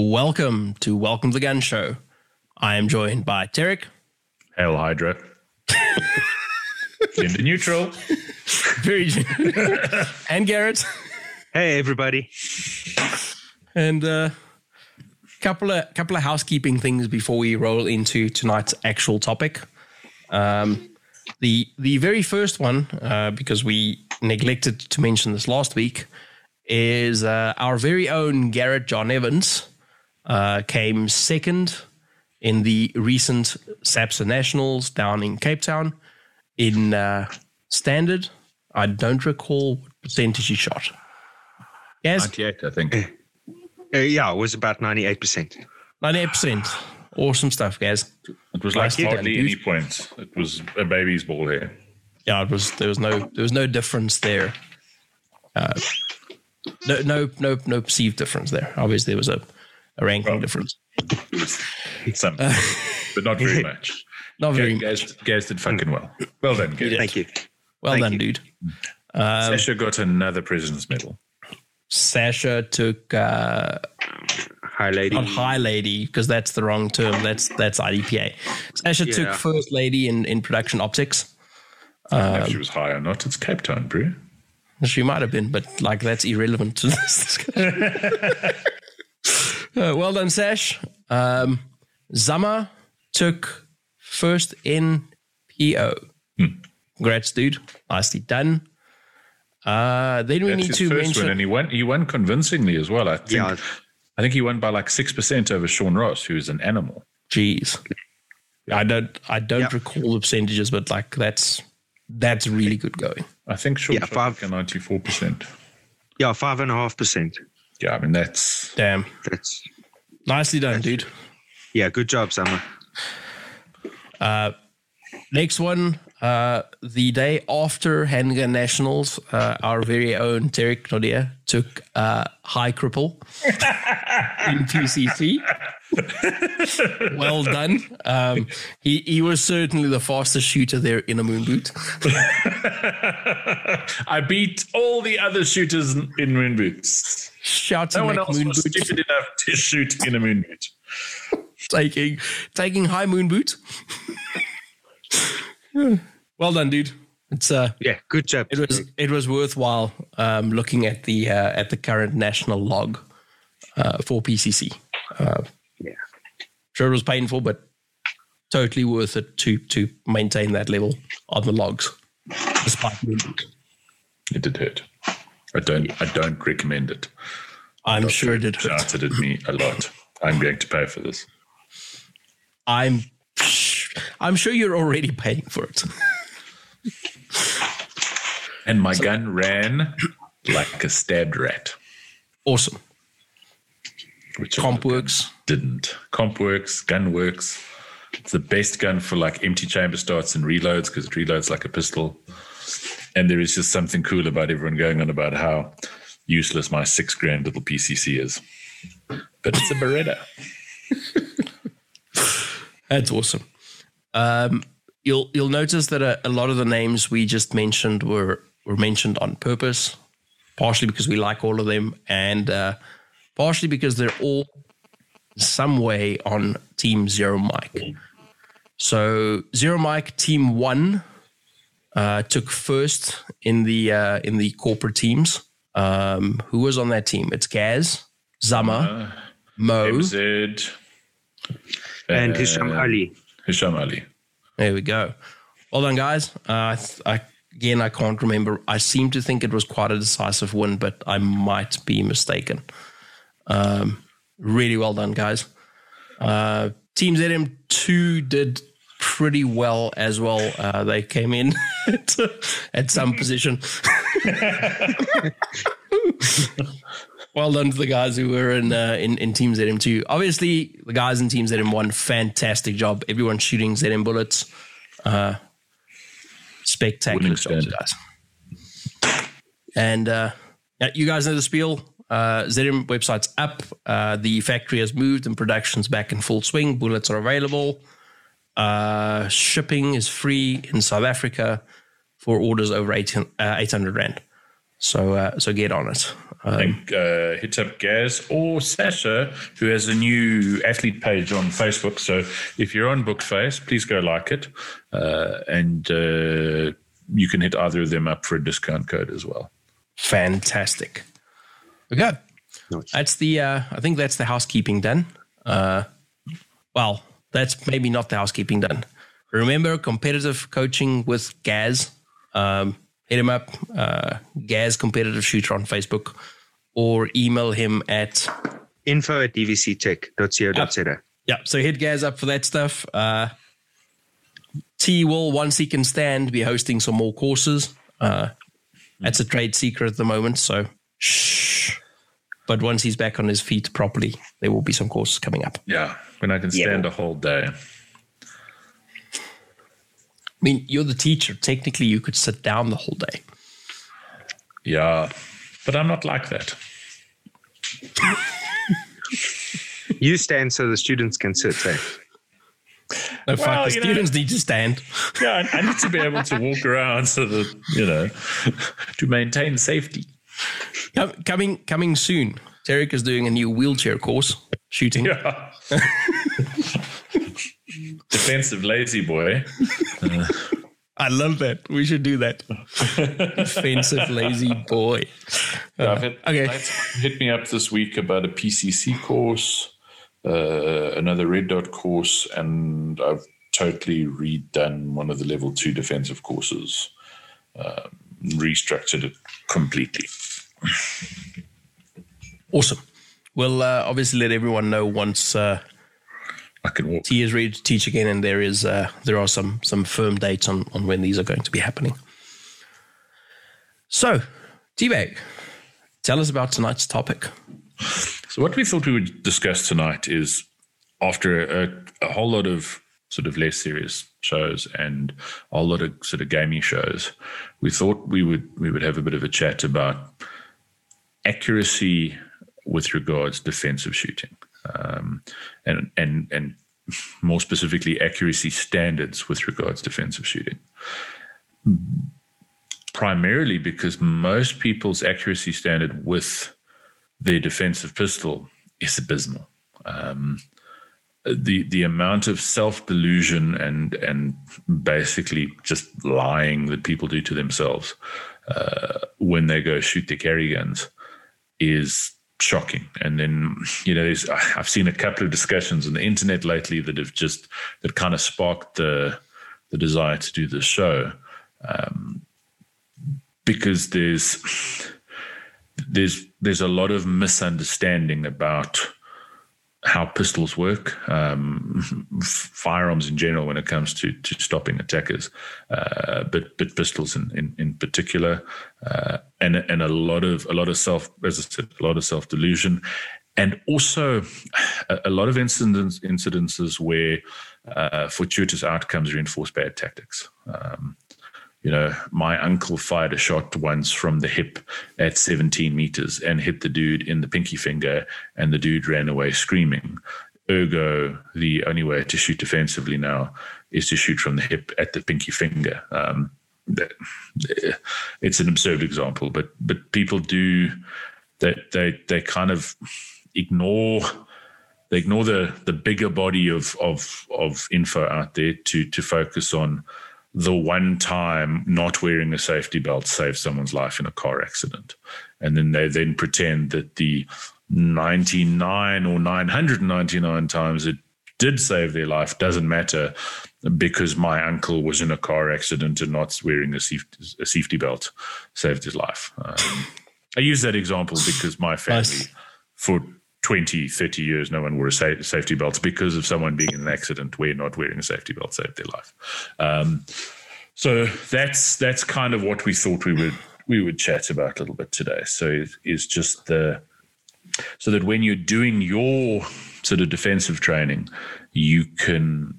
Welcome to Welcome to the Gun Show. I am joined by Tarek. Hail Hydra. Gender neutral. Very and Garrett. Hey everybody. And uh couple of couple of housekeeping things before we roll into tonight's actual topic. Um the the very first one, uh, because we neglected to mention this last week, is uh, our very own Garrett John Evans uh, came second in the recent SAPSA Nationals down in Cape Town in uh, standard. I don't recall what percentage he shot. Yes, 98, I think. Uh, yeah, it was about 98%. 98%. Awesome stuff, guys. It was like Nicely done, hardly any points. It was a baby's ball here. Yeah, it was there was no there was no difference there. Uh, no no no no perceived difference there. Obviously there was a, a ranking Well, difference. It was some, but not very much. Not very Guys, guys did fucking well. Well done, guys. Thank you. well thank done, you. dude. Um, Sasha got another President's Medal. Sasha took uh, Hi, lady. not high lady because that's the wrong term. That's that's IDPA. Sasha took first lady in in production optics. I don't know Um, if she was high or not. It's Cape Town, bro. She might have been, but like that's irrelevant to this discussion. Uh, well done, Sash. Um, Zama took first in PO. Congrats, dude. Nicely done. Uh, then we That's need his to first mention. win, and he won. He won convincingly as well. I think. Yeah. I think he won by like six percent over Sean Ross, who is an animal. Jeez, I don't. I don't Yeah. recall the percentages, but like that's that's really good going. I think Sean Yeah, shot five- like ninety-four percent. Yeah, 5.5%. Yeah, I mean that's Damn, That's, nicely done, dude. yeah, good job, Zama. Next one, uh, the day after Handgun Nationals, uh, our very own Derek Nodia took uh, High Cripple in PCC. well done. Um, he, he was certainly the fastest shooter there in a moon boot. I beat all the other shooters in in moon boots. Shout to No one else Moon was Boot stupid enough to shoot in a moon boot. taking, taking High Moon Boot. well done, dude. It's uh, Yeah, good job. it was it was worthwhile um, looking at the uh, at the current national log uh, for PCC. Uh, Yeah. Sure, it was painful, but totally worth it to to maintain that level on the logs, despite movement. It did hurt. I don't. I don't recommend it. I'm sure it did hurt. Shouted at me a lot. I'm going to pay for this. I'm I'm sure you're already paying for it. And my gun ran like a stabbed rat, awesome. which Comp works. didn't. Comp works. Gun works. It's the best gun for like empty chamber starts and reloads because it reloads like a pistol. And there is just something cool about everyone going on about how useless my six grand little PCC is. But it's a Beretta. That's awesome. Um, you'll you'll notice that a, a lot of the names we just mentioned were were mentioned on purpose, partially because we like all of them, and uh, partially because they're all some way on Team Zero Mike. So Zero Mike Team One uh, took first in the uh, in the corporate teams. Um, who was on that team? It's Gaz, Zama, Mo. MZ. and uh, Hisham Ali. Hisham Ali. There we go. Well done, guys. Uh, th- I again, I can't remember. I seem to think it was quite a decisive win, but I might be mistaken. Um, really well done, guys. Uh, Team ZM2 did pretty well as well. Uh, they came in at, some position. well done to the guys who were in, uh, in in Team ZM2. Obviously, the guys in Team ZM1, fantastic job. Everyone shooting ZM bullets. Uh, spectacular guys. And uh, yeah, you guys know the spiel. Uh, ZM website's up. Uh, the factory has moved and production's back in full swing. Bullets are available. Uh, shipping is free in South Africa for orders over 18, uh, 800 Rand. So uh, so get on it. Um, And uh, hit up Gaz or Sasha, who has a new athlete page on Facebook. So if you're on Bookface, please go like it. Uh, and uh, you can hit either of them up for a discount code as well. fantastic. Okay. Nice. That's the uh, I think that's the housekeeping done. Uh, well, that's maybe not the housekeeping done. Remember competitive coaching with Gaz. Um, hit him up, uh, Gaz Competitive Shooter on Facebook, or email him at Info at dvctech.co.za. yeah. So hit Gaz up for that stuff. Uh, T will once he can stand be hosting some more courses. Uh, that's a trade secret at the moment, so shh. But once he's back on his feet properly, there will be some courses coming up. Yeah, when I can stand a whole day. I mean, you're the teacher. Technically, you could sit down the whole day. Yeah, but I'm not like that. You stand so the students can sit. Eh? No, fuck, the you know- students need to stand. Yeah, I, I need to be able to walk around so that you know to maintain safety. Coming, coming soon. Tarek is doing a new wheelchair course, shooting. Yeah. Defensive lazy boy. I love that. We should do that. Defensive lazy boy. Yeah, had okay. hit me up this week about a PCC course, uh, another red dot course, and I've totally redone one of the level two defensive courses, um, restructured it completely. Awesome. We'll uh, obviously let everyone know once uh, I can walk. T is ready to teach again, and there is uh, there are some some firm dates on on when these are going to be happening. So, T-Bag, tell us about tonight's topic. So, what we thought we would discuss tonight is after a, a whole lot of sort of less serious shows and a whole lot of sort of gaming shows, we thought we would we would have a bit of a chat about accuracy with regards defensive shooting, um, and and and more specifically accuracy standards with regards defensive shooting. Primarily because most people's accuracy standard with their defensive pistol is abysmal. Um, the the amount of self delusion and and basically just lying that people do to themselves uh, when they go shoot their carry guns is shocking. And then you know, I've seen a couple of discussions on the internet lately that have just that kind of sparked the the desire to do this show um, because there's there's there's a lot of misunderstanding about how pistols work, um, firearms in general when it comes to to stopping attackers, uh, but but pistols in in, in particular, uh, and and a lot of a lot of self as I said, a lot of self delusion, and also a, a lot of incidents incidences where uh, fortuitous outcomes reinforce bad tactics. Um, you know, my uncle fired a shot once from the hip at 17 meters and hit the dude in the pinky finger, and the dude ran away screaming. Ergo, the only way to shoot defensively now is to shoot from the hip at the pinky finger. Um, it's an absurd example, but but people do that they they kind of ignore they ignore the the bigger body of of of info out there to to focus on the one time not wearing a safety belt saved someone's life in a car accident. And then they then pretend that the 99 or 999 times it did save their life doesn't matter because my uncle was in a car accident and not wearing a safety, a safety belt saved his life. Um, I use that example because my family, Nice. for 20, 30 years, no one wore a sa- safety belt because of someone being in an accident where not wearing a safety belt saved their life. Um, so that's that's kind of what we thought we would we would chat about a little bit today. So is just the so that when you're doing your sort of defensive training, you can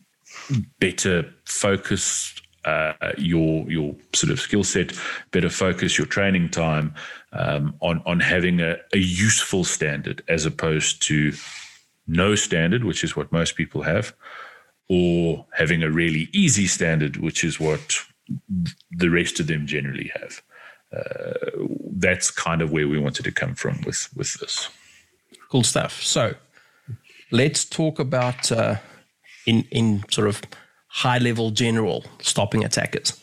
better focus uh, your your sort of skill set, better focus your training time um, on on having a, a useful standard as opposed to no standard, which is what most people have, or having a really easy standard, which is what the rest of them generally have. Uh, that's kind of where we wanted to come from with with this. Cool stuff. So let's talk about uh, in in sort of high level general stopping attackers.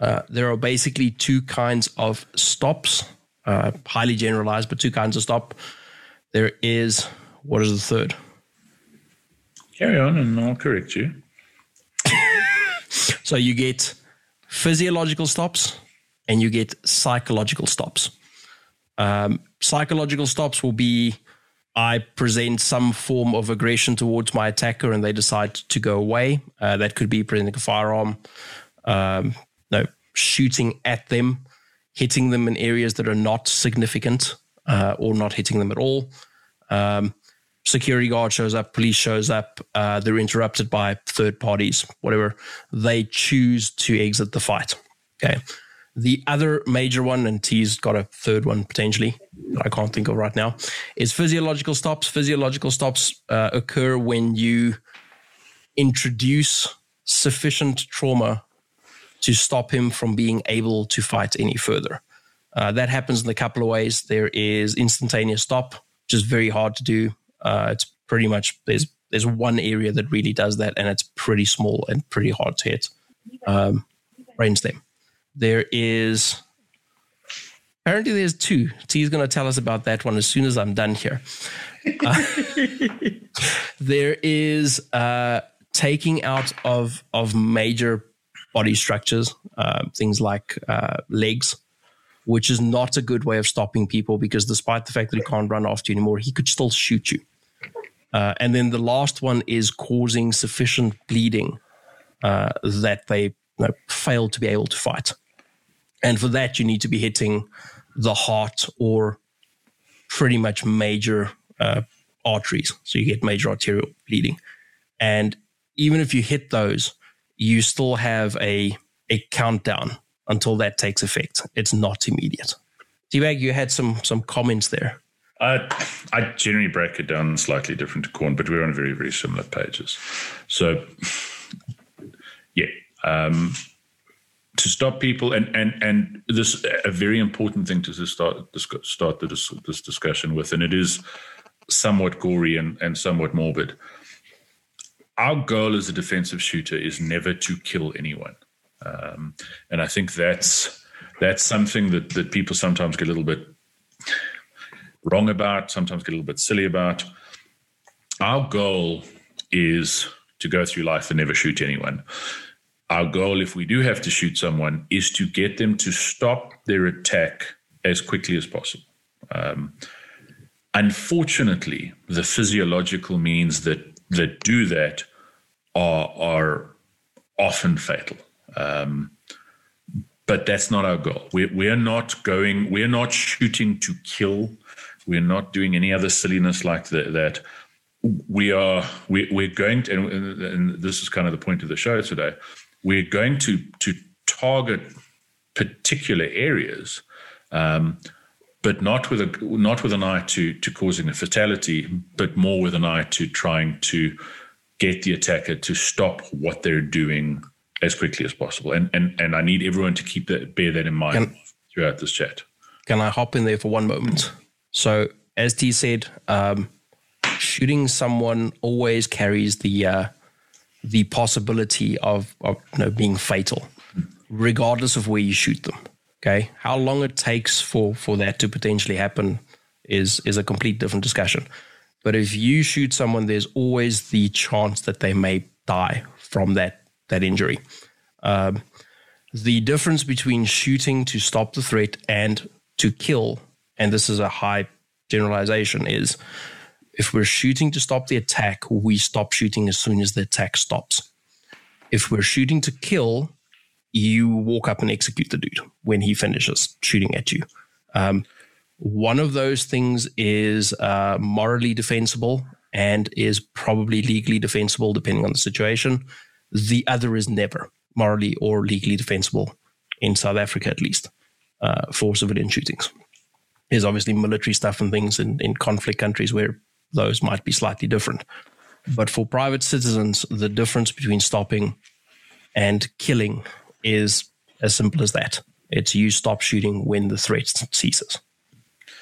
Uh, there are basically two kinds of stops, uh, highly generalized, but two kinds of stop. There is what is the third? Carry on, and I'll correct you. So you get physiological stops and you get psychological stops. Um, psychological stops will be I present some form of aggression towards my attacker and they decide to go away. Uh, that could be presenting a firearm, um, no, shooting at them, hitting them in areas that are not significant uh, or not hitting them at all. Um, security guard shows up, police shows up, uh, they're interrupted by third parties, whatever. They choose to exit the fight. Okay. The other major one, and T's got a third one potentially, I can't think of right now, is physiological stops. Physiological stops uh, occur when you introduce sufficient trauma to stop him from being able to fight any further. Uh, that happens in a couple of ways. There is instantaneous stop, which is very hard to do. Uh, it's pretty much there's there's one area that really does that, and it's pretty small and pretty hard to hit. Um, brainstem. There is apparently there's two. T is going to tell us about that one as soon as I'm done here. Uh, there is uh, taking out of of major body structures, uh, things like uh, legs, which is not a good way of stopping people because despite the fact that he can't run after you anymore, he could still shoot you. Uh, and then the last one is causing sufficient bleeding uh, that they you know, fail to be able to fight. And for that, you need to be hitting the heart or pretty much major uh, arteries. So you get major arterial bleeding. And even if you hit those, you still have a, a countdown until that takes effect. It's not immediate. T-Bag, you had some some comments there. I I generally break it down slightly different to Corn, but we're on very very similar pages. So yeah, um, to stop people and and and this a very important thing to start start this, this discussion with, and it is somewhat gory and, and somewhat morbid. Our goal as a defensive shooter is never to kill anyone, um, and I think that's that's something that that people sometimes get a little bit wrong about, sometimes get a little bit silly about. Our goal is to go through life and never shoot anyone our goal, if we do have to shoot someone, is to get them to stop their attack as quickly as possible. Um, unfortunately, the physiological means that that do that are are often fatal. Um, but that's not our goal. We we are not going. We are not shooting to kill. We are not doing any other silliness like the, that. We are we, we're going to, and, and this is kind of the point of the show today we're going to to target particular areas, um, but not with a not with an eye to to causing a fatality, but more with an eye to trying to get the attacker to stop what they're doing as quickly as possible. And and and I need everyone to keep that bear that in mind can, throughout this chat. Can I hop in there for one moment? So as T said, um, shooting someone always carries the uh, the possibility of, of you know, being fatal, regardless of where you shoot them. Okay, how long it takes for for that to potentially happen is is a complete different discussion. But if you shoot someone, there's always the chance that they may die from that that injury. Um, the difference between shooting to stop the threat and to kill, and this is a high generalization, is if we're shooting to stop the attack, we stop shooting as soon as the attack stops. If we're shooting to kill, you walk up and execute the dude when he finishes shooting at you. Um, one of those things is uh, morally defensible and is probably legally defensible depending on the situation. The other is never morally or legally defensible in South Africa, at least, uh, for civilian shootings. There's obviously military stuff and things in, in conflict countries where those might be slightly different. But for private citizens, the difference between stopping and killing is as simple as that. It's you stop shooting when the threat ceases.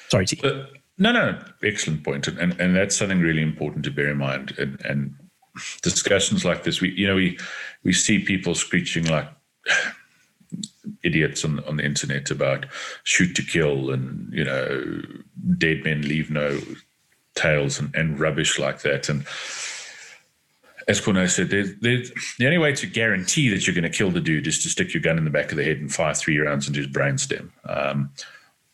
Sorry, T. Uh, no, no, excellent point, and, and that's something really important to bear in mind. And, and discussions like this, we you know we we see people screeching like idiots on on the internet about shoot to kill and you know dead men leave no tales and, and rubbish like that. And as Cornell said, there's, there's, the only way to guarantee that you're going to kill the dude is to stick your gun in the back of the head and fire three rounds into his brainstem. Um,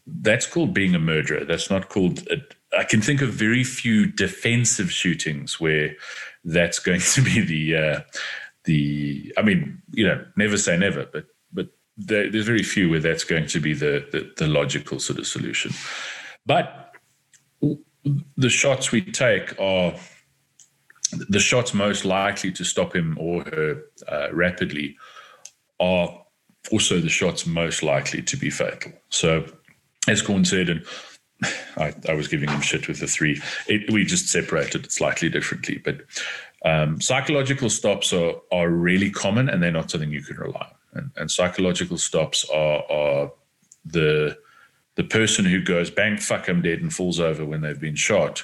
that's called being a murderer. That's not called. A, I can think of very few defensive shootings where that's going to be the uh, the. I mean, you know, never say never, but but there, there's very few where that's going to be the, the the logical sort of solution. But the shots we take are the shots most likely to stop him or her uh, rapidly are also the shots most likely to be fatal. So, as Corn said, and I, I, was giving him shit with the three, it, we just separated it slightly differently. But um, psychological stops are, are really common and they're not something you can rely on. And, and psychological stops are, are the the person who goes bang, fuck, I'm dead, and falls over when they've been shot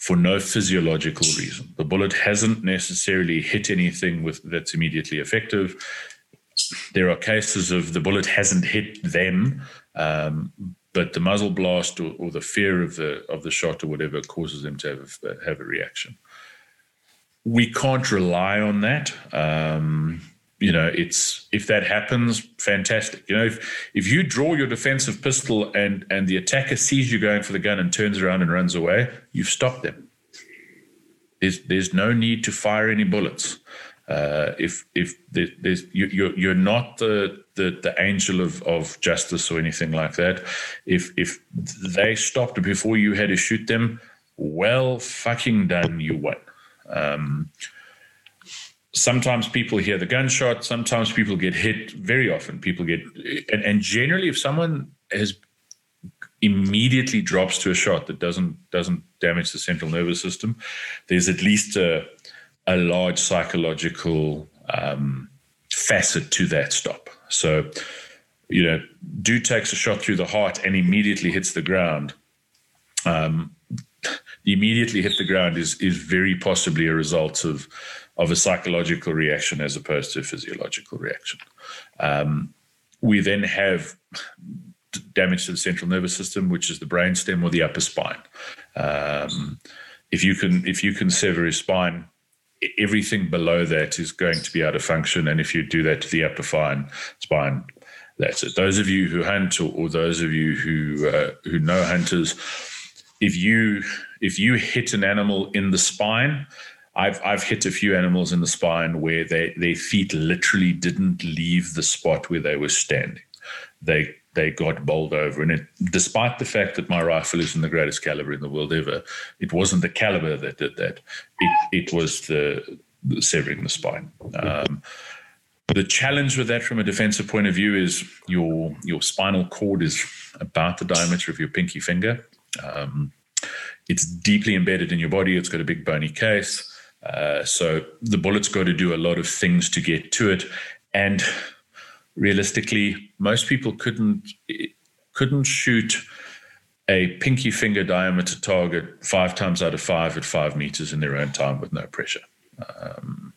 for no physiological reason. The bullet hasn't necessarily hit anything with that's immediately effective. There are cases of the bullet hasn't hit them, um, but the muzzle blast or, or, the fear of the of the shot or whatever causes them to have a, have a reaction. We can't rely on that. Um, you know, it's if that happens, fantastic. You know, if if you draw your defensive pistol and and the attacker sees you going for the gun and turns around and runs away, you've stopped them. There's there's no need to fire any bullets. Uh, if if there's you, you're you're not the the, the angel of, of justice or anything like that. If if they stopped before you had to shoot them, well, fucking done, you won. Um, sometimes people hear the gunshot sometimes people get hit very often. People get and, and generally if someone has immediately drops to a shot that doesn't doesn't damage the central nervous system there's at least a, a large psychological um, facet to that stop. So you know dude takes a shot through the heart and immediately hits the ground. Um, immediately hit the ground is is very possibly a result of of a psychological reaction as opposed to a physiological reaction. Um, we then have damage to the central nervous system, which is the brainstem or the upper spine. Um, if you can if you can sever his spine, everything below that is going to be out of function. And if you do that to the upper spine, spine, that's it. Those of you who hunt, or, or those of you who uh, who know hunters, if you if you hit an animal in the spine, I've I've hit a few animals in the spine where they, their feet literally didn't leave the spot where they were standing. They they got bowled over, and it, despite the fact that my rifle isn't the greatest caliber in the world ever, it wasn't the caliber that did that. It it was the, the severing the spine. Um, the challenge with that from a defensive point of view is your your spinal cord is about the diameter of your pinky finger. Um, it's deeply embedded in your body. It's got a big bony case. Uh, so the bullet's got to do a lot of things to get to it, and realistically, most people couldn't couldn't shoot a pinky finger diameter target five times out of five at five meters in their own time with no pressure. Um,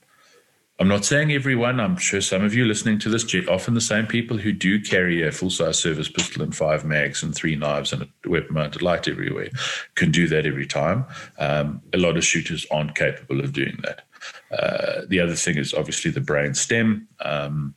I'm not saying everyone, I'm sure some of you listening to this, often the same people who do carry a full size service pistol and five mags and three knives and a weapon mounted light everywhere can do that every time. Um, a lot of shooters aren't capable of doing that. Uh, the other thing is obviously the brain stem. Um,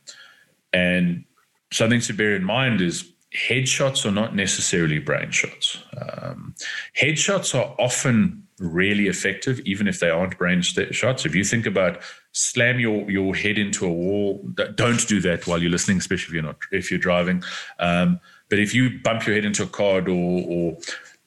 and something to bear in mind is headshots are not necessarily brain shots. Um, headshots are often really effective, even if they aren't brain shots. If you think about slam your your head into a wall, don't do that while you're listening, especially if you're not if you're driving. Um, but if you bump your head into a car door, or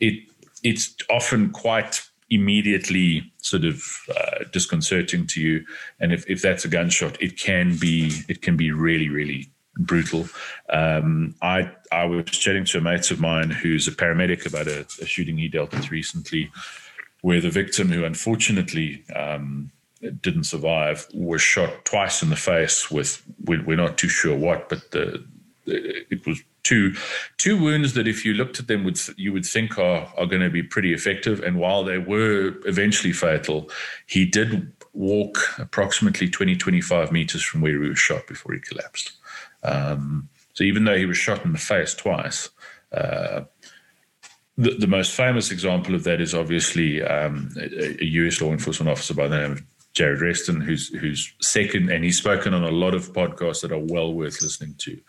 it it's often quite immediately sort of uh, disconcerting to you. And if, if that's a gunshot, it can be it can be really really brutal. Um, I I was chatting to a mate of mine who's a paramedic about a, a shooting he dealt with recently, where the victim, who unfortunately um, didn't survive, was shot twice in the face with we're not too sure what, but the, it was two two wounds that if you looked at them would you would think are are going to be pretty effective. And while they were eventually fatal he did walk approximately 20 25 meters from where he was shot before he collapsed. Um, so even though he was shot in the face twice uh, the, the most famous example of that is obviously um, a, a US law enforcement officer by the name of Jared Reston, who's who's second, and he's spoken on a lot of podcasts that are well worth listening to.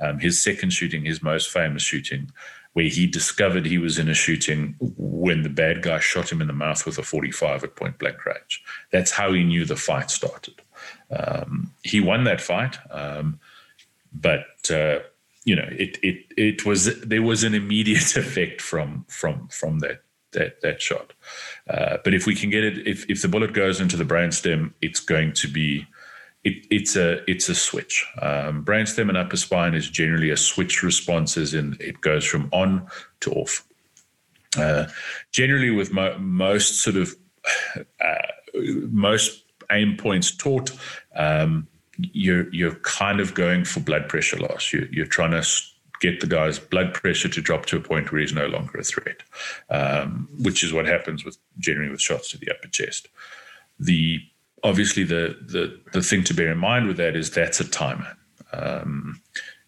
Um, his second shooting, his most famous shooting, where he discovered he was in a shooting when the bad guy shot him in the mouth with a 45 at point blank range. That's how he knew the fight started. Um, he won that fight, um, but uh, you know, it it it was there was an immediate effect from from from that that that shot. Uh, but if we can get it, if if the bullet goes into the brainstem, it's going to be. It, it's a it's a switch. Um, brainstem and upper spine is generally a switch response, as in it goes from on to off. Uh, generally, with mo- most sort of uh, most aim points taught, um, you're you're kind of going for blood pressure loss. You're, you're trying to get the guy's blood pressure to drop to a point where he's no longer a threat, um, which is what happens with generally with shots to the upper chest. The obviously the the the thing to bear in mind with that is that's a timer. Um,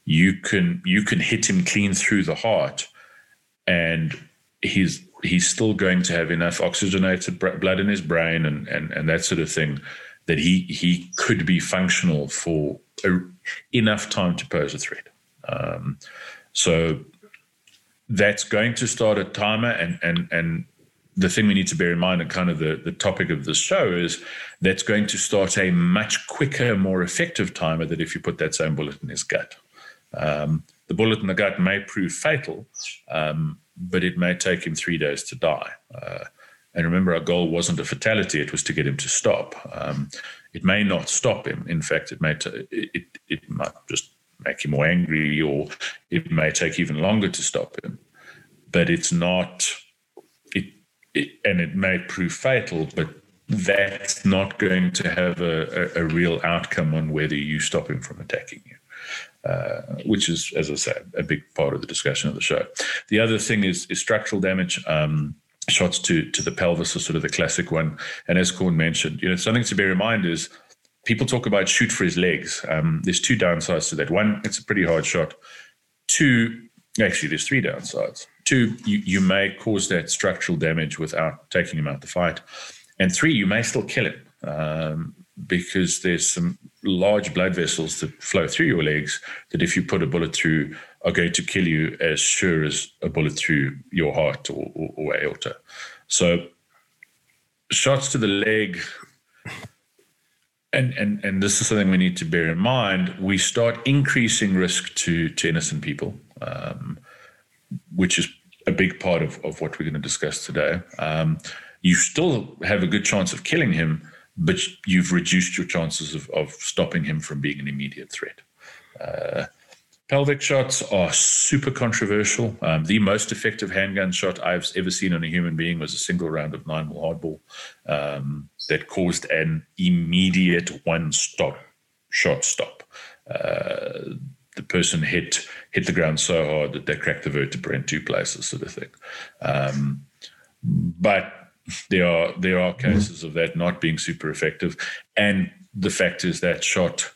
you can you can hit him clean through the heart, and he's he's still going to have enough oxygenated blood in his brain and and and that sort of thing that he he could be functional for a, enough time to pose a threat. Um, so that's going to start a timer, and and and the thing we need to bear in mind, and kind of the the topic of this show is that's going to start a much quicker, more effective timer than if you put that same bullet in his gut. Um, the bullet in the gut may prove fatal, um, but it may take him three days to die. Uh, and remember, our goal wasn't a fatality; it was to get him to stop. Um, it may not stop him. In fact, it may t- it it might just make him more angry, or it may take even longer to stop him. But it's not. It, it and it may prove fatal, but that's not going to have a, a, a real outcome on whether you stop him from attacking you. Uh, which is, as I said, a big part of the discussion of the show. The other thing is, is structural damage. Um, shots to to the pelvis are sort of the classic one. And as Corn mentioned, you know, something to bear in mind is people talk about shoot for his legs. Um, there's two downsides to that. One, it's a pretty hard shot. Two, actually, there's three downsides. Two, you, you may cause that structural damage without taking him out the fight. And three, you may still kill him um, because there's some large blood vessels that flow through your legs that if you put a bullet through are going to kill you as sure as a bullet through your heart or, or, or aorta. So shots to the leg, and, and and this is something we need to bear in mind. We start increasing risk to to innocent people, um, which is a big part of, of what we're going to discuss today. Um, you still have a good chance of killing him, but you've reduced your chances of, of stopping him from being an immediate threat. Uh, Pelvic shots are super controversial. Um, the most effective handgun shot I've ever seen on a human being was a single round of nine mil hardball um, that caused an immediate one stop shot stop. Uh, the person hit hit the ground so hard that they cracked the vertebrae in two places, sort of thing. Um, but there are there are cases of that not being super effective, and the fact is that shot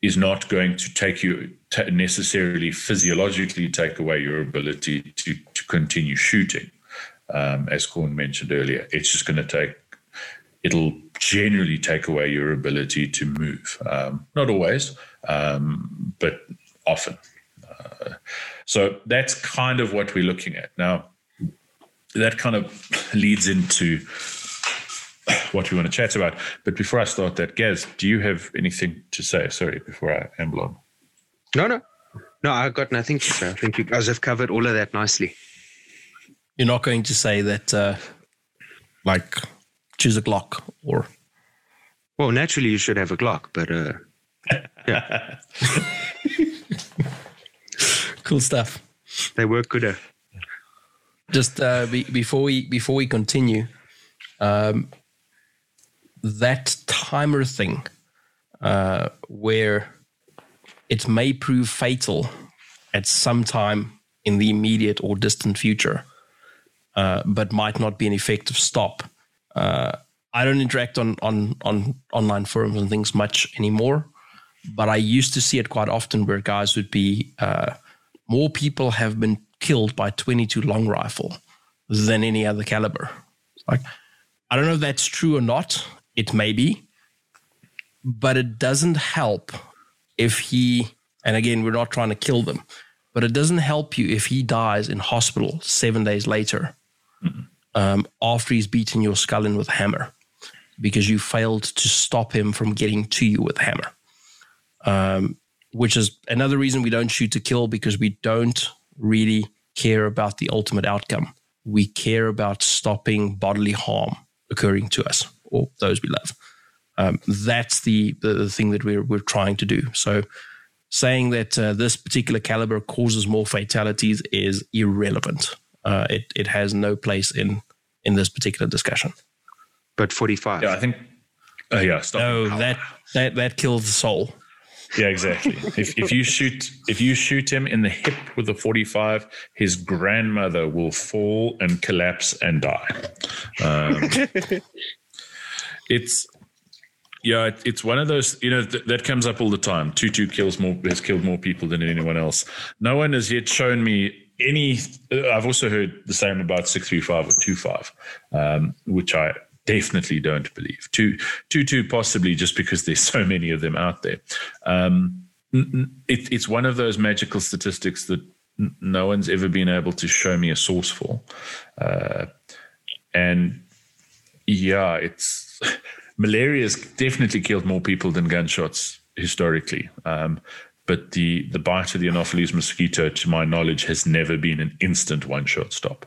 is not going to take you to necessarily physiologically take away your ability to, to continue shooting. Um, as Corn mentioned earlier, it's just going to take, it'll generally take away your ability to move. Um, not always, um, but often. Uh, so that's kind of what we're looking at. Now, that kind of leads into what we want to chat about. But before I start that, Gaz, do you have anything to say? Sorry, before I amble on. No, no, no. I've got nothing to say. I think you guys have covered all of that nicely. You're not going to say that, uh, like, choose a Glock or. Well, naturally, you should have a Glock, but uh, yeah. cool stuff. They work gooder. Just uh, be, before we before we continue, um, that timer thing uh, where it may prove fatal at some time in the immediate or distant future, uh, but might not be an effective stop. Uh, I don't interact on, on on online forums and things much anymore, but I used to see it quite often where guys would be uh, more people have been killed by 22 long rifle than any other caliber. Like I don't know if that's true or not. It may be, but it doesn't help if he. And again, we're not trying to kill them, but it doesn't help you if he dies in hospital seven days later mm-hmm. um, after he's beaten your skull in with a hammer because you failed to stop him from getting to you with a hammer. Um, which is another reason we don't shoot to kill because we don't really care about the ultimate outcome. We care about stopping bodily harm occurring to us or those we love. Um, that's the, the, the thing that we're we're trying to do. So, saying that uh, this particular caliber causes more fatalities is irrelevant. Uh, it it has no place in in this particular discussion. But forty five. Yeah, I think. Uh, yeah, stop. No, that that that kills the soul. Yeah, exactly. if if you shoot if you shoot him in the hip with a 45, his grandmother will fall and collapse and die. Um, it's yeah, it's one of those. You know th- that comes up all the time. Two kills more has killed more people than anyone else. No one has yet shown me any. Uh, I've also heard the same about six three five or two five, um, which I definitely don't believe. Two, two, two, possibly just because there's so many of them out there. Um, it, it's one of those magical statistics that no one's ever been able to show me a source for. Uh, and yeah, it's malaria has definitely killed more people than gunshots historically. Um, but the, the bite of the Anopheles mosquito, to my knowledge, has never been an instant one shot stop.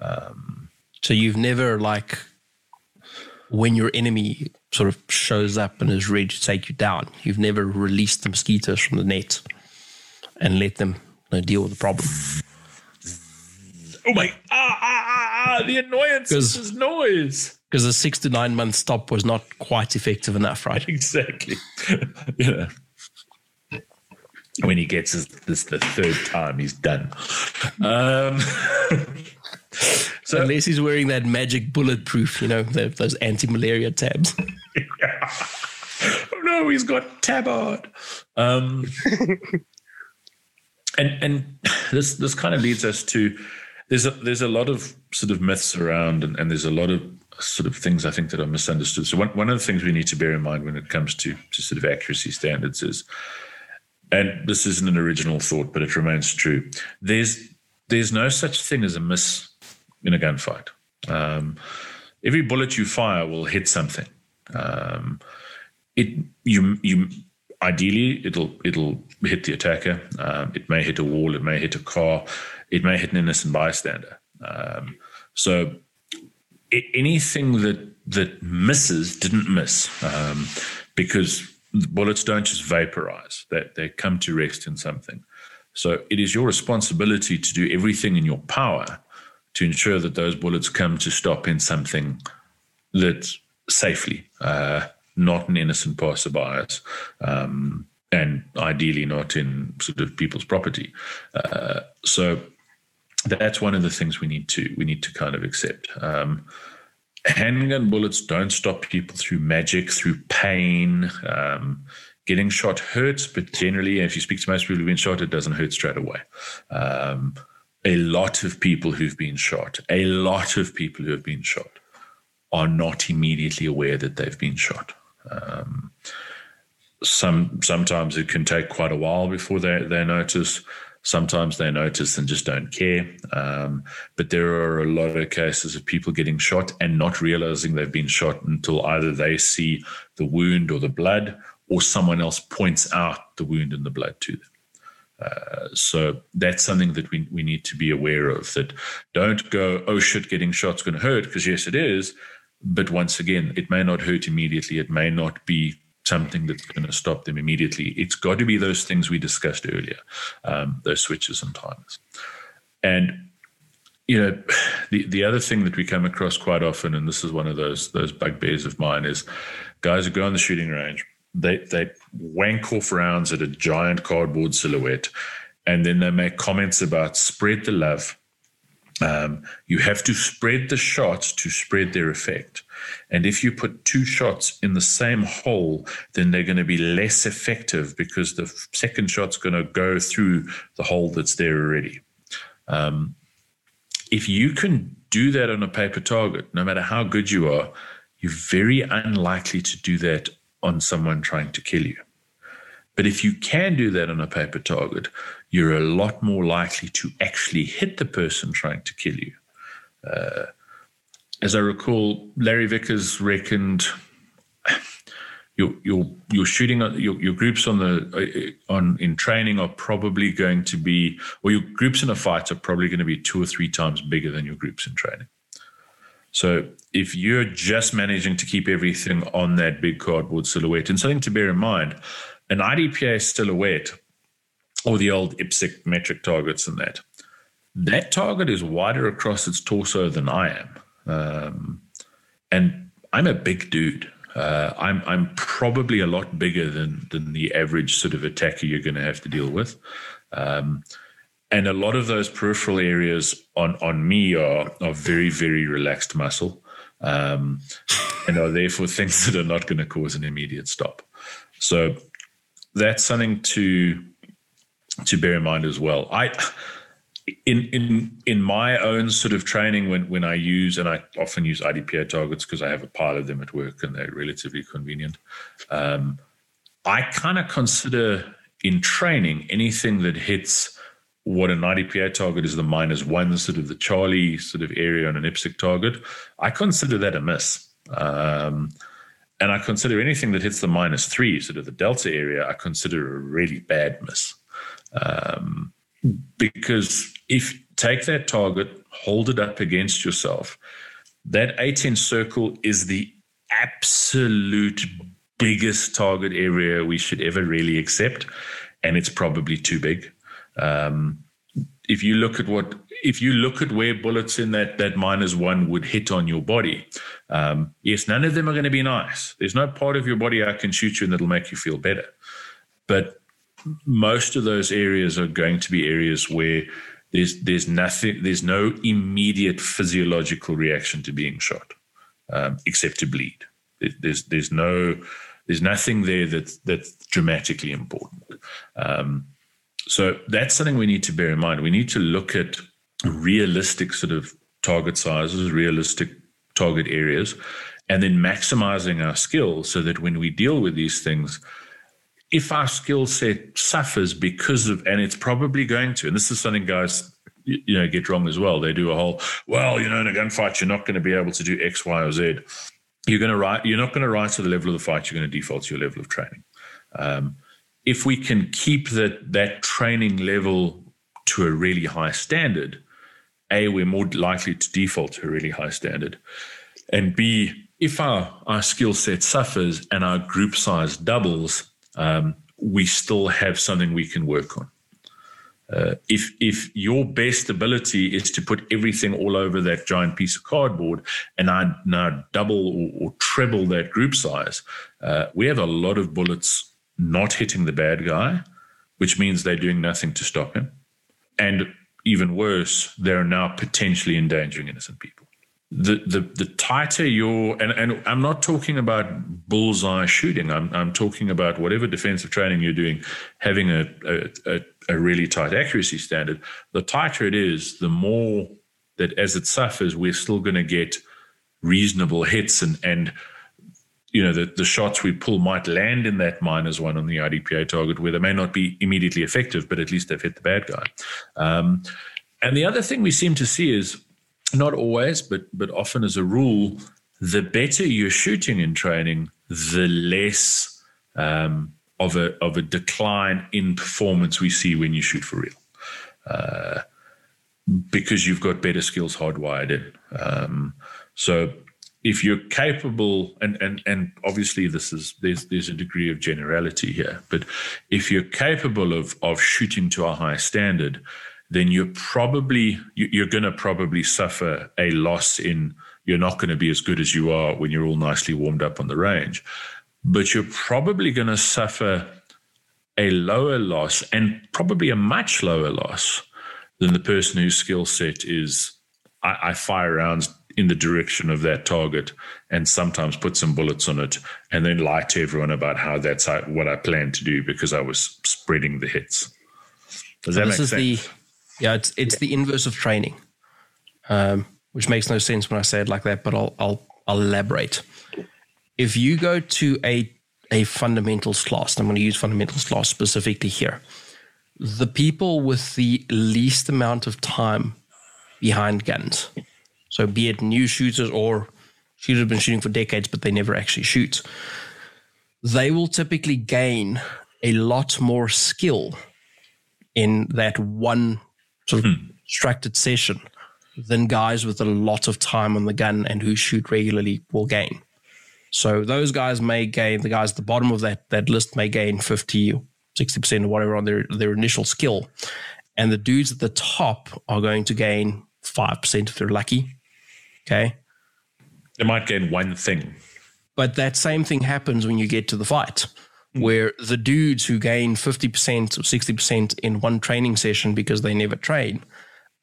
Um, so you've never like when your enemy sort of shows up and is ready to take you down, you've never released the mosquitoes from the net and let them you know, deal with the problem. Oh my! Ah, ah, ah, ah the annoyance this noise. Because the six to nine month stop was not quite effective enough, right? Exactly. yeah. When he gets this, this the third time, he's done. Um, so unless he's wearing that magic bulletproof, you know, the, those anti-malaria tabs. yeah. Oh no, he's got Tabard. Um, and and this this kind of leads us to there's a there's a lot of sort of myths around, and, and there's a lot of sort of things I think that are misunderstood. So one one of the things we need to bear in mind when it comes to to sort of accuracy standards is, and this isn't an original thought, but it remains true. There's there's no such thing as a miss in a gunfight. Um, every bullet you fire will hit something. Um, it you you ideally it'll it'll hit the attacker. Um, it may hit a wall. It may hit a car. It may hit an innocent bystander. Um, so anything that that misses didn't miss um, because bullets don't just vaporize. They they come to rest in something. So it is your responsibility to do everything in your power to ensure that those bullets come to stop in something that's safely, uh, not an innocent passerby, um, and ideally not in sort of people's property. Uh, so that's one of the things we need to we need to kind of accept. Um, handgun bullets don't stop people through magic, through pain. Um, getting shot hurts, but generally, if you speak to most people who've been shot, it doesn't hurt straight away. Um, a lot of people who've been shot, a lot of people who have been shot are not immediately aware that they've been shot. Um, some sometimes it can take quite a while before they, they notice. Sometimes they notice and just don't care. Um, but there are a lot of cases of people getting shot and not realizing they've been shot until either they see the wound or the blood, or someone else points out the wound and the blood to them. Uh, so that's something that we, we need to be aware of that don't go, oh shit, getting shot's going to hurt, because yes, it is. But once again, it may not hurt immediately. It may not be something that's going to stop them immediately. It's got to be those things we discussed earlier, um, those switches and timers. And you know, the the other thing that we come across quite often, and this is one of those those bugbears of mine, is guys who go on the shooting range they they wank off rounds at a giant cardboard silhouette and then they make comments about spread the love. Um, you have to spread the shots to spread their effect. And if you put two shots in the same hole, then they're going to be less effective because the second shot's going to go through the hole that's there already. Um, if you can do that on a paper target, no matter how good you are, you're very unlikely to do that on someone trying to kill you. But if you can do that on a paper target, you're a lot more likely to actually hit the person trying to kill you. Uh, as I recall, Larry Vickers reckoned your your your shooting your your groups on the uh, on in training are probably going to be or your groups in a fight are probably going to be two or three times bigger than your groups in training. So if you're just managing to keep everything on that big cardboard silhouette, and something to bear in mind, an IDPA silhouette or the old IPSC metric targets and that, that target is wider across its torso than I am. Um, and I'm a big dude. Uh, I'm I'm probably a lot bigger than than the average sort of attacker you're going to have to deal with, um, and a lot of those peripheral areas on on me are are very very relaxed muscle, um, and are therefore things that are not going to cause an immediate stop. So that's something to to bear in mind as well. I in in in my own sort of training when when I use and I often use IDPA targets because I have a pile of them at work and they're relatively convenient. Um, I kind of consider in training anything that hits what an IDPA target is the minus one sort of the Charlie sort of area on an IPSC target. I consider that a miss. Um, and I consider anything that hits the minus three, sort of the delta area, I consider a really bad miss. Um, because if take that target, hold it up against yourself, that 18 circle is the absolute biggest target area we should ever really accept, and it's probably too big. Um, if you look at what if you look at where bullets in that that minus one would hit on your body, um, yes, none of them are going to be nice. There's no part of your body I can shoot you and that'll make you feel better. But most of those areas are going to be areas where there's there's nothing there's no immediate physiological reaction to being shot um, except to bleed. There's there's no there's nothing there that's that's dramatically important. Um, so that's something we need to bear in mind. We need to look at realistic sort of target sizes realistic target areas and then maximizing our skills so that when we deal with these things if our skill set suffers because of, and it's probably going to, and this is something guys, you know, get wrong as well. They do a whole, well, you know, in a gunfight, you're not going to be able to do X, Y, or Z. You're going to write, you're not going to rise to the level of the fight. You're going to default to your level of training. Um, if we can keep that that training level to a really high standard, a we're more likely to default to a really high standard, and b if our our skill set suffers and our group size doubles, um, we still have something we can work on. Uh, if if your best ability is to put everything all over that giant piece of cardboard and I now double or, or treble that group size, uh, we have a lot of bullets not hitting the bad guy, which means they're doing nothing to stop him, and even worse, they're now potentially endangering innocent people the, the the tighter your and, and I'm not talking about bullseye shooting. I'm I'm talking about whatever defensive training you're doing, having a a, a really tight accuracy standard. The tighter it is, the more that as it suffers, we're still going to get reasonable hits and and you know the, the shots we pull might land in that minus one on the IDPA target where they may not be immediately effective, but at least they've hit the bad guy. Um, and the other thing we seem to see is not always, but but often as a rule, the better you're shooting in training, the less um, of a of a decline in performance we see when you shoot for real, uh, because you've got better skills hardwired in. Um, so if you're capable, and and and obviously this is there's there's a degree of generality here, but if you're capable of of shooting to a high standard then you're probably you're going to probably suffer a loss in you're not going to be as good as you are when you're all nicely warmed up on the range but you're probably going to suffer a lower loss and probably a much lower loss than the person whose skill set is I, I fire rounds in the direction of that target and sometimes put some bullets on it and then lie to everyone about how that's what I plan to do because I was spreading the hits. Does that this make is sense? the yeah, it's it's the inverse of training, um, which makes no sense when I say it like that. But I'll I'll I'll elaborate. If you go to a a fundamentals class, and I'm going to use fundamentals class specifically here. The people with the least amount of time behind guns, so be it new shooters or shooters have been shooting for decades, but they never actually shoot, they will typically gain a lot more skill in that one sort of hmm. structured session than guys with a lot of time on the gun and who shoot regularly will gain. So those guys may gain, the guys at the bottom of that, that list may gain 50, 60% or whatever on their, their initial skill. And the dudes at the top are going to gain 5% if they're lucky. Okay. They might gain one thing. But that same thing happens when you get to the fight, Hmm. where the dudes who gain 50% or 60% in one training session because they never train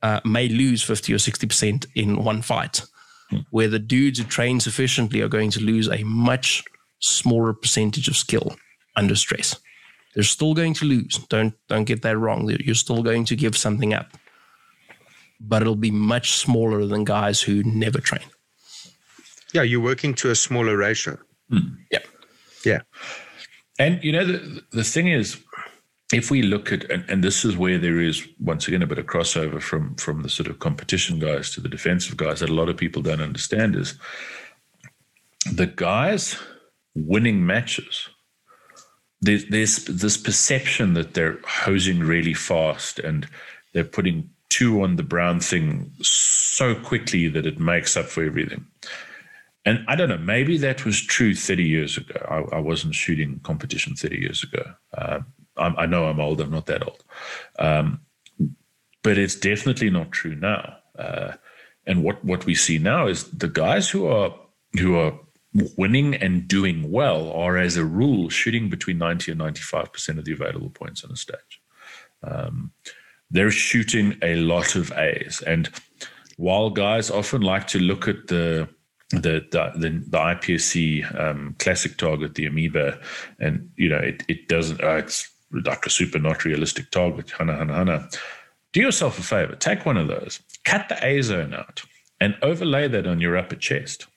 uh, may lose 50 or 60% in one fight, hmm. where the dudes who train sufficiently are going to lose a much smaller percentage of skill under stress. They're still going to lose. Don't don't get that wrong. You're still going to give something up, but it'll be much smaller than guys who never train. Yeah, you're working to a smaller ratio. Hmm. Yeah. Yeah. And you know the the thing is, if we look at and, and this is where there is once again a bit of crossover from from the sort of competition guys to the defensive guys that a lot of people don't understand is the guys winning matches. There's, there's this perception that they're hosing really fast and they're putting two on the brown thing so quickly that it makes up for everything. And I don't know, maybe that was true 30 years ago. I, I wasn't shooting competition 30 years ago. Uh, I, I, know I'm old, I'm not that old. Um, but it's definitely not true now. Uh, and what, what we see now is the guys who are who are winning and doing well are, as a rule, shooting between 90 and 95% of the available points on a stage. Um, they're shooting a lot of A's. And while guys often like to look at the the the, the, IPSC um, classic target, the Amoeba, and you know it it doesn't. Uh, it's like a super not realistic target. Hana hana hana. Do yourself a favor. Take one of those. Cut the A zone out and overlay that on your upper chest.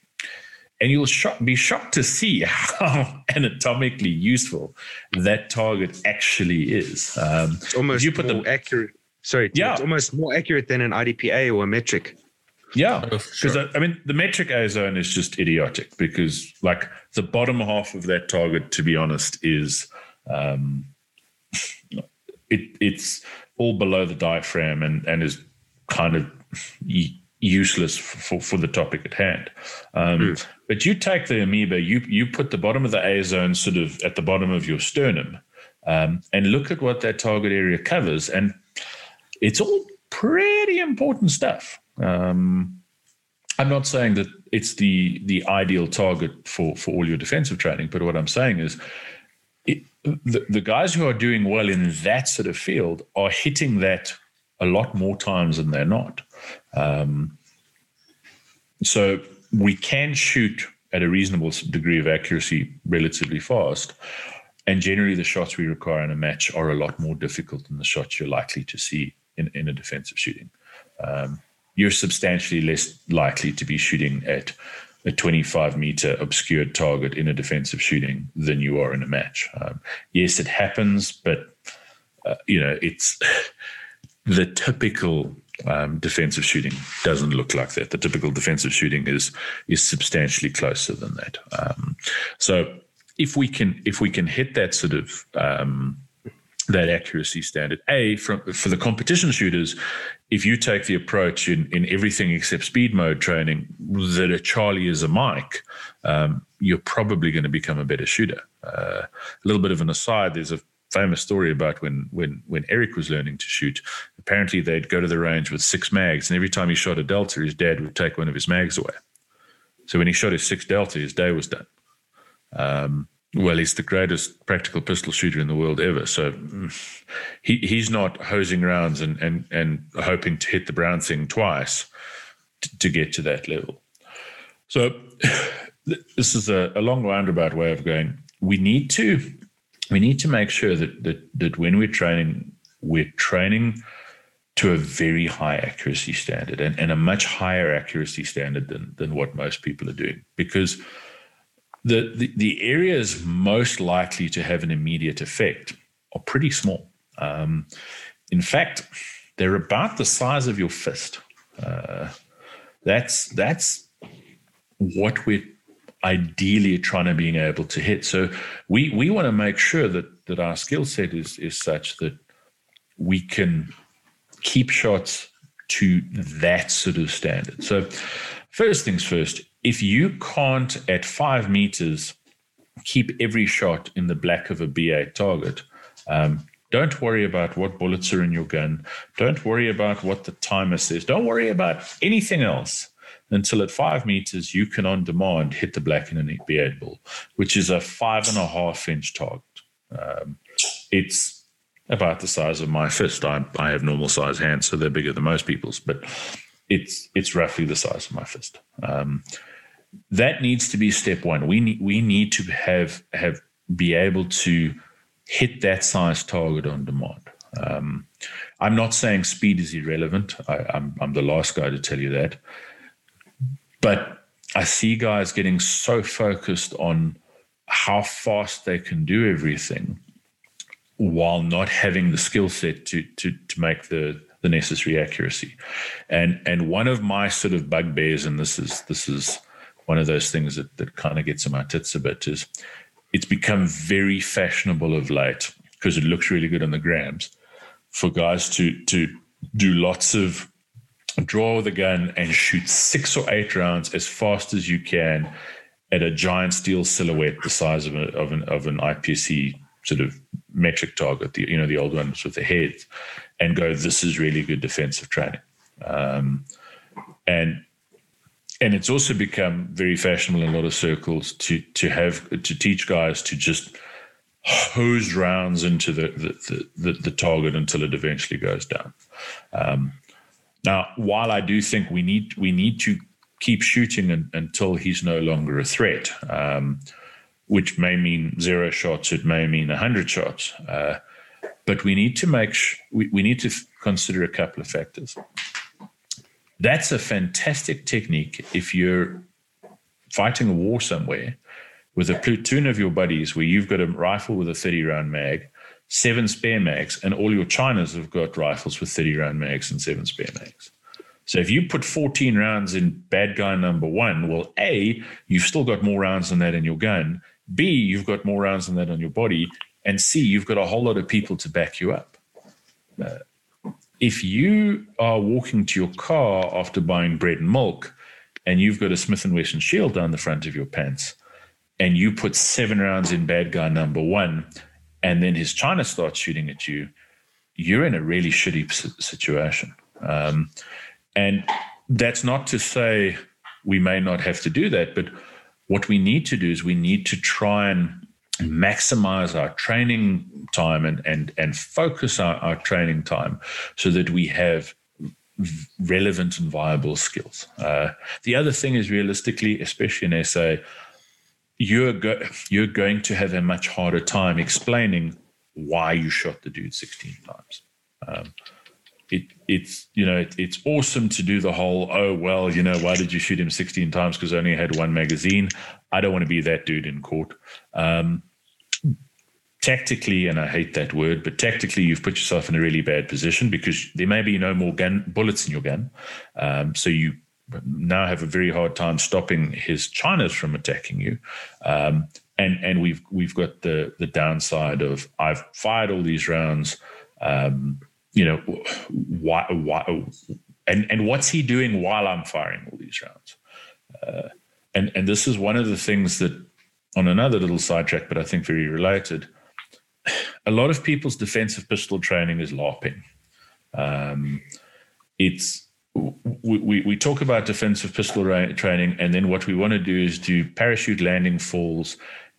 And you'll shock, be shocked to see how anatomically useful that target actually is. Um, It's almost you put more the accurate. Sorry, Yeah. it's almost more accurate than an IDPA or a metric. Yeah, Oh, because sure. I mean the metric A zone is just idiotic because like the bottom half of that target, to be honest, is um, it it's all below the diaphragm and and is kind of useless for, for the topic at hand. Um, But you take the amoeba, you you put the bottom of the A zone sort of at the bottom of your sternum, um, and look at what that target area covers, and it's all pretty important stuff. Um, I'm not saying that it's the the ideal target for for all your defensive training, but what I'm saying is, it, the the guys who are doing well in that sort of field are hitting that a lot more times than they're not. Um, so we can shoot at a reasonable degree of accuracy relatively fast. And generally, the shots we require in a match are a lot more difficult than the shots you're likely to see in, in a defensive shooting. Um, you're substantially less likely to be shooting at a 25 meter obscured target in a defensive shooting than you are in a match. Um, yes, it happens, but uh, you know it's the typical um, defensive shooting doesn't look like that. The typical defensive shooting is is substantially closer than that. Um, so if we can if we can hit that sort of um, that accuracy standard, a from for the competition shooters, if you take the approach in in everything except speed mode training that a Charlie is a Mike, um, you're probably going to become a better shooter. Uh, a little bit of an aside: there's a famous story about when when when Eric was learning to shoot. Apparently, they'd go to the range with six mags, and every time he shot a delta, his dad would take one of his mags away. So when he shot his six delta, his day was done. Um, well, he's the greatest practical pistol shooter in the world ever. So mm, he he's not hosing rounds and and and hoping to hit the brown thing twice to, to get to that level. So this is a, a long roundabout way of going. We need to we need to make sure that that that when we're training, we're training to a very high accuracy standard and, and a much higher accuracy standard than than what most people are doing because the, the, the areas most likely to have an immediate effect are pretty small. Um, in fact, they're about the size of your fist. Uh, that's that's what we're ideally trying to being able to hit. So we we want to make sure that that our skill set is is such that we can keep shots to that sort of standard. So first things first, if you can't at five meters keep every shot in the black of a B8 target, um, don't worry about what bullets are in your gun. Don't worry about what the timer says. Don't worry about anything else until at five meters you can on demand hit the black in an B8 bull, which is a five and a half inch target. Um, it's about the size of my fist. I, I have normal size hands, so they're bigger than most people's, but it's it's roughly the size of my fist. Um, that needs to be step one. We need we need to have have be able to hit that size target on demand. Um, I'm not saying speed is irrelevant. I, I'm I'm the last guy to tell you that, but I see guys getting so focused on how fast they can do everything while not having the skill set to to to make the the necessary accuracy. And and one of my sort of bugbears, and this is this is one of those things that, that kind of gets in my tits a bit is it's become very fashionable of late because it looks really good on the grams for guys to to do lots of draw the gun and shoot six or eight rounds as fast as you can at a giant steel silhouette the size of, a, of an of an IPSC sort of metric target, the you know the old ones with the head, and go, this is really good defensive training. Um, and and it's also become very fashionable in a lot of circles to to have to teach guys to just hose rounds into the the, the, the target until it eventually goes down. Um, now, while I do think we need we need to keep shooting until he's no longer a threat, um, which may mean zero shots, it may mean hundred shots, uh, but we need to make sh- we, we need to f- consider a couple of factors. That's a fantastic technique if you're fighting a war somewhere with a platoon of your buddies where you've got a rifle with a 30 round mag, seven spare mags, and all your Chinas have got rifles with 30 round mags and seven spare mags. So if you put 14 rounds in bad guy number one, well, A, you've still got more rounds than that in your gun. B, you've got more rounds than that on your body. And C, you've got a whole lot of people to back you up. Uh, if you are walking to your car after buying bread and milk and you've got a Smith and Wesson shield down the front of your pants and you put seven rounds in bad guy number one and then his China starts shooting at you, you're in a really shitty situation. Um, and that's not to say we may not have to do that, but what we need to do is we need to try and maximize our training time and and and focus our, our training time so that we have relevant and viable skills. Uh, the other thing is realistically, especially in SA, you're go- you're going to have a much harder time explaining why you shot the dude 16 times. Um, it, it's you know it, it's awesome to do the whole oh well you know why did you shoot him 16 times because only had one magazine I don't want to be that dude in court. Um, tactically and I hate that word but tactically you've put yourself in a really bad position because there may be no more gun bullets in your gun. Um, so you now have a very hard time stopping his Chinas from attacking you. Um, and and we've we've got the the downside of I've fired all these rounds um, you know, why, why, and and what's he doing while I'm firing all these rounds? Uh, and and this is one of the things that, on another little sidetrack, but I think very related. A lot of people's defensive pistol training is LARPing. Um, it's we, we, we talk about defensive pistol ra- training, and then what we want to do is do parachute landing falls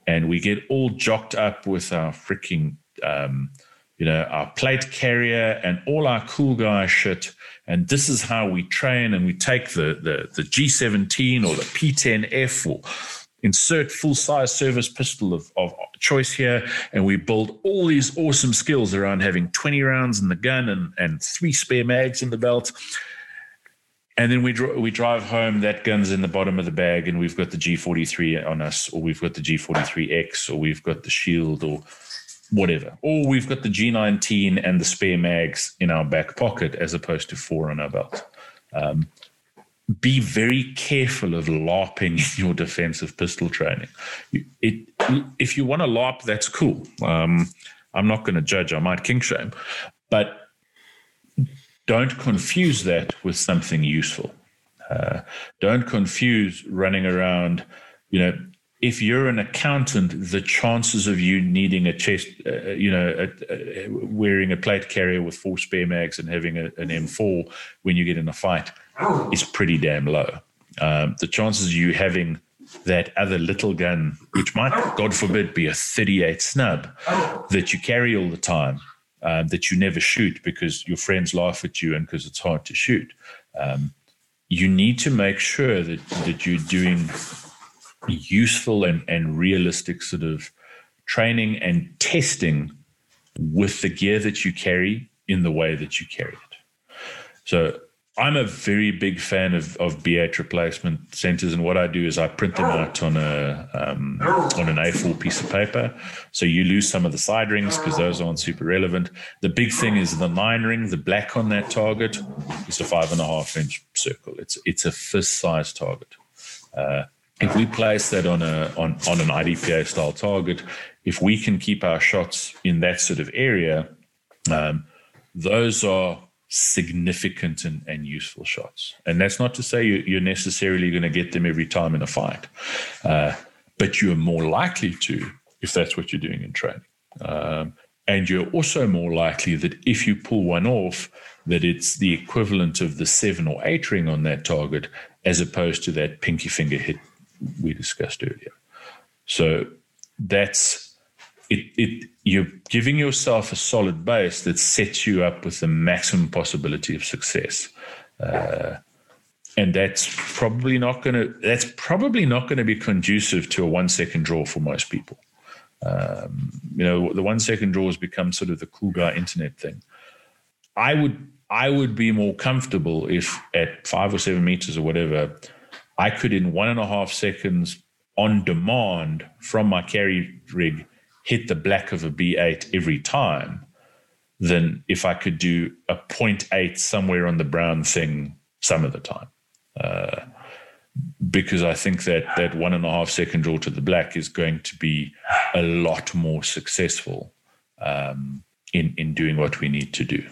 and we get all jocked up with our freaking, um, you know, our plate carrier and all our cool guy shit. And this is how we train, and we take the the, the G17 or the P10F or insert full size service pistol of, of choice here, and we build all these awesome skills around having 20 rounds in the gun and, and three spare mags in the belt. And then we dr- we drive home. That gun's in the bottom of the bag, and we've got the G43 on us, or we've got the G43X, or we've got the Shield, or whatever, or we've got the G19 and the spare mags in our back pocket, as opposed to four on our belt. Um, be very careful of LARPing in your defensive pistol training. It, if you want to LARP, that's cool. Um, I'm not going to judge. I might king shame, but don't confuse that with something useful. Uh, don't confuse running around. You know, if you're an accountant, the chances of you needing a chest, uh, you know, a, a, wearing a plate carrier with four spare mags and having a, an M4 when you get in a fight is pretty damn low. Um, the chances of you having that other little gun, which might, God forbid, be a 38 snub that you carry all the time, um, that you never shoot because your friends laugh at you and because it's hard to shoot. Um, you need to make sure that, that you're doing useful and, and realistic sort of training and testing with the gear that you carry in the way that you carry it. So I'm a very big fan of, of B8 replacement centers, and what I do is I print them out on a um, on an A4 piece of paper. So you lose some of the side rings because those aren't super relevant. The big thing is the nine ring, the black on that target is a five and a half inch circle. It's it's a fist size target. Uh, if we place that on a on, on an IDPA style target, if we can keep our shots in that sort of area, um, those are significant and, and useful shots. And that's not to say you, are necessarily going to get them every time in a fight, uh, but you're more likely to if that's what you're doing in training. Um, and you're also more likely that if you pull one off, that it's the equivalent of the seven or eight ring on that target, as opposed to that pinky finger hit we discussed earlier. So that's it, it you're giving yourself a solid base that sets you up with the maximum possibility of success. Uh, and that's probably not going to that's probably not going to be conducive to a one second draw for most people. Um, you know, the one second draw has become sort of the cool guy internet thing. I would I would be more comfortable if at five or seven meters or whatever, I could in one and a half seconds on demand from my carry rig hit the black of a B8 every time than if I could do a 0.8 somewhere on the brown thing some of the time. Uh, because I think that that one and a half second draw to the black is going to be a lot more successful um, in in doing what we need to do.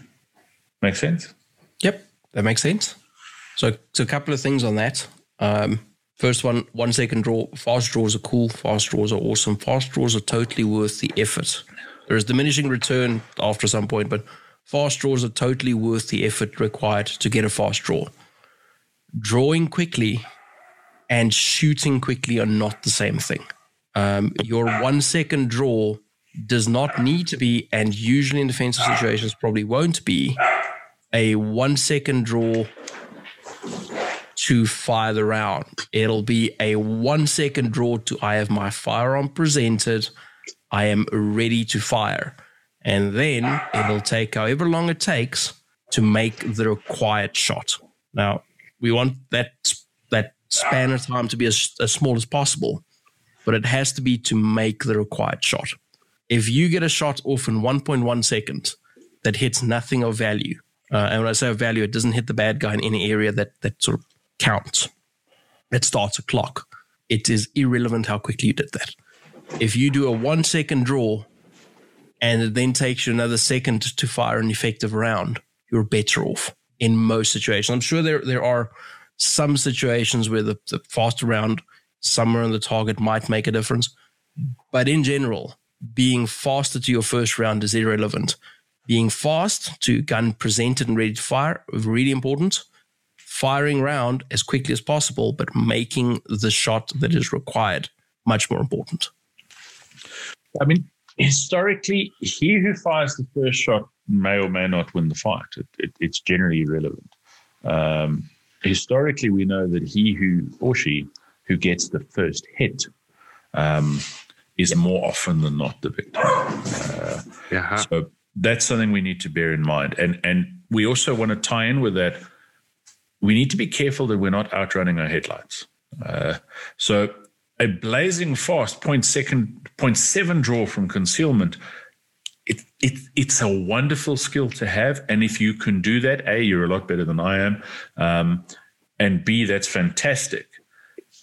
Make sense? Yep, that makes sense. So, so a couple of things on that. Um, First one, one second draw. Fast draws are cool. Fast draws are awesome. Fast draws are totally worth the effort. There is diminishing return after some point, but fast draws are totally worth the effort required to get a fast draw. Drawing quickly and shooting quickly are not the same thing. Um, your one second draw does not need to be, and usually in defensive situations probably won't be, a one second draw to fire the round. It'll be a one second draw to I have my firearm presented. I am ready to fire. And then it'll take however long it takes to make the required shot. Now, we want that that span of time to be as, as small as possible, but it has to be to make the required shot. If you get a shot off in 1.1 seconds that hits nothing of value, uh, and when I say of value, it doesn't hit the bad guy in any area that that sort of counts. It starts a clock. It is irrelevant how quickly you did that. If you do a one second draw and it then takes you another second to fire an effective round, you're better off in most situations. I'm sure there, there are some situations where the, the faster round somewhere on the target might make a difference. But in general, being faster to your first round is irrelevant. Being fast to gun presented and ready to fire, is really important firing round as quickly as possible, but making the shot that is required much more important. I mean, historically, he who fires the first shot may or may not win the fight. It, it, it's generally irrelevant. Um, historically, we know that he who or she who gets the first hit um, is more often than not the victim. Uh, Yeah. so that's something we need to bear in mind. And and we also want to tie in with that. We need to be careful that we're not outrunning our headlights. Uh, so a blazing fast point second point seven draw from concealment. It, it, it's a wonderful skill to have. And if you can do that, A, you're a lot better than I am. Um, and B, that's fantastic.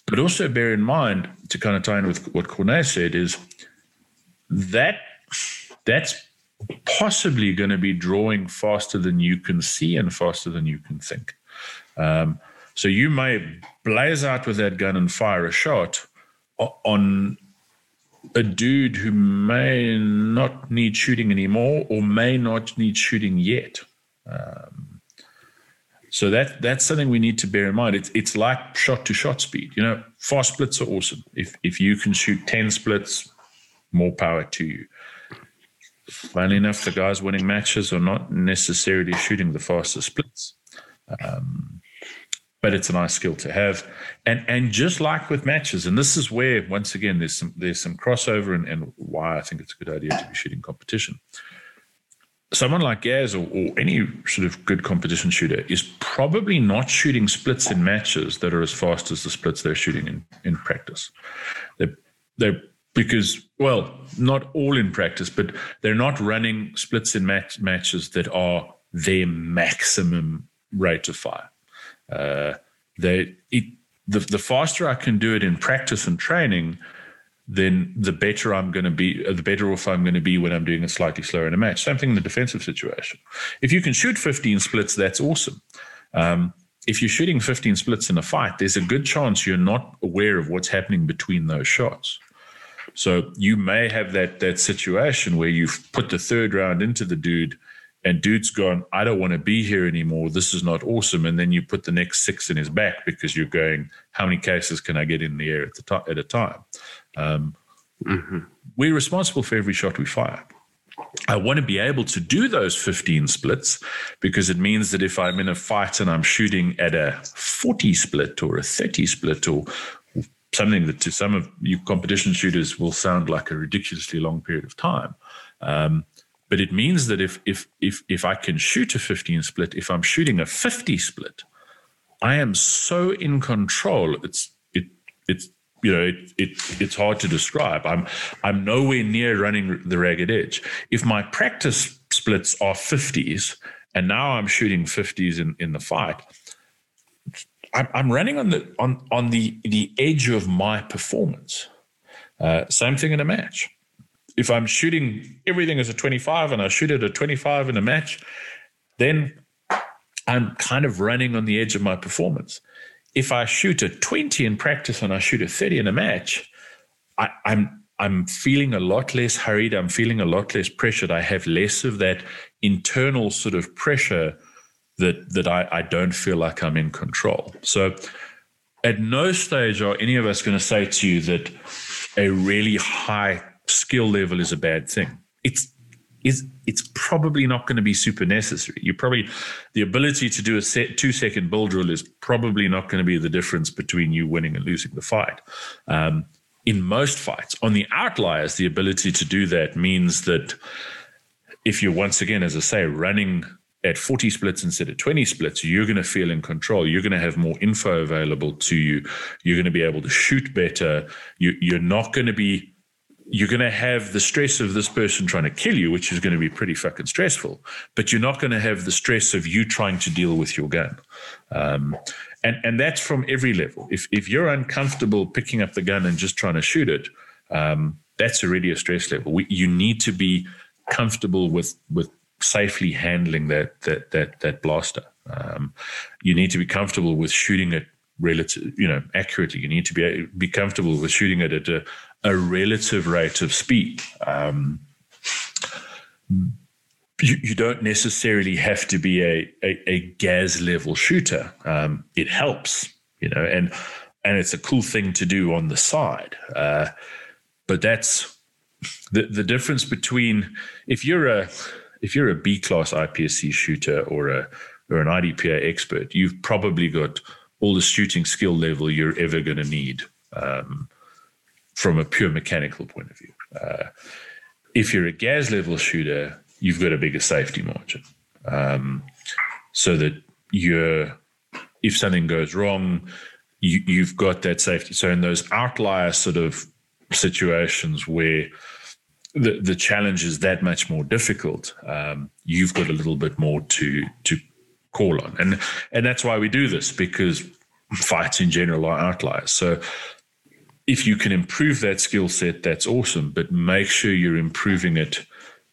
But also bear in mind, to kind of tie in with what Cornet said, is that that's possibly going to be drawing faster than you can see and faster than you can think. Um, so you may blaze out with that gun and fire a shot on a dude who may not need shooting anymore or may not need shooting yet. Um, so that that's something we need to bear in mind. It's it's like shot to shot speed. You know, fast splits are awesome. If if you can shoot ten splits, more power to you. Funnily enough, the guys winning matches are not necessarily shooting the fastest splits. Um, but it's a nice skill to have. And and just like with matches, and this is where once again there's some there's some crossover and, and why I think it's a good idea to be shooting competition. Someone like Gaz or, or any sort of good competition shooter is probably not shooting splits in matches that are as fast as the splits they're shooting in, in practice. They're, they're because well, not all in practice, but they're not running splits in match, matches that are their maximum rate of fire. Uh, they it, the the faster I can do it in practice and training, then the better I'm going to be. uh, The better off I'm going to be when I'm doing it slightly slower in a match. Same thing in the defensive situation. If you can shoot 15 splits, that's awesome. Um, if you're shooting 15 splits in a fight, there's a good chance you're not aware of what's happening between those shots. So you may have that that situation where you've put the third round into the dude, and dude's gone, I don't want to be here anymore. This is not awesome. And then you put the next six in his back because you're going, how many cases can I get in the air at the to- at a time? Um, We're responsible for every shot we fire. I want to be able to do those 15 splits because it means that if I'm in a fight and I'm shooting at a 40 split or a 30 split or something that to some of you competition shooters will sound like a ridiculously long period of time. Um, but it means that if if if if I can shoot a 15 split, if I'm shooting a 50 split, I am so in control. It's it it's you know it, it it's hard to describe. I'm I'm nowhere near running the ragged edge. If my practice splits are 50s and now I'm shooting 50s in in the fight, I'm, running on the on on the the edge of my performance. Uh, same thing in a match. If I'm shooting everything as a 25 and I shoot at a 25 in a match, then I'm kind of running on the edge of my performance. If I shoot a 20 in practice and I shoot a 30 in a match, I, I'm I'm feeling a lot less hurried. I'm feeling a lot less pressured. I have less of that internal sort of pressure that that I, I don't feel like I'm in control. So at no stage are any of us going to say to you that a really high skill level is a bad thing. It's is it's probably not going to be super necessary. You probably the ability to do a set, two second Bill drill is probably not going to be the difference between you winning and losing the fight. Um, in most fights, on the outliers, the ability to do that means that if you're once again, as I say, running at 40 splits instead of 20 splits, you're going to feel in control. You're going to have more info available to you. You're going to be able to shoot better. You, you're not going to be you're going to have the stress of this person trying to kill you, which is going to be pretty fucking stressful. But you're not going to have the stress of you trying to deal with your gun, um, and and that's from every level. If if you're uncomfortable picking up the gun and just trying to shoot it, um, that's already a stress level. We, you need to be comfortable with with safely handling that that that that blaster. Um, you need to be comfortable with shooting it relative, you know, accurately. You need to be be comfortable with shooting it at a, a relative rate of speed. Um, you, you, don't necessarily have to be a, a, a Gaz level shooter. Um, it helps, you know, and and it's a cool thing to do on the side. Uh, but that's the the difference between if you're a if you're a B class IPSC shooter or a or an IDPA expert, you've probably got all the shooting skill level you're ever going to need um, from a pure mechanical point of view. Uh, if you're a Gaz level shooter, you've got a bigger safety margin, um, so that you're if something goes wrong, you, you've got that safety. So in those outlier sort of situations where the the challenge is that much more difficult, um, you've got a little bit more to to call on, and and that's why we do this because fights in general are outliers. So if you can improve that skill set, that's awesome. But make sure you're improving it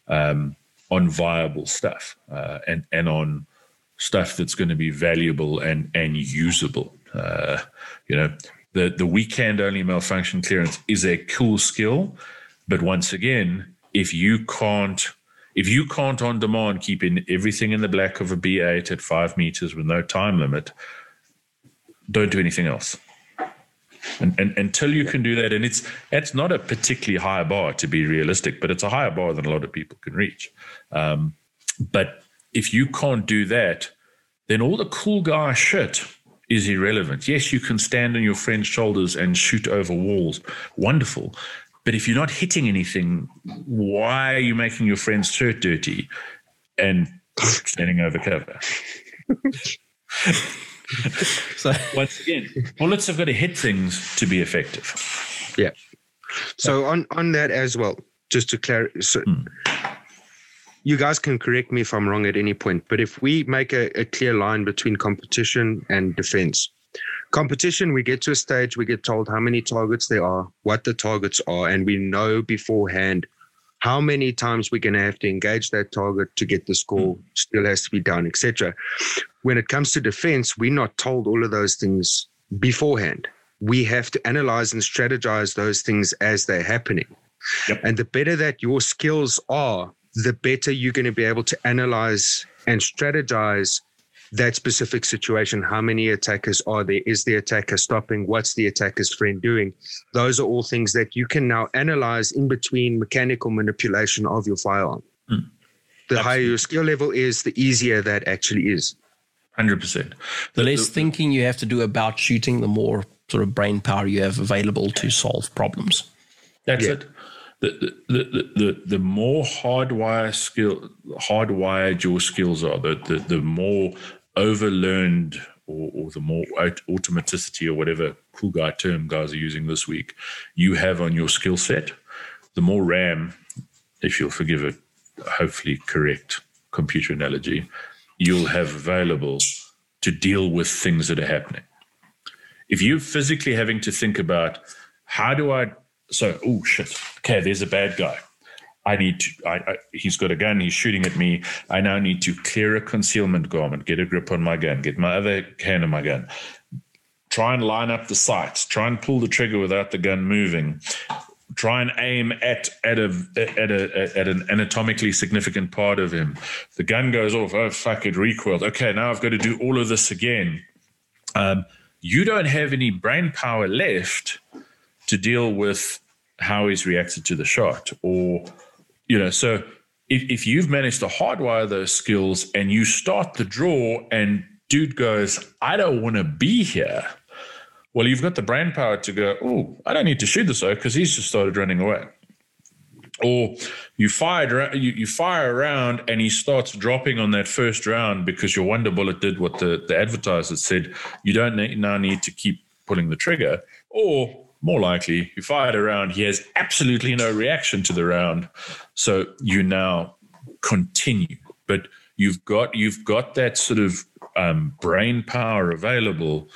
um, on viable stuff uh, and and on stuff that's going to be valuable and and usable. Uh, you know, the the weak hand only malfunction clearance is a cool skill but once again, if you can't if you can't on demand keep in everything in the black of a B8 at five meters with no time limit, don't do anything else. And, and, until you can do that, and it's it's not a particularly high bar to be realistic, but it's a higher bar than a lot of people can reach. Um, but if you can't do that, then all the cool guy shit is irrelevant. Yes, you can stand on your friend's shoulders and shoot over walls. Wonderful. But if you're not hitting anything, why are you making your friend's shirt dirty and standing over cover? so once again, bullets have got to hit things to be effective. Yeah. So on on that as well, just to clarify, so hmm. you guys can correct me if I'm wrong at any point, but if we make a, a clear line between competition and defense, competition, we get to a stage, we get told how many targets there are, what the targets are, and we know beforehand how many times we're going to have to engage that target to get the score mm. still has to be done, etc. When it comes to defense, we're not told all of those things beforehand. We have to analyze and strategize those things as they're happening. Yep. And the better that your skills are, the better you're going to be able to analyze and strategize that specific situation. How many attackers are there? Is the attacker stopping? What's the attacker's friend doing? Those are all things that you can now analyze in between mechanical manipulation of your firearm. Mm. The Absolutely. higher your skill level is, the easier that actually is. 100%. The less thinking you have to do about shooting, the more sort of brain power you have available to solve problems. That's yeah. it. The, the, the, the, the more hardwired skill hardwired your skills are, the, the, the more overlearned or, or the more automaticity or whatever cool guy term guys are using this week you have on your skill set, the more RAM, if you'll forgive it, hopefully correct computer analogy, you'll have available to deal with things that are happening. If you're physically having to think about how do I, so, oh shit, okay, there's a bad guy. I need to, I, I, he's got a gun, he's shooting at me. I now need to clear a concealment garment, get a grip on my gun, get my other hand on my gun, try and line up the sights, try and pull the trigger without the gun moving, try and aim at at a at a at an anatomically significant part of him. The gun goes off. Oh fuck! It recoiled. Okay, now I've got to do all of this again. Um, you don't have any brain power left to deal with how he's reacted to the shot or you know, so if, if you've managed to hardwire those skills and you start the draw and dude goes, I don't want to be here. Well, you've got the brain power to go, oh, I don't need to shoot this guy because he's just started running away. Or you fired, you, you fire around and he starts dropping on that first round because your wonder bullet did what the, the advertiser said. You don't now need to keep pulling the trigger. Or more likely, you fired a round, he has absolutely no reaction to the round. So you now continue. But you've got you've got that sort of um, brain power available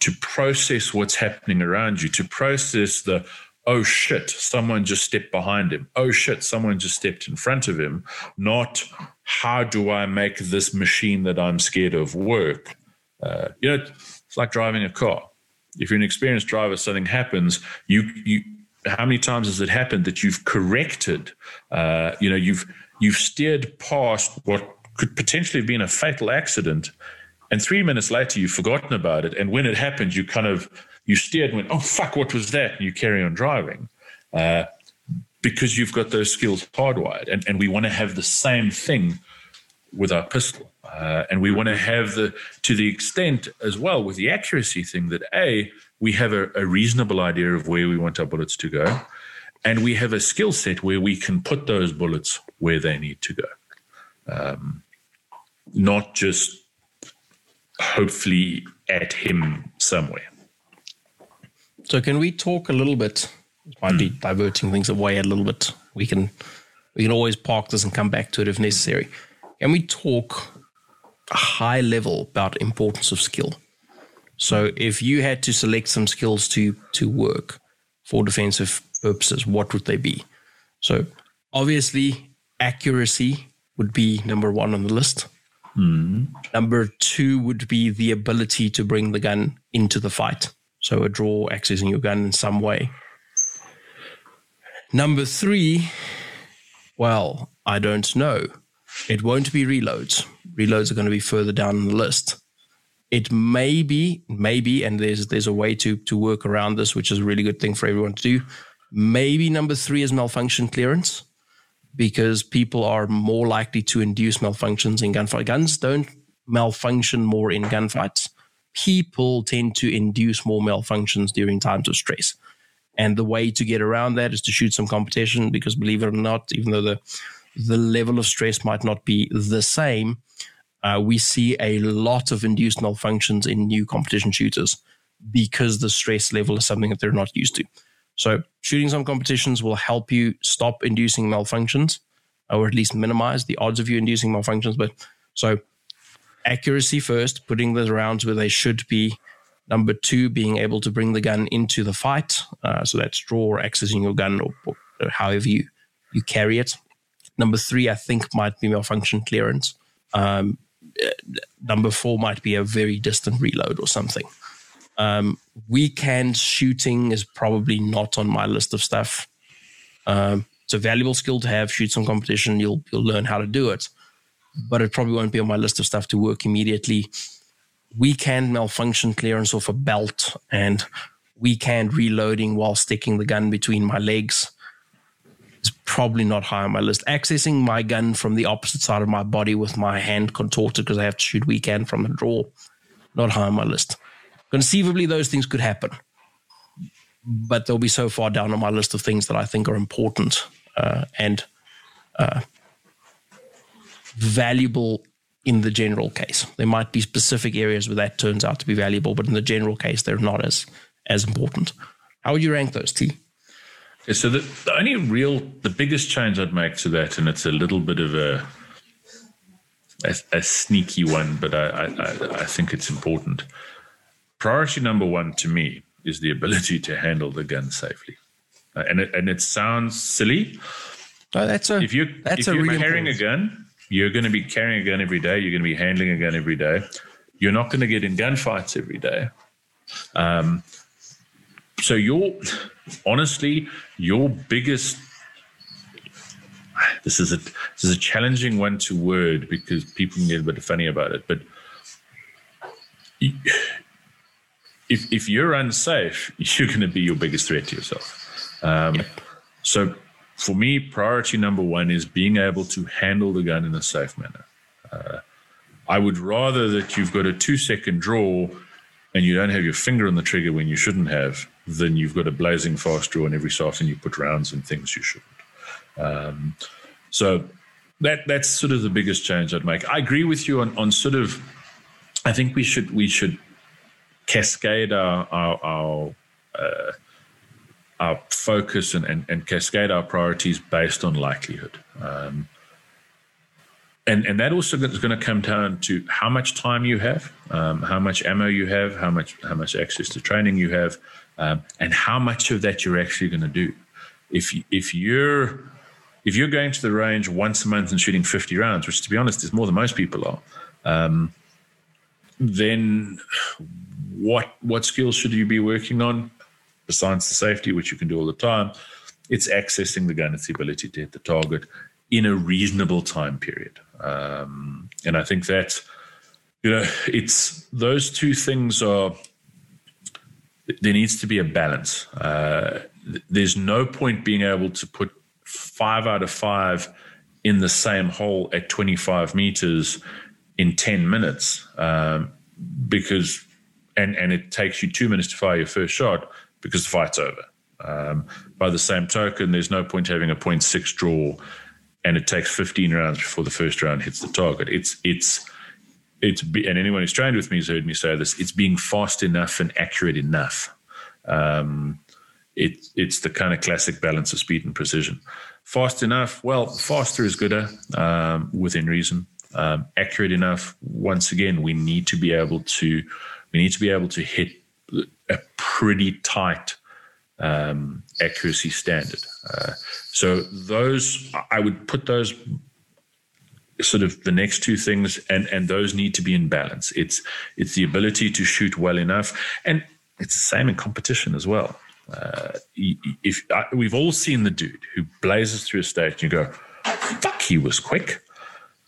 to process what's happening around you, to process the oh shit, someone just stepped behind him. Oh shit, someone just stepped in front of him. Not how do I make this machine that I'm scared of work? Uh, you know, it's like driving a car if you're an experienced driver, something happens, you you how many times has it happened that you've corrected? Uh, you know, you've you've steered past what could potentially have been a fatal accident, and three minutes later you've forgotten about it. And when it happened, you kind of you steered and went, "Oh fuck, what was that?" And you carry on driving. Uh, because you've got those skills hardwired. And, and we want to have the same thing with our pistol. Uh, and we want to have the, to the extent as well with the accuracy thing that A, we have a, a reasonable idea of where we want our bullets to go. And we have a skill set where we can put those bullets where they need to go. Um, not just hopefully at him somewhere. So can we talk a little bit? Might be hmm. diverting things away a little bit. We can we can always park this and come back to it if necessary. Can we talk a high level about importance of skill? So if you had to select some skills to to work for defensive purposes, what would they be? So obviously accuracy would be number one on the list. Mm. Number two would be the ability to bring the gun into the fight. So a draw, accessing your gun in some way. Number three, well, I don't know. It won't be reloads. Reloads are going to be further down the list. It may be, maybe, and there's there's a way to to work around this, which is a really good thing for everyone to do. Maybe number three is malfunction clearance, because people are more likely to induce malfunctions in gunfight. Guns don't malfunction more in gunfights. People tend to induce more malfunctions during times of stress. And the way to get around that is to shoot some competition because believe it or not, even though the the level of stress might not be the same, uh, we see a lot of induced malfunctions in new competition shooters because the stress level is something that they're not used to. So, shooting some competitions will help you stop inducing malfunctions, or at least minimize the odds of you inducing malfunctions. But so, accuracy first, putting the rounds where they should be. Number two, being able to bring the gun into the fight. Uh, so that's draw or accessing your gun or, or, however you, you carry it. Number three, I think, might be malfunction clearance. Um, number four might be a very distant reload or something. Um, weak hand shooting is probably not on my list of stuff. Um, it's a valuable skill to have. Shoot some competition, you'll you'll learn how to do it, but it probably won't be on my list of stuff to work immediately. Weak hand malfunction clearance off a belt and weak hand reloading while sticking the gun between my legs is probably not high on my list. Accessing my gun from the opposite side of my body with my hand contorted because I have to shoot weekend from the draw, not high on my list. Conceivably, those things could happen, but they'll be so far down on my list of things that I think are important uh, and uh, valuable in the general case. There might be specific areas where that turns out to be valuable, but in the general case, they're not as as important. How would you rank those, T? Okay, so the, the only real, the biggest change I'd make to that, and it's a little bit of a a, a sneaky one, but I, I, I think it's important. Priority number one to me is the ability to handle the gun safely, uh, and it, and it sounds silly. Oh, that's a if you that's if you're carrying a gun, you're going to be carrying a gun every day. You're going to be handling a gun every day. You're not going to get in gunfights every day. Um, so your honestly, your biggest this is a this is a challenging one to word because people can get a bit funny about it, but if if you're unsafe, you're going to be your biggest threat to yourself. Um, So for me, priority number one is being able to handle the gun in a safe manner. Uh, I would rather that you've got a two second draw and you don't have your finger on the trigger when you shouldn't have than you've got a blazing fast draw and every so often you put rounds in things you shouldn't. Um, so that that's sort of the biggest change I'd make. I agree with you on, on sort of. I think we should we should cascade our our our, uh, our focus and, and, and cascade our priorities based on likelihood. Um, and and that also is going to come down to how much time you have, um, how much ammo you have, how much how much access to training you have, um, and how much of that you're actually going to do. If if you're if you're going to the range once a month and shooting 50 rounds, which to be honest is more than most people are, um, then what what skills should you be working on besides the safety, which you can do all the time? It's accessing the gun, it's ability to hit the target in a reasonable time period. Um, and I think that you know it's those two things are there needs to be a balance. Uh, th- there's no point being able to put five out of five in the same hole at 25 meters in 10 minutes um, because and and it takes you two minutes to fire your first shot because the fight's over. Um, by the same token, there's no point having a 0.6 draw, and it takes 15 rounds before the first round hits the target. It's it's it's and anyone who's trained with me has heard me say this. It's being fast enough and accurate enough. Um, it, it's the kind of classic balance of speed and precision. Fast enough, well, faster is gooder um, within reason. Um, accurate enough. Once again, we need to be able to we need to be able to hit a pretty tight um, accuracy standard. Uh, so those, I would put those sort of the next two things, and and those need to be in balance. It's it's the ability to shoot well enough, and it's the same in competition as well. Uh, if uh, we've all seen the dude who blazes through a stage, and you go, "Fuck, he was quick."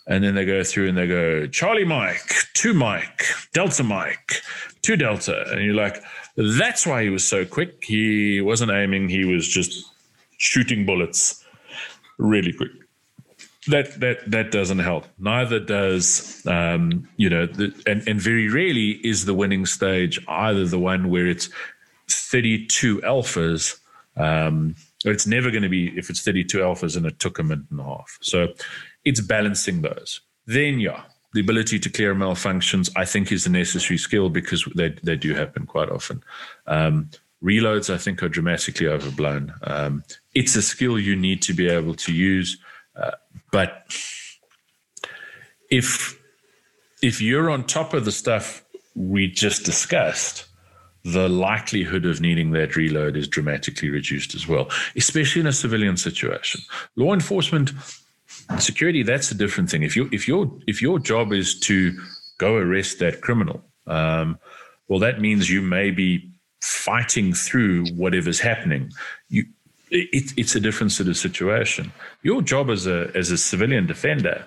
And then they go through and they go, Charlie Mike, two Mike, Delta Mike, two Delta. And you're like, that's why he was so quick. He wasn't aiming, he was just shooting bullets really quick. That that that doesn't help. Neither does um, you know, the, and and very rarely is the winning stage either the one where it's 32 alphas. Um, it's never going to be if it's 32 alphas and it took a minute and a half. So it's balancing those. Then, yeah, the ability to clear malfunctions, I think, is a necessary skill because they, they do happen quite often. Um, reloads, I think, are dramatically overblown. Um, it's a skill you need to be able to use, uh, but if if you're on top of the stuff we just discussed, the likelihood of needing that reload is dramatically reduced as well, especially in a civilian situation. Law enforcement security that's a different thing. If you if your if your job is to go arrest that criminal um, well that means you may be fighting through whatever's happening. You it, it's a different sort of situation. Your job as a as a civilian defender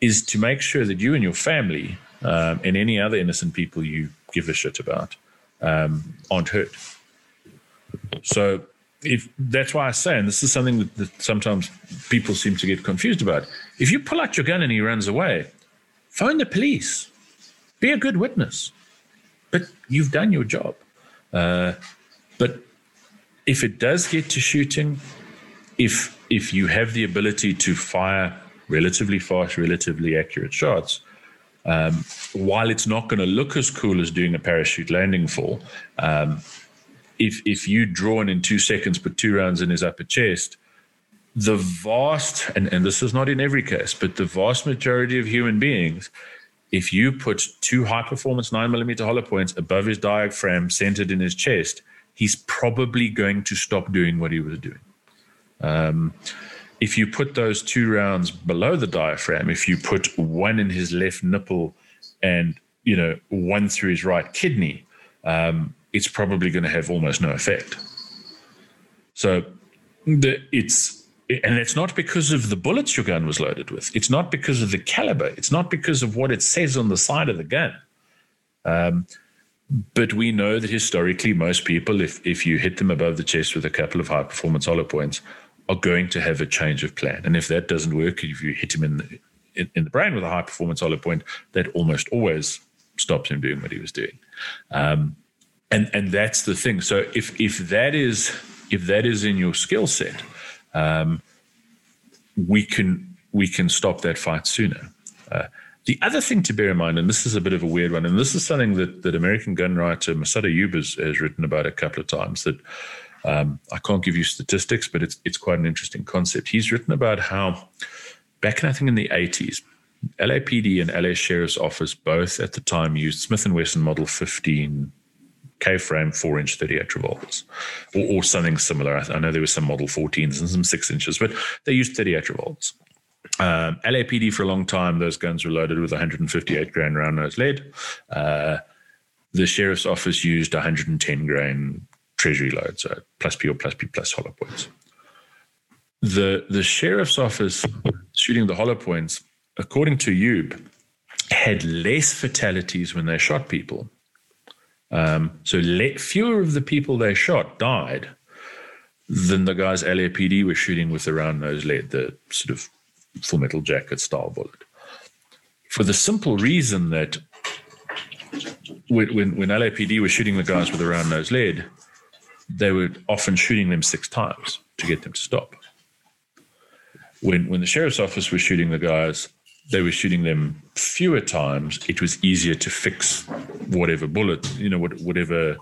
is to make sure that you and your family um, and any other innocent people you give a shit about um, aren't hurt. So if that's why I say, and this is something that, that, sometimes people seem to get confused about. If you pull out your gun and he runs away, phone the police. Be a good witness. But you've done your job. Uh, but if it does get to shooting, if if you have the ability to fire relatively fast, relatively accurate shots, um, while it's not going to look as cool as doing a parachute landing fall, um, if if you draw in two seconds, put two rounds in his upper chest, the vast and, and this is not in every case, but the vast majority of human beings, if you put two high performance nine millimeter hollow points above his diaphragm centered in his chest, he's probably going to stop doing what he was doing. Um, if you put those two rounds below the diaphragm, if you put one in his left nipple and you know one through his right kidney, um, it's probably going to have almost no effect. So the, it's and it's not because of the bullets your gun was loaded with. It's not because of the caliber. It's not because of what it says on the side of the gun. Um, but we know that historically, most people, if if you hit them above the chest with a couple of high performance hollow points, are going to have a change of plan. And if that doesn't work, if you hit him in the in, in the brain with a high performance hollow point, that almost always stops him doing what he was doing. Um, and and that's the thing. So if if that is if that is in your skill set, um, we can we can stop that fight sooner. Uh, the other thing to bear in mind, and this is a bit of a weird one, and this is something that, that American gun writer Massad Ayoob has, has written about a couple of times. That um, I can't give you statistics, but it's it's quite an interesting concept. He's written about how back in I think in the eighties, LAPD and LA Sheriff's Office both at the time used Smith and Wesson Model 15 K frame, four inch 38 revolvers, or, or something similar. I, I, know there were some Model 14s and some six inches, but they used 38 revolvers. Um, LAPD for a long time, those guns were loaded with 158 grain round nose lead. Uh, the sheriff's office used 110 grain treasury load, so plus P or plus P plus hollow points. The the sheriff's office shooting the hollow points, according to Ayoob, had less fatalities when they shot people um, so let, fewer of the people they shot died than the guys LAPD were shooting with the round nose lead, the sort of full metal jacket style bullet. For the simple reason that when, when, when LAPD were shooting the guys with the round nose lead, they were often shooting them six times to get them to stop. When, when the sheriff's office was shooting the guys, they were shooting them fewer times. It was easier to fix whatever bullet, you know, whatever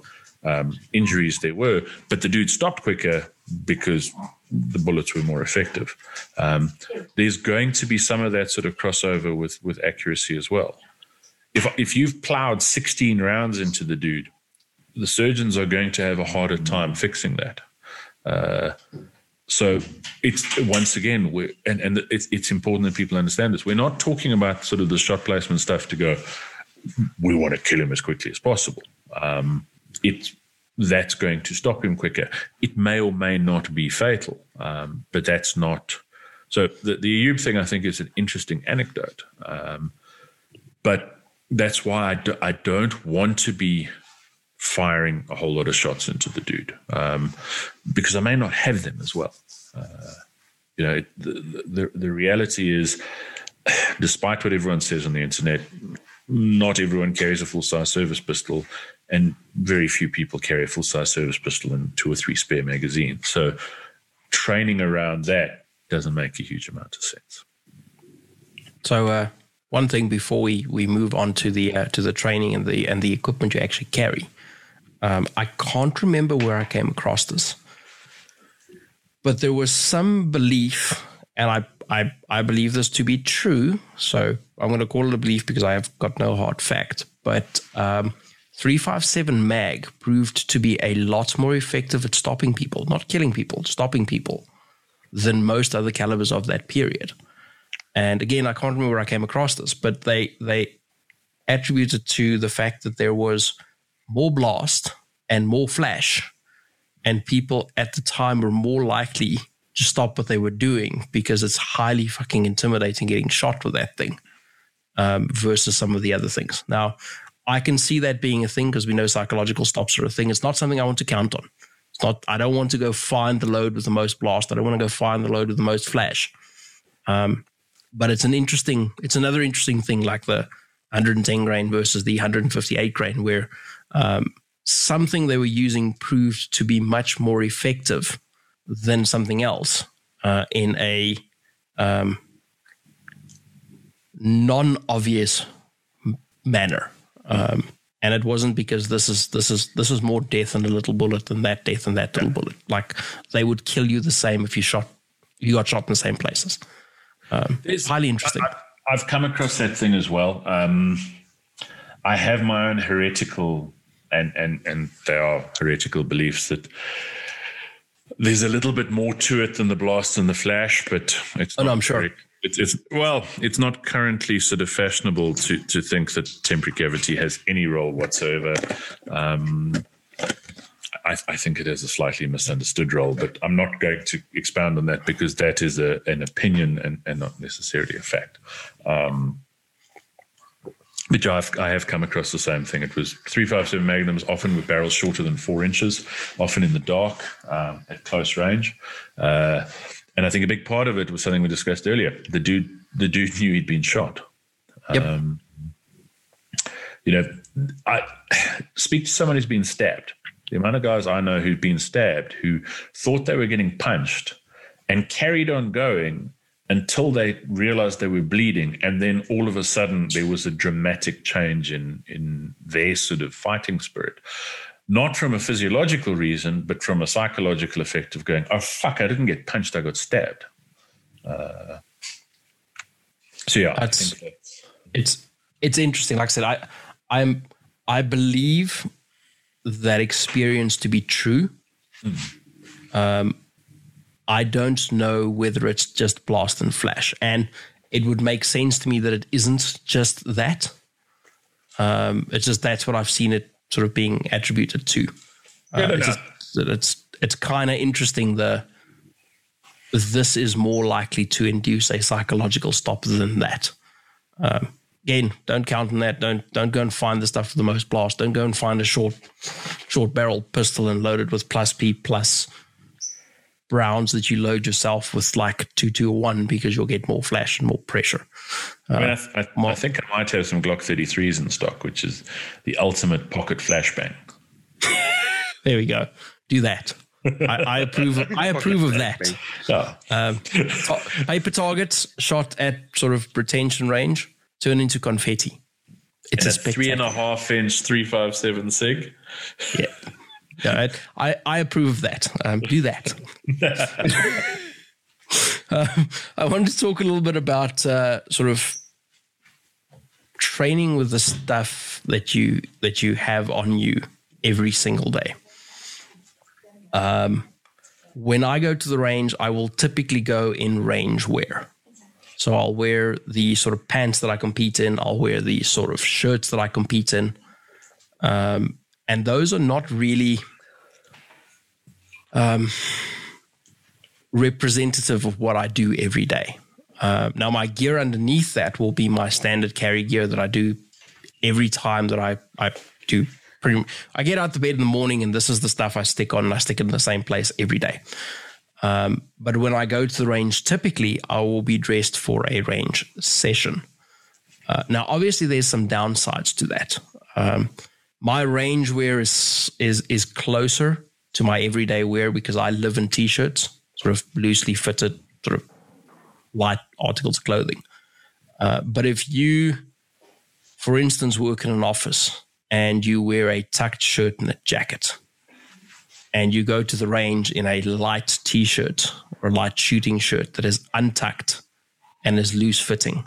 um, injuries there were. But the dude stopped quicker because the bullets were more effective. Um, there's going to be some of that sort of crossover with with accuracy as well. If if you've plowed 16 rounds into the dude, the surgeons are going to have a harder time fixing that. Uh, so it's once again, we and and it's it's important that people understand this. We're not talking about sort of the shot placement stuff to go. We want to kill him as quickly as possible. Um, it's that's going to stop him quicker. It may or may not be fatal, um, but that's not. So the the Ayoob thing, I think, is an interesting anecdote, um, but that's why I, do, I don't want to be firing a whole lot of shots into the dude um, because I may not have them as well. Uh, you know, the, the the reality is, despite what everyone says on the internet, not everyone carries a full size service pistol, and very few people carry a full size service pistol and two or three spare magazines. So training around that doesn't make a huge amount of sense. So uh, one thing before we, we move on to the uh, to the training and the and the equipment you actually carry, um, I can't remember where I came across this, but there was some belief, and I I I believe this to be true. So I'm going to call it a belief because I have got no hard fact, but. Um, 357 mag proved to be a lot more effective at stopping people, not killing people, stopping people, than most other calibers of that period. And again, I can't remember where I came across this, but they they attributed to the fact that there was more blast and more flash, and people at the time were more likely to stop what they were doing because it's highly fucking intimidating getting shot with that thing um, versus some of the other things. Now, I can see that being a thing because we know psychological stops are a thing. It's not something I want to count on. It's not. I don't want to go find the load with the most blast. I don't want to go find the load with the most flash. Um, but it's an interesting. It's another interesting thing, like the 110 grain versus the 158 grain, where um, something they were using proved to be much more effective than something else uh, in a um, non-obvious manner. Um, and it wasn't because this is this is this is more death in a little bullet than that death in that little bullet. Like they would kill you the same if you shot you got shot in the same places. Um, it's highly interesting. I, have come across that thing as well. Um, I have my own heretical and and and there are heretical beliefs that there's a little bit more to it than the blast and the flash, but it's. Oh, no, I'm sure. It's, it's, well, it's not currently sort of fashionable to to think that temporary cavity has any role whatsoever. Um, I, I, think it has a slightly misunderstood role, but I'm not going to expound on that because that is a, an opinion and, and not necessarily a fact. Um, but I've, I have come across the same thing. It was 357 Magnums, often with barrels shorter than four inches, often in the dark um, at close range. Uh, and I think a big part of it was something we discussed earlier. The dude, the dude knew he'd been shot. Yep. Um, you know, I speak to someone who's been stabbed. The amount of guys I know who've been stabbed who thought they were getting punched and carried on going until they realized they were bleeding and then all of a sudden there was a dramatic change in in their sort of fighting spirit not from a physiological reason, but from a psychological effect of going, oh, fuck, I didn't get punched, I got stabbed. Uh, so, yeah, that's, that's, it's, it's interesting. Like I said, I, I'm, I believe that experience to be true. Mm. Um, I don't know whether it's just blast and flash. And it would make sense to me that it isn't just that. Um, it's just that's what I've seen it sort of being attributed to. Uh, no, it's, just, it's it's kind of interesting. The this is more likely to induce a psychological stop than that. Um, again, don't count on that. Don't don't go and find the stuff with the most blast. Don't go and find a short short barrel pistol and load it with plus P plus rounds that you load yourself with like 2-2-1 because you'll get more flash and more pressure. I, mean, I, th- I, I, think I might have some Glock 33s in stock, which is the ultimate pocket flashbang. there we go. Do that. I, I, approve. Of, I approve of that. Oh. Um, paper targets shot at sort of retention range turn into confetti. It's a, a three and a half inch three five seven sig. Yeah, yeah I, I approve of that. Um, do that. um, I wanted to talk a little bit about uh, sort of training with the stuff that you that you have on you every single day. Um, when I go to the range, I will typically go in range wear. So I'll wear the sort of pants that I compete in. I'll wear the sort of shirts that I compete in. Um, and those are not really um, representative of what I do every day. Uh, now, my gear underneath that will be my standard carry gear that I do every time that I, I do pretty I get out the bed in the morning and this is the stuff I stick on and I stick it in the same place every day. Um, but when I go to the range, typically I will be dressed for a range session. Uh, now, obviously, there's some downsides to that. Um, my range wear is is is closer to my everyday wear because I live in t-shirts, sort of loosely fitted, sort of light articles of clothing. Uh, but if you, for instance, work in an office and you wear a tucked shirt and a jacket, and you go to the range in a light t shirt or a light shooting shirt that is untucked and is loose fitting,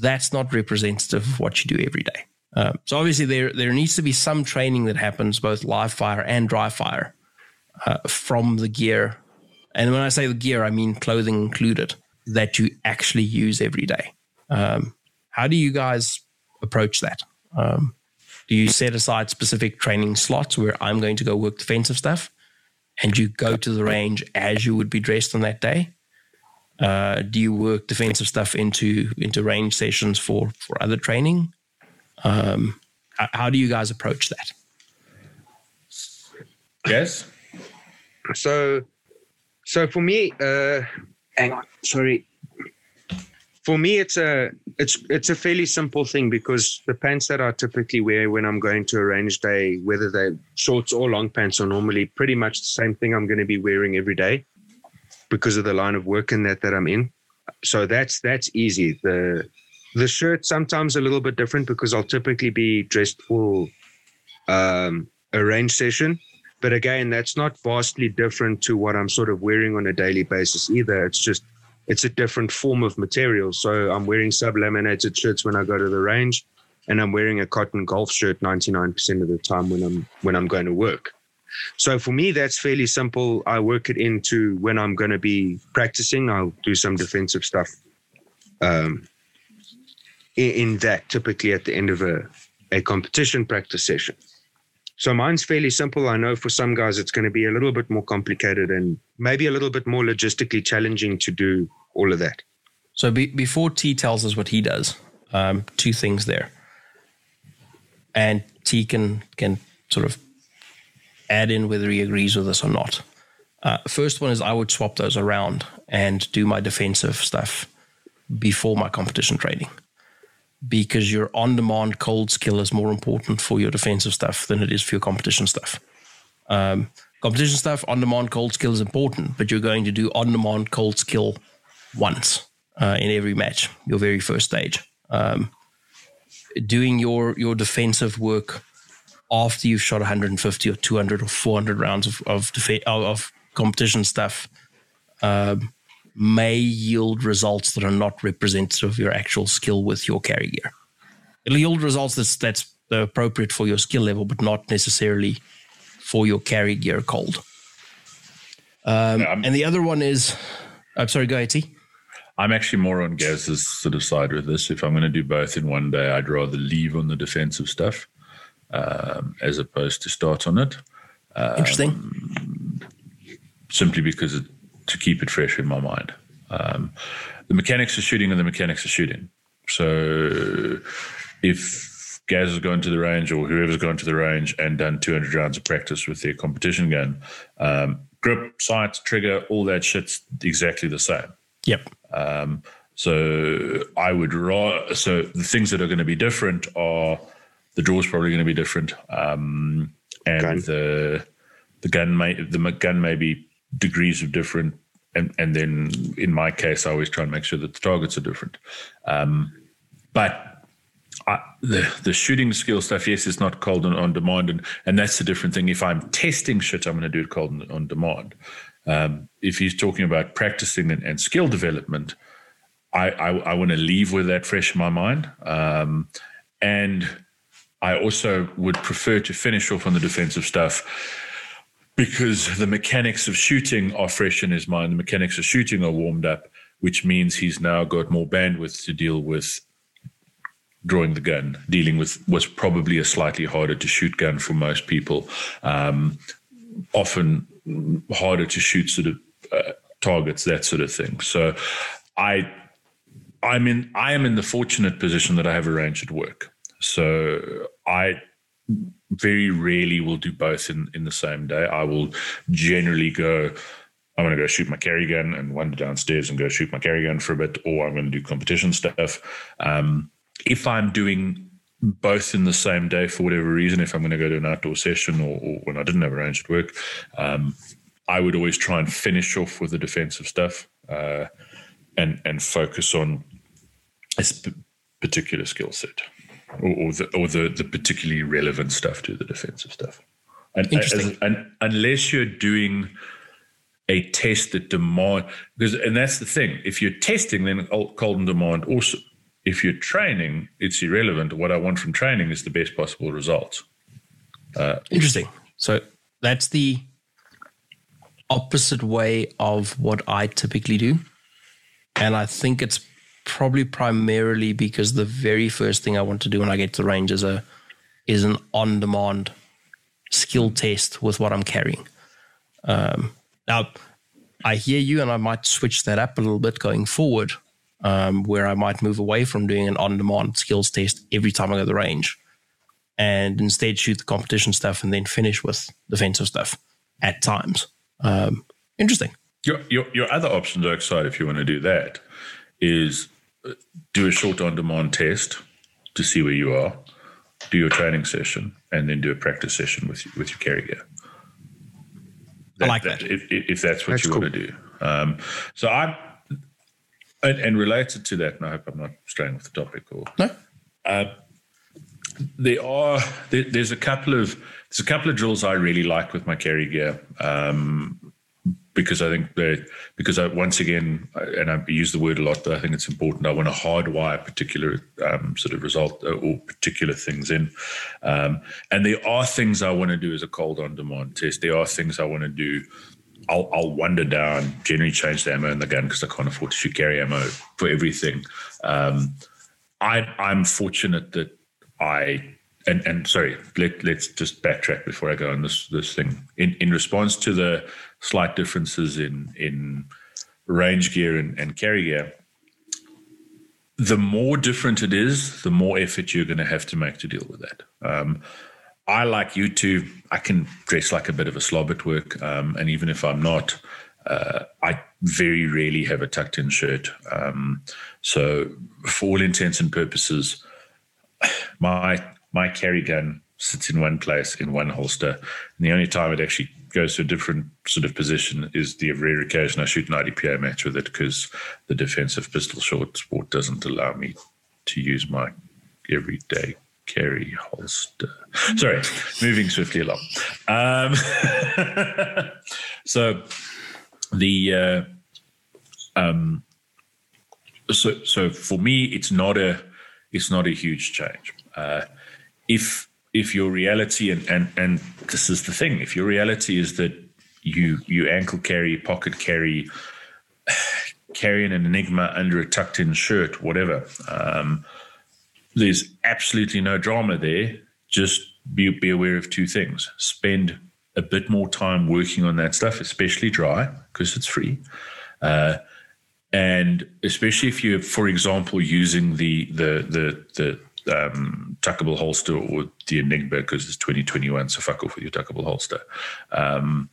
that's not representative of what you do every day. Um, so obviously there there needs to be some training that happens both live fire and dry fire uh, from the gear, and when I say the gear, I mean clothing included that you actually use every day. Um, how do you guys approach that? Um, do you set aside specific training slots where I'm going to go work defensive stuff and you go to the range as you would be dressed on that day? Uh, do you work defensive stuff into into range sessions for for other training? Um, how, how do you guys approach that? Yes. So, so for me, uh, hang on, sorry for me it's a it's it's a fairly simple thing because the pants that I typically wear when I'm going to a range day, whether they're shorts or long pants, are normally pretty much the same thing I'm going to be wearing every day because of the line of work in that that I'm in. So that's that's easy. The the shirt sometimes a little bit different because I'll typically be dressed for um, a range session. But again, that's not vastly different to what I'm sort of wearing on a daily basis either. It's just it's a different form of material. So I'm wearing sub-laminated shirts when I go to the range, and I'm wearing a cotton golf shirt 99% of the time when I'm when I'm going to work. So for me, that's fairly simple. I work it into when I'm going to be practicing. I'll do some defensive stuff um, in, that, typically at the end of a, a competition practice session. So mine's fairly simple. I know for some guys it's going to be a little bit more complicated and maybe a little bit more logistically challenging to do all of that. So be, before T tells us what he does, um, two things there, and T can can sort of add in whether he agrees with us or not. Uh, first one is I would swap those around and do my defensive stuff before my competition training because your on demand cold skill is more important for your defensive stuff than it is for your competition stuff. Um, competition stuff, on demand cold skill is important, but you're going to do on demand cold skill once uh, in every match, your very first stage. Um, doing your, your defensive work after you've shot 150 or 200 or 400 rounds of, of, def- of competition stuff. Um, may yield results that are not representative of your actual skill with your carry gear. It'll yield results that's that's appropriate for your skill level, but not necessarily for your carry gear cold. Um, yeah, and the other one is, I'm sorry, go ahead, T. I'm actually more on Gaz's sort of side with this. If I'm going to do both in one day, I'd rather leave on the defensive stuff um, as opposed to start on it. Um, Interesting. Simply because it, to keep it fresh in my mind. Um, the mechanics of shooting and the mechanics of shooting. So if Gaz has gone to the range or whoever's gone to the range and done 200 rounds of practice with their competition gun, um, grip, sight, trigger, all that shit's exactly the same. Yep. Um, so I would raw. So the things that are going to be different are the draw's probably going to be different, um, and Gun. the the gun may the gun may be degrees of different, and and then in my case, I always try and make sure that the targets are different. Um, but I, the the shooting skill stuff, yes, it's not cold on, on demand, and and that's a different thing. If I'm testing shit, I'm going to do it cold on, on demand. Um, if he's talking about practicing and, and skill development, I, I, I want to leave with that fresh in my mind. Um, and I also would prefer to finish off on the defensive stuff because the mechanics of shooting are fresh in his mind. The mechanics of shooting are warmed up, which means he's now got more bandwidth to deal with drawing the gun, dealing with what's probably a slightly harder to shoot gun for most people. Um, often harder to shoot sort of uh, targets, that sort of thing. So I I'm in I am in the fortunate position that I have a range at work. So I very rarely will do both in, in the same day. I will generally go, I'm going to go shoot my carry gun and wander downstairs and go shoot my carry gun for a bit, or I'm going to do competition stuff. Um, if I'm doing both in the same day for whatever reason, if I'm going to go to an outdoor session or, or when I didn't have a range at work, um, I would always try and finish off with the defensive stuff uh, and and focus on a sp- particular skill set or, or, the, or the, the particularly relevant stuff to the defensive stuff. And, uh, Interesting. as- and unless you're doing a test that demand because and that's the thing. If you're testing, then cold and demand also. If you're training, it's irrelevant. What I want from training is the best possible results. Uh, Interesting. So that's the opposite way of what I typically do. And I think it's probably primarily because the very first thing I want to do when I get to the range is a is an on demand skill test with what I'm carrying. Um, now, I hear you, and I might switch that up a little bit going forward, um, where I might move away from doing an on demand skills test every time I go to the range and instead shoot the competition stuff and then finish with defensive stuff at times. Um, interesting. Your, your your other option, Dark Side, if you want to do that, is do a short on demand test to see where you are, do your training session, and then do a practice session with with your carry gear. I like that. If, if if that's what That's you cool. want to do. Um, so I and, and related to that, and I hope I'm not straying off the topic or No, there are there, there's a couple of there's a couple of drills I really like with my carry gear um, because I think that because I once again and I use the word a lot, but I think it's important. I want to hardwire particular um, sort of result uh, or particular things in, um, and there are things I want to do as a cold on demand test. There are things I want to do. I'll, I'll wander down, generally change the ammo in the gun because I can't afford to shoot carry ammo for everything. Um, I, I'm fortunate that I and and sorry, let let's just backtrack before I go on this this thing. In in response to the slight differences in in range gear and, and carry gear, the more different it is, the more effort you're going to have to make to deal with that. Um, I like you two. I can dress like a bit of a slob at work, um, and even if I'm not, uh, I very rarely have a tucked in shirt. Um, so, for all intents and purposes, my my carry gun sits in one place in one holster, and the only time it actually goes to a different sort of position is the rare occasion I shoot an IDPA match with it because the defensive pistol short sport doesn't allow me to use my everyday carry holster. Sorry, moving swiftly along. Um, so the uh, um, so so for me, it's not a it's not a huge change. Uh, if if your reality and, and and this is the thing, if your reality is that you you ankle carry, pocket carry, carrying an enigma under a tucked in shirt, whatever. Um, there's absolutely no drama there. Just be be aware of two things. Spend a bit more time working on that stuff, especially dry, because it's free. Uh, and especially if you're, for example, using the the the the um, tuckable holster or the Enigma because it's 2021, so fuck off with your tuckable holster. Um,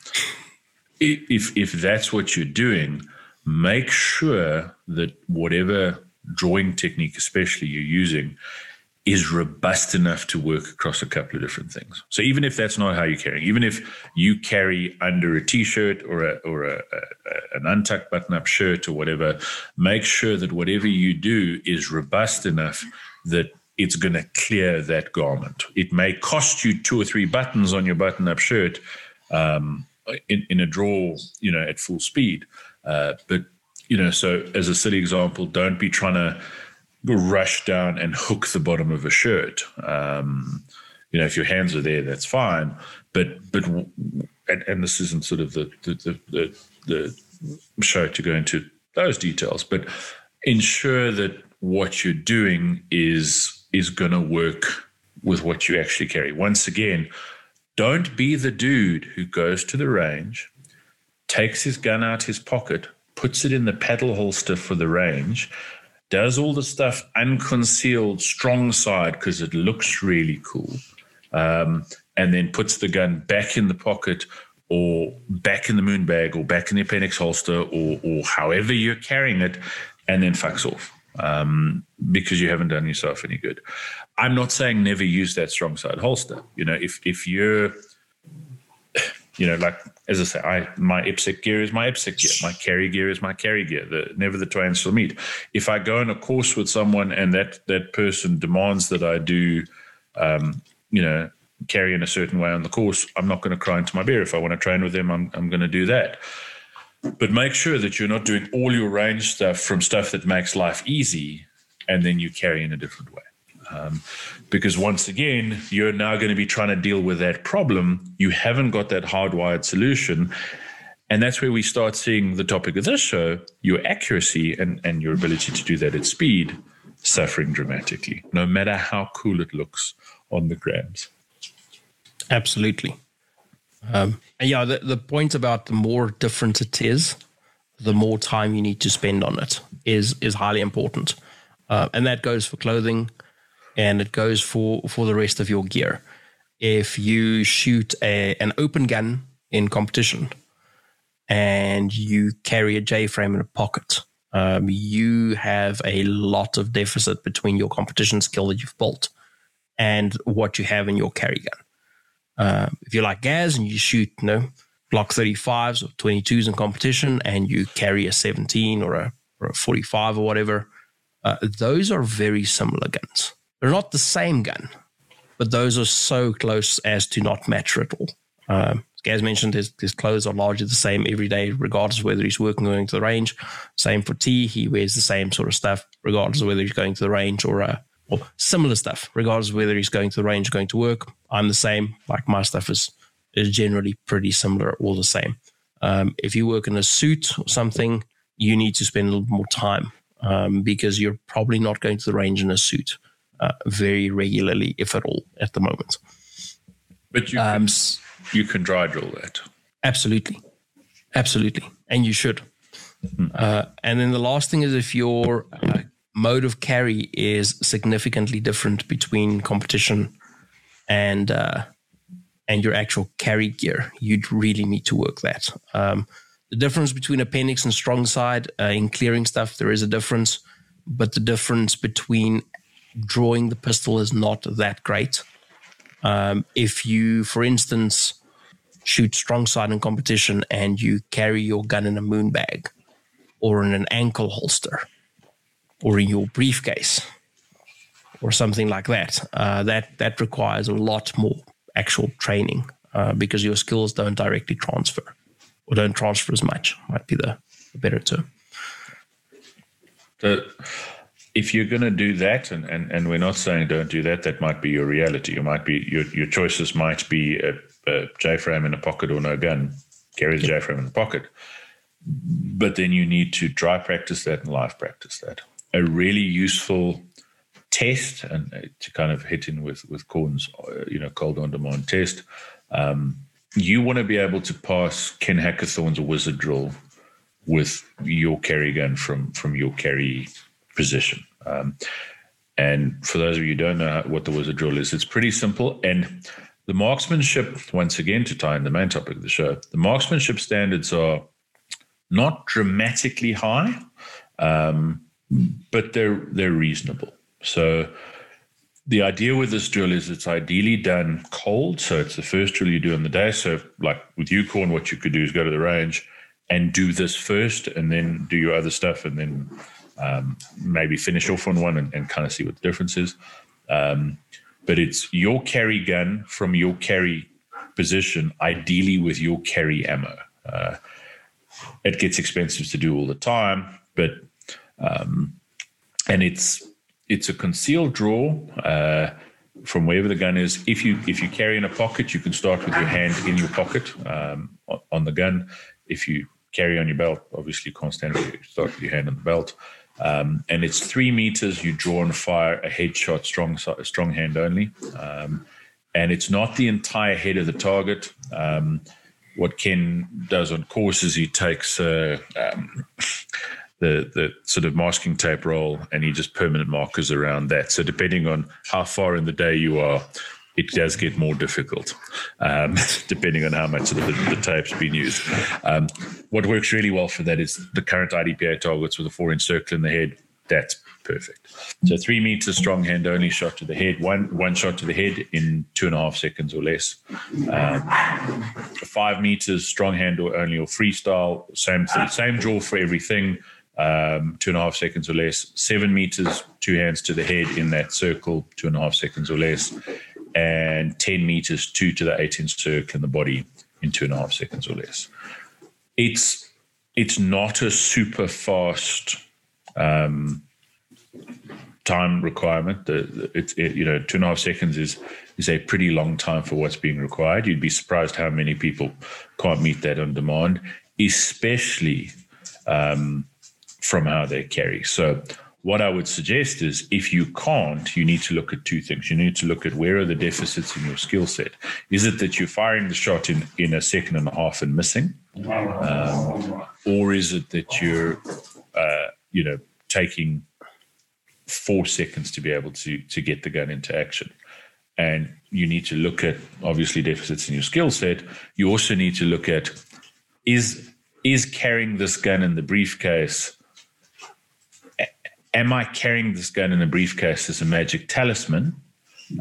if if that's what you're doing, make sure that whatever drawing technique, especially you're using, is robust enough to work across a couple of different things. So even if that's not how you're carrying, even if you carry under a t-shirt or a or a, a, an untucked button-up shirt or whatever, make sure that whatever you do is robust enough that it's going to clear that garment. It may cost you two or three buttons on your button-up shirt um, in, in a draw, you know, at full speed. Uh, but you know, so as a silly example, don't be trying to rush down and hook the bottom of a shirt. Um, you know, if your hands are there, that's fine. But but and, and this isn't sort of the the, the the the show to go into those details, but ensure that what you're doing is is going to work with what you actually carry. Once again, don't be the dude who goes to the range, takes his gun out his pocket, puts it in the paddle holster for the range, does all the stuff unconcealed, strong side because it looks really cool, um, and then puts the gun back in the pocket or back in the moon bag or back in the appendix holster or, or however you're carrying it, and then fucks off um, because you haven't done yourself any good. I'm not saying never use that strong side holster. You know, if if you're, you know, like as I say, I my IPSC gear is my IPSC gear. My carry gear is my carry gear. The, never the twain shall meet. If I go on a course with someone and that that person demands that I do, um, you know, carry in a certain way on the course, I'm not going to cry into my beer. If I want to train with them, I'm I'm going to do that. But make sure that you're not doing all your range stuff from stuff that makes life easy, and then you carry in a different way. Um, because once again, you're now going to be trying to deal with that problem. You haven't got that hardwired solution. And that's where we start seeing the topic of this show your accuracy and, and your ability to do that at speed suffering dramatically, no matter how cool it looks on the grams. Absolutely. Um, and yeah, the, the point about the more different it is, the more time you need to spend on it is is highly important. Uh, and that goes for clothing, and it goes for for the rest of your gear. If you shoot a, an open gun in competition and you carry a J frame in a pocket, um, you have a lot of deficit between your competition skill that you've built and what you have in your carry gun. Uh, if you like Gaz and you shoot, you know, Glock 35s or 22s in competition and you carry a 17 or a, or a 45 or whatever, uh, those are very similar guns. They're not the same gun, but those are so close as to not matter at all. Um, as mentioned, his, his clothes are largely the same every day, regardless of whether he's working or going to the range. Same for T, he wears the same sort of stuff, regardless of whether he's going to the range or, uh, or similar stuff, regardless of whether he's going to the range or going to work. I'm the same. Like my stuff is is generally pretty similar, all the same. Um, if you work in a suit or something, you need to spend a little more time um, because you're probably not going to the range in a suit uh, very regularly, if at all, at the moment. But you can, um, you can dry drill that. Absolutely, absolutely, and you should. Hmm. Uh, and then the last thing is if your uh, mode of carry is significantly different between competition and uh, and your actual carry gear, you'd really need to work that. Um, the difference between appendix and strong side uh, in clearing stuff, there is a difference, but the difference between drawing the pistol is not that great. Um, if you, for instance, shoot strong side in competition and you carry your gun in a moon bag or in an ankle holster or in your briefcase or something like that, uh, that that requires a lot more actual training uh, because your skills don't directly transfer or don't transfer as much. Might be the, the better term. If you're going to do that, and, and, and we're not saying don't do that, that might be your reality. You might be your your choices might be a, a J frame in a pocket or no gun. Carry the J frame in the pocket, but then you need to dry practice that and live practice that. A really useful test, and uh, to kind of hit in with with Corn's, uh, you know, cold on demand test. Um, you want to be able to pass Ken Hackathorn's wizard drill with your carry gun from from your carry position. Um, and for those of you who don't know what the wizard drill is, it's pretty simple. And the marksmanship, once again, to tie in the main topic of the show, the marksmanship standards are not dramatically high, um, but they're they're reasonable. So the idea with this drill is it's ideally done cold. So it's the first drill you do in the day. So like with Yukon, what you could do is go to the range and do this first and then do your other stuff and then um, maybe finish off on one and, and, kind of see what the difference is. Um, but it's your carry gun from your carry position, ideally with your carry ammo. Uh, it gets expensive to do all the time, but um, and it's it's a concealed draw uh, from wherever the gun is. If you if you carry in a pocket, you can start with your hand in your pocket um, on the gun. If you carry on your belt, obviously you can't stand You start with your hand on the belt. Um, and it's three meters. You draw and fire a headshot, strong strong hand only, um, and it's not the entire head of the target. Um, what Ken does on course is he takes um, the the sort of masking tape roll and he just permanent markers around that. So depending on how far in the day you are, it does get more difficult, um, depending on how much of the, the tape's been used. Um, what works really well for that is the current IDPA targets with a four inch circle in the head. That's perfect. So three meters strong hand only shot to the head, one one shot to the head in two and a half seconds or less. Um, five meters strong hand or only or freestyle, same same draw for everything. Um, two and a half seconds or less. Seven meters, two hands to the head in that circle, two and a half seconds or less and 10 meters, two to the 8 inch circle in the body in two and a half seconds or less. It's it's not a super fast um, time requirement. The, it's it, you know two and a half seconds is is a pretty long time for what's being required. You'd be surprised how many people can't meet that on demand, especially um, from how they carry. So what I would suggest is if you can't, you need to look at two things. You need to look at where are the deficits in your skill set. Is it that you're firing the shot in, in a second and a half and missing? Um, or is it that you're, uh, you know, taking four seconds to be able to, to get the gun into action? And you need to look at obviously deficits in your skill set. You also need to look at is is carrying this gun in the briefcase am I carrying this gun in a briefcase as a magic talisman?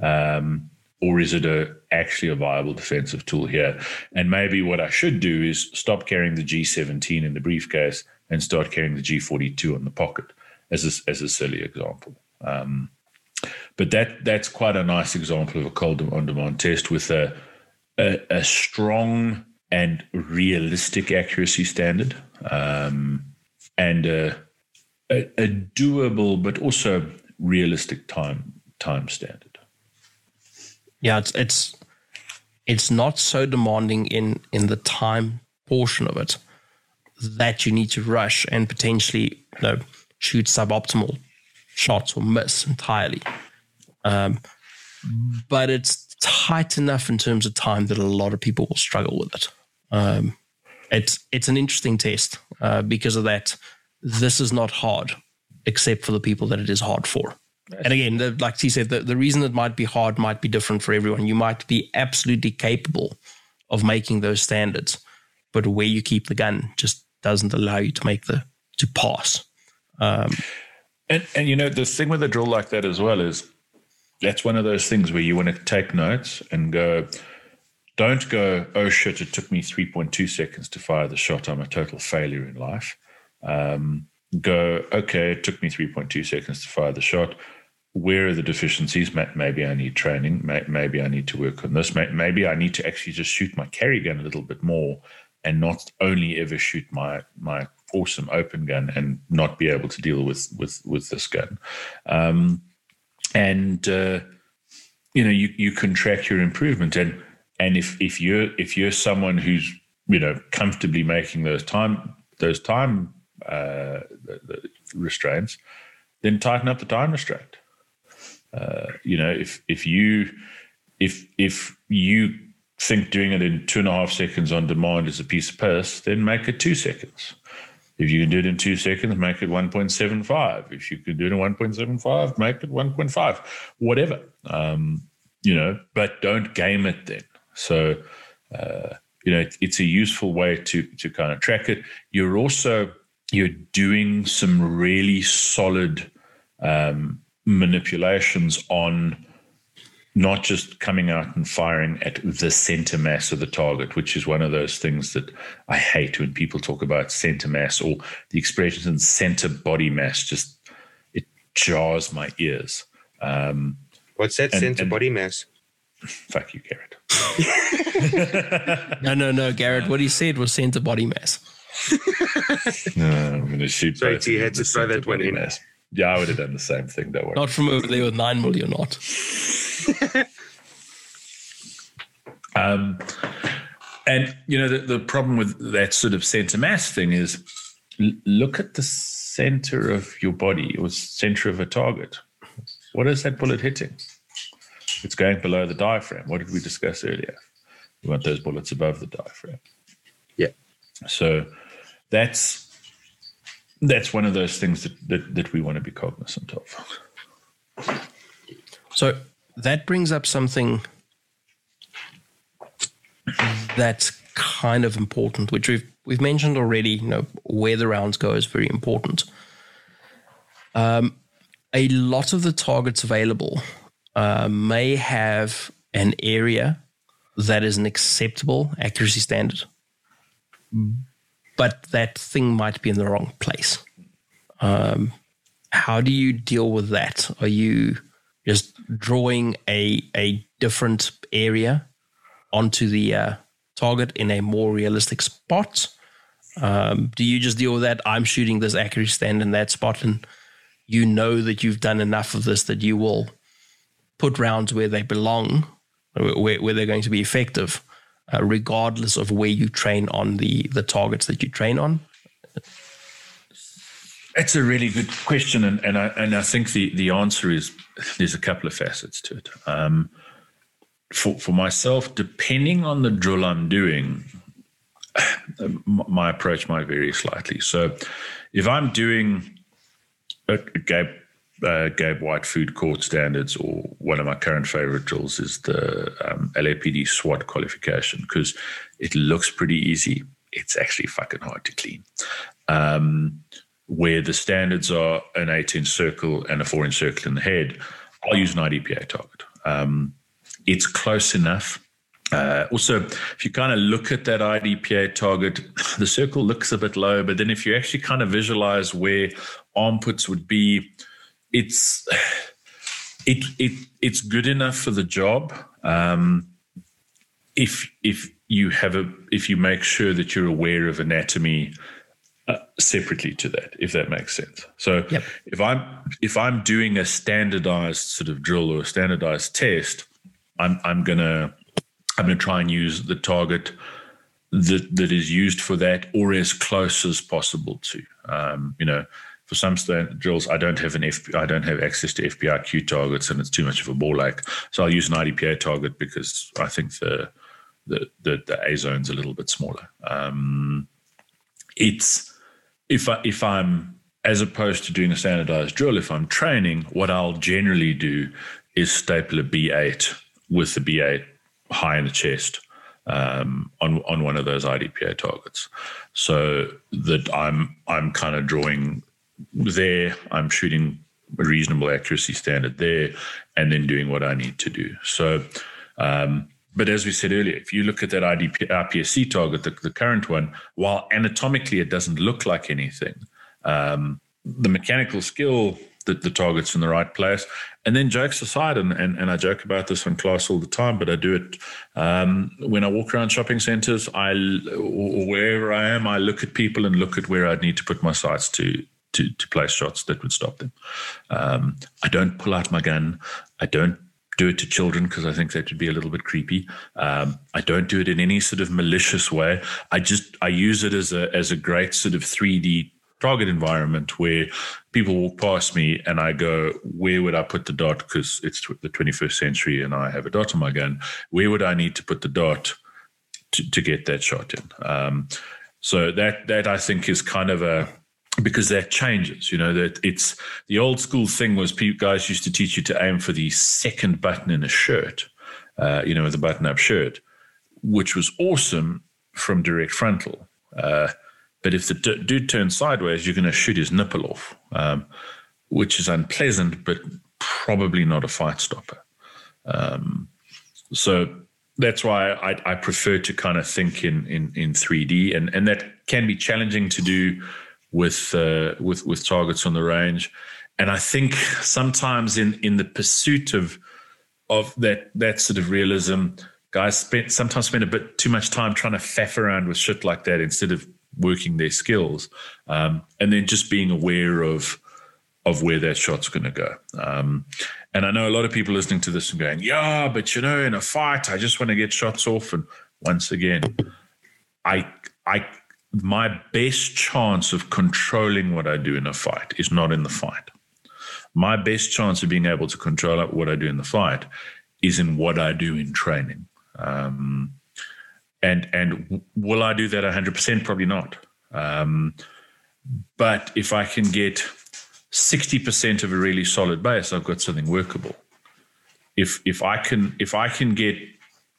Um, or is it a actually a viable defensive tool here? And maybe what I should do is stop carrying the G17 in the briefcase and start carrying the G42 in the pocket, as a, as a silly example. Um, but that that's quite a nice example of a cold on demand test with a, a, a strong and realistic accuracy standard um, and a a, a doable but also realistic time time standard. Yeah, it's it's it's not so demanding in in the time portion of it that you need to rush and potentially you know, shoot suboptimal shots or miss entirely. Um, but it's tight enough in terms of time that a lot of people will struggle with it. Um, it's it's an interesting test uh, because of that this is not hard, except for the people that it is hard for. And again, the, like he said, the, the reason it might be hard might be different for everyone. You might be absolutely capable of making those standards, but where you keep the gun just doesn't allow you to make the to pass. Um, and and you know the thing with a drill like that as well is that's one of those things where you want to take notes and go. Don't go, oh shit, it took me 3.2 seconds to fire the shot. I'm a total failure in life um, go, okay, it took me 3.2 seconds to fire the shot. Where are the deficiencies? Maybe I need training. Maybe I need to work on this. Maybe I need to actually just shoot my carry gun a little bit more and not only ever shoot my my awesome open gun and not be able to deal with with with this gun. Um, and uh, you know, you you can track your improvement and and if if you're if you're someone who's you know comfortably making those time those time uh, the, the restraints, then tighten up the time restraint. Uh, you know, if if you if if you think doing it in two and a half seconds on demand is a piece of piss, then make it two seconds. If you can do it in two seconds, make it 1.75. If you can do it in 1.75, make it 1.5. Whatever. Um, you know, but don't game it then. So, uh, you know, it, it's a useful way to to kind of track it. You're also you're doing some really solid um, manipulations on not just coming out and firing at the center mass of the target, which is one of those things that I hate when people talk about center mass or the expression center body mass. Just it jars my ears. Um, What's that and- center and- body mass? fuck you, Garrett. No, no, no, Garrett. What he said was center body mass. No, I'm going to shoot. Sorry, both T, of you had to throw that one in. mass. Yeah, I would have done the same thing. Don't worry. Not from over there with nine million, not. Um, and you know the, the problem with that sort of center mass thing is l- look at the center of your body or center of a target. What is that bullet hitting? It's going below the diaphragm. What did we discuss earlier? We want those bullets above the diaphragm. Yeah. So that's that's one of those things that, that, that we want to be cognizant of. So that brings up something that's kind of important, which we've we've mentioned already. You know, where the rounds go is very important. Um, a lot of the targets available uh, may have an area that is an acceptable accuracy standard, but that thing might be in the wrong place. Um, how do you deal with that? Are you just drawing a a different area onto the uh, target in a more realistic spot? Um, do you just deal with that? I'm shooting this accuracy stand in that spot, and you know that you've done enough of this that you will put rounds where they belong, where, where they're going to be effective, uh, regardless of where you train on the the targets that you train on. It's a really good question, and, and I and I think the the answer is there's a couple of facets to it. Um, for for myself, depending on the drill I'm doing, my approach might vary slightly. So, if I'm doing a, a uh, Gabe White food court standards, or one of my current favorite drills is the um, LAPD SWAT qualification because it looks pretty easy. It's actually fucking hard to clean. Um, where the standards are an eight inch circle and a four inch circle in the head, I'll use an IDPA target. Um, it's close enough. Uh, also, if you kind of look at that IDPA target, the circle looks a bit low, but then if you actually kind of visualize where armpits would be, it's it it it's good enough for the job. Um, if if you have a if you make sure that you're aware of anatomy uh, separately to that, if that makes sense. So Yep. if I'm if I'm doing a standardized sort of drill or a standardized test, I'm I'm gonna I'm gonna try and use the target that that is used for that or as close as possible to. Um, you know, for some drills, I don't have an F, I don't have access to FBI Q targets, and it's too much of a ball like. So I'll use an IDPA target because I think the the the, the A zone's a little bit smaller. Um, it's if I if I'm as opposed to doing a standardized drill, if I'm training, what I'll generally do is staple a B8 with the B8 high in the chest um, on on one of those IDPA targets, so that I'm I'm kind of drawing there. I'm shooting a reasonable accuracy standard there, and then doing what I need to do. So. Um, but as we said earlier, if you look at that IDP, target, the, the current one, while anatomically it doesn't look like anything, um, the mechanical skill that the target's in the right place. And then jokes aside, and, and, and I joke about this in class all the time, but I do it um, when I walk around shopping centers, I or wherever I am, I look at people and look at where I need to put my sights to to, to place shots that would stop them. Um, I don't pull out my gun. I don't do it to children because I think that would be a little bit creepy. Um, I don't do it in any sort of malicious way. I just I use it as a as a great sort of 3D target environment where people walk past me and I go, where would I put the dot? Because it's the 21st century and I have a dot on my gun. Where would I need to put the dot to, to get that shot in? Um, so that that I think is kind of a because that changes. You know that it's the old school thing was people guys used to teach you to aim for the second button in a shirt, uh, you know, with a button-up shirt, which was awesome from direct frontal. Uh, but if the d- dude turns sideways, you're going to shoot his nipple off, um, which is unpleasant, but probably not a fight stopper. Um, so that's why I, I, prefer to kind of think in in, in 3D, and and that can be challenging to do with uh, with with targets on the range. And I think sometimes in in the pursuit of of that that sort of realism, guys spend sometimes spend a bit too much time trying to faff around with shit like that instead of working their skills, um, and then just being aware of of where that shot's going to go. Um, and I know a lot of people listening to this and going, "Yeah, but you know, in a fight, I just want to get shots off." And once again, I I my best chance of controlling what I do in a fight is not in the fight. My best chance of being able to control what I do in the fight is in what I do in training. Um, and and will I do that 100%? Probably not. Um, but if I can get 60% of a really solid base, I've got something workable. If if I can if I can get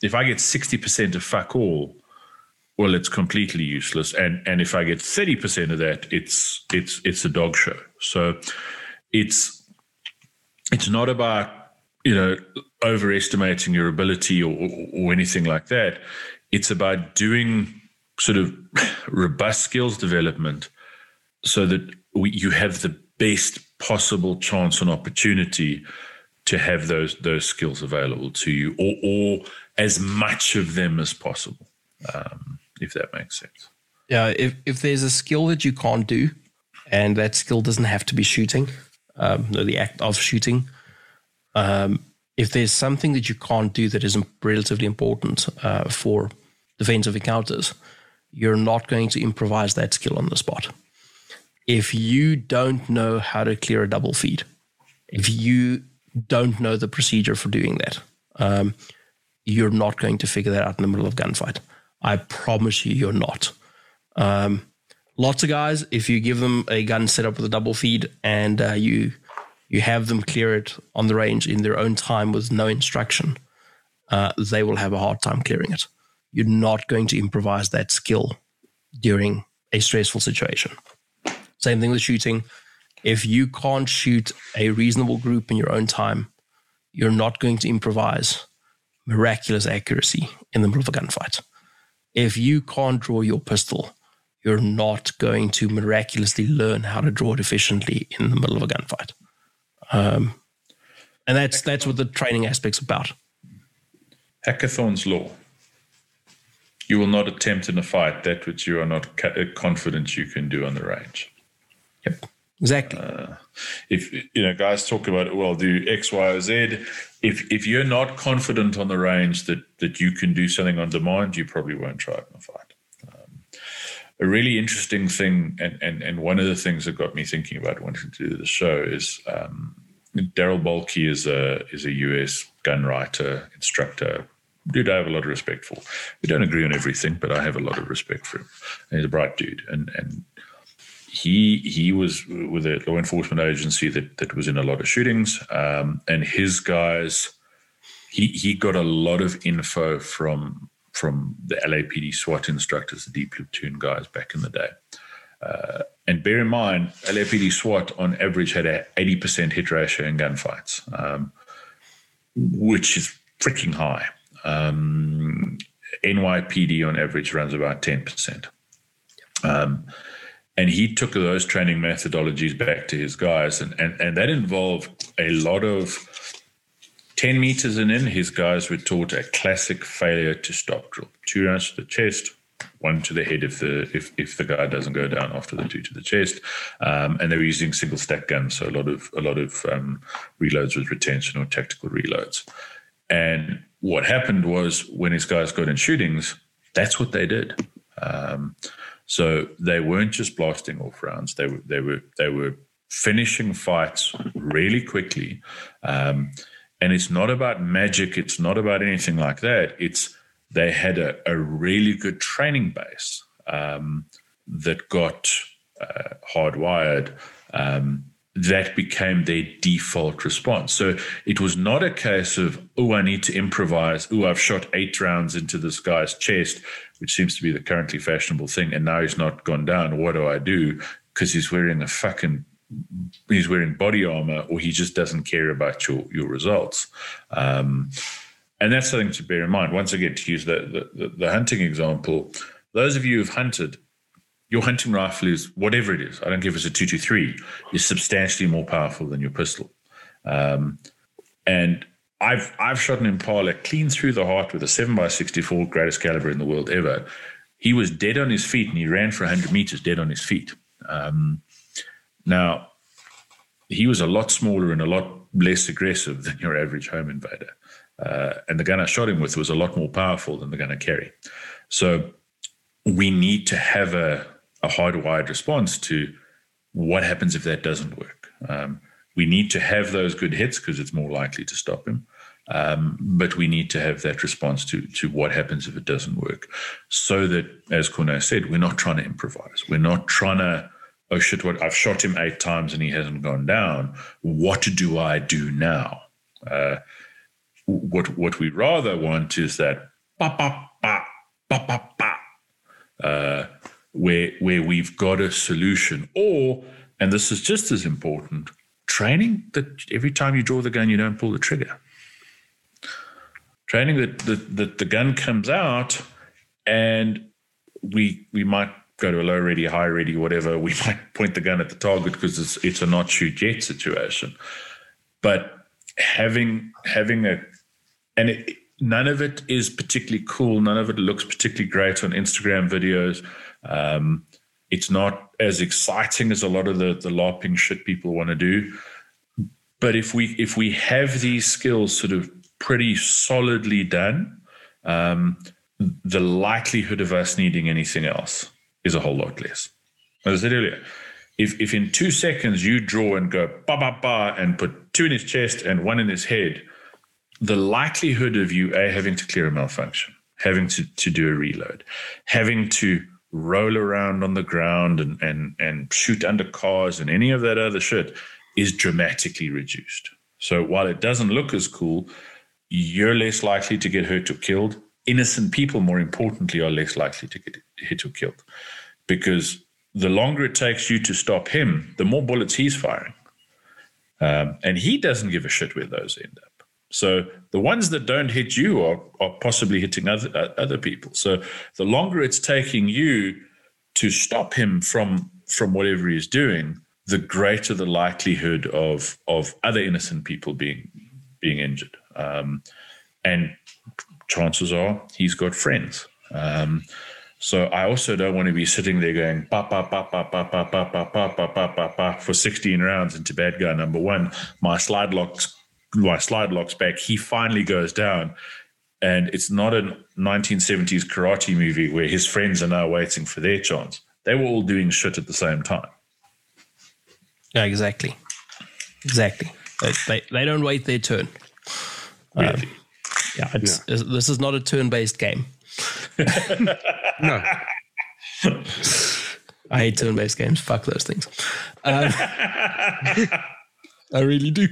if I get 60% of fuck all, well, it's completely useless. And and if I get thirty percent of that, it's it's it's a dog show. So it's it's not about you know overestimating your ability or, or, or anything like that. It's about doing sort of robust skills development so that we, you have the best possible chance and opportunity to have those those skills available to you or, or as much of them as possible. Um, if that makes sense. Yeah, if, if there's a skill that you can't do, and that skill doesn't have to be shooting, um, the act of shooting, um, if there's something that you can't do that is relatively important uh, for defensive encounters, you're not going to improvise that skill on the spot. If you don't know how to clear a double feed, if you don't know the procedure for doing that, um, you're not going to figure that out in the middle of gunfight. I promise you, you're not. Um, lots of guys, if you give them a gun set up with a double feed and uh, you you have them clear it on the range in their own time with no instruction, uh, they will have a hard time clearing it. You're not going to improvise that skill during a stressful situation. Same thing with shooting. If you can't shoot a reasonable group in your own time, you're not going to improvise miraculous accuracy in the middle of a gunfight if you can't draw your pistol, you're not going to miraculously learn how to draw it efficiently in the middle of a gunfight. Um, and that's that's what the training aspect's about. Hackathorn's law. You will not attempt in a fight that which you are not confident you can do on the range. Yep. Exactly. Uh, if you know, guys talk about well, do X, Y, or Z. If if you're not confident on the range that that you can do something on demand, you probably won't try it in a fight. Um, a really interesting thing, and, and and one of the things that got me thinking about wanting to do the show is um, Darryl Bolke is a is a US gun writer, instructor, dude I have a lot of respect for. We don't agree on everything, but I have a lot of respect for him. And he's a bright dude. And and he he was with a law enforcement agency that that was in a lot of shootings, um, and his guys, he he got a lot of info from from the LAPD SWAT instructors, the D platoon guys back in the day. Uh, and bear in mind, LAPD SWAT on average had a 80% hit ratio in gunfights, um, which is freaking high. Um, NYPD on average runs about 10%. Um, and he took those training methodologies back to his guys. And, and, and that involved a lot of 10 meters and in. His guys were taught a classic failure to stop drill. Two rounds to the chest one to the head if the if, if the guy doesn't go down after the two to the chest. Um, and they were using single stack guns. So a lot of a lot of um, reloads with retention or tactical reloads. And what happened was when his guys got in shootings that's what they did. Um, so they weren't just blasting off rounds; they were they were they were finishing fights really quickly. Um, and it's not about magic; it's not about anything like that. It's they had a, a really good training base um, that got uh, hardwired, um, that became their default response. So it was not a case of, oh, I need to improvise. Oh, I've shot eight rounds into this guy's chest, which seems to be the currently fashionable thing, and now he's not gone down. What do I do? Because he's wearing a fucking he's wearing body armor, or he just doesn't care about your your results. Um, and that's something to bear in mind. Once again, to use the, the, the hunting example, those of you who've hunted your hunting rifle is whatever it is. I don't give it a two two three. Is substantially more powerful than your pistol. Um, and I've I've shot an impala clean through the heart with a seven x sixty four greatest caliber in the world ever. He was dead on his feet and he ran for hundred meters dead on his feet. Um, now he was a lot smaller and a lot less aggressive than your average home invader. Uh, and the gun I shot him with was a lot more powerful than the gun I carry. So we need to have a a hardwired response to what happens if that doesn't work. Um, we need to have those good hits because it's more likely to stop him. Um, but we need to have that response to to what happens if it doesn't work, so that, as Corné said, we're not trying to improvise. We're not trying to, oh shit, what I've shot him eight times and he hasn't gone down. What do I do now? Uh, what what we rather want is that ba ba ba ba ba ba. Uh, where where we've got a solution or and this is just as important training that every time you draw the gun you don't pull the trigger training that the, the, the gun comes out and we we might go to a low ready high ready whatever. We might point the gun at the target because it's it's a not shoot yet situation. But having having a and it, none of it is particularly cool. None of it looks particularly great on instagram videos. Um, it's not as exciting as a lot of the the LARPing shit people want to do. But if we if we have these skills sort of pretty solidly done, um, the likelihood of us needing anything else is a whole lot less. As I said earlier, if if in two seconds you draw and go ba ba ba and put two in his chest and one in his head, the likelihood of you a having to clear a malfunction, having to to do a reload, having to roll around on the ground and, and, and shoot under cars and any of that other shit is dramatically reduced. So while it doesn't look as cool, you're less likely to get hurt or killed. Innocent people, more importantly, are less likely to get hit or killed because the longer it takes you to stop him, the more bullets he's firing. Um, and he doesn't give a shit where those end up. So the ones that don't hit you are, are possibly hitting other uh, other people. So the longer it's taking you to stop him from from whatever he's doing, the greater the likelihood of of other innocent people being being injured. Um, and chances are he's got friends. Um, so I also don't want to be sitting there going ba ba ba ba ba ba ba ba ba ba ba ba ba for 16 rounds into bad guy number one. My slide locks my slide locks back, he finally goes down. And it's not a 1970s karate movie where his friends are now waiting for their chance. They were all doing shit at the same time. Yeah, exactly. Exactly. They, they, they don't wait their turn. Really? Um, yeah, it's, no. this is not a turn based game. no. I hate turn based games. Fuck those things. Um, I really do.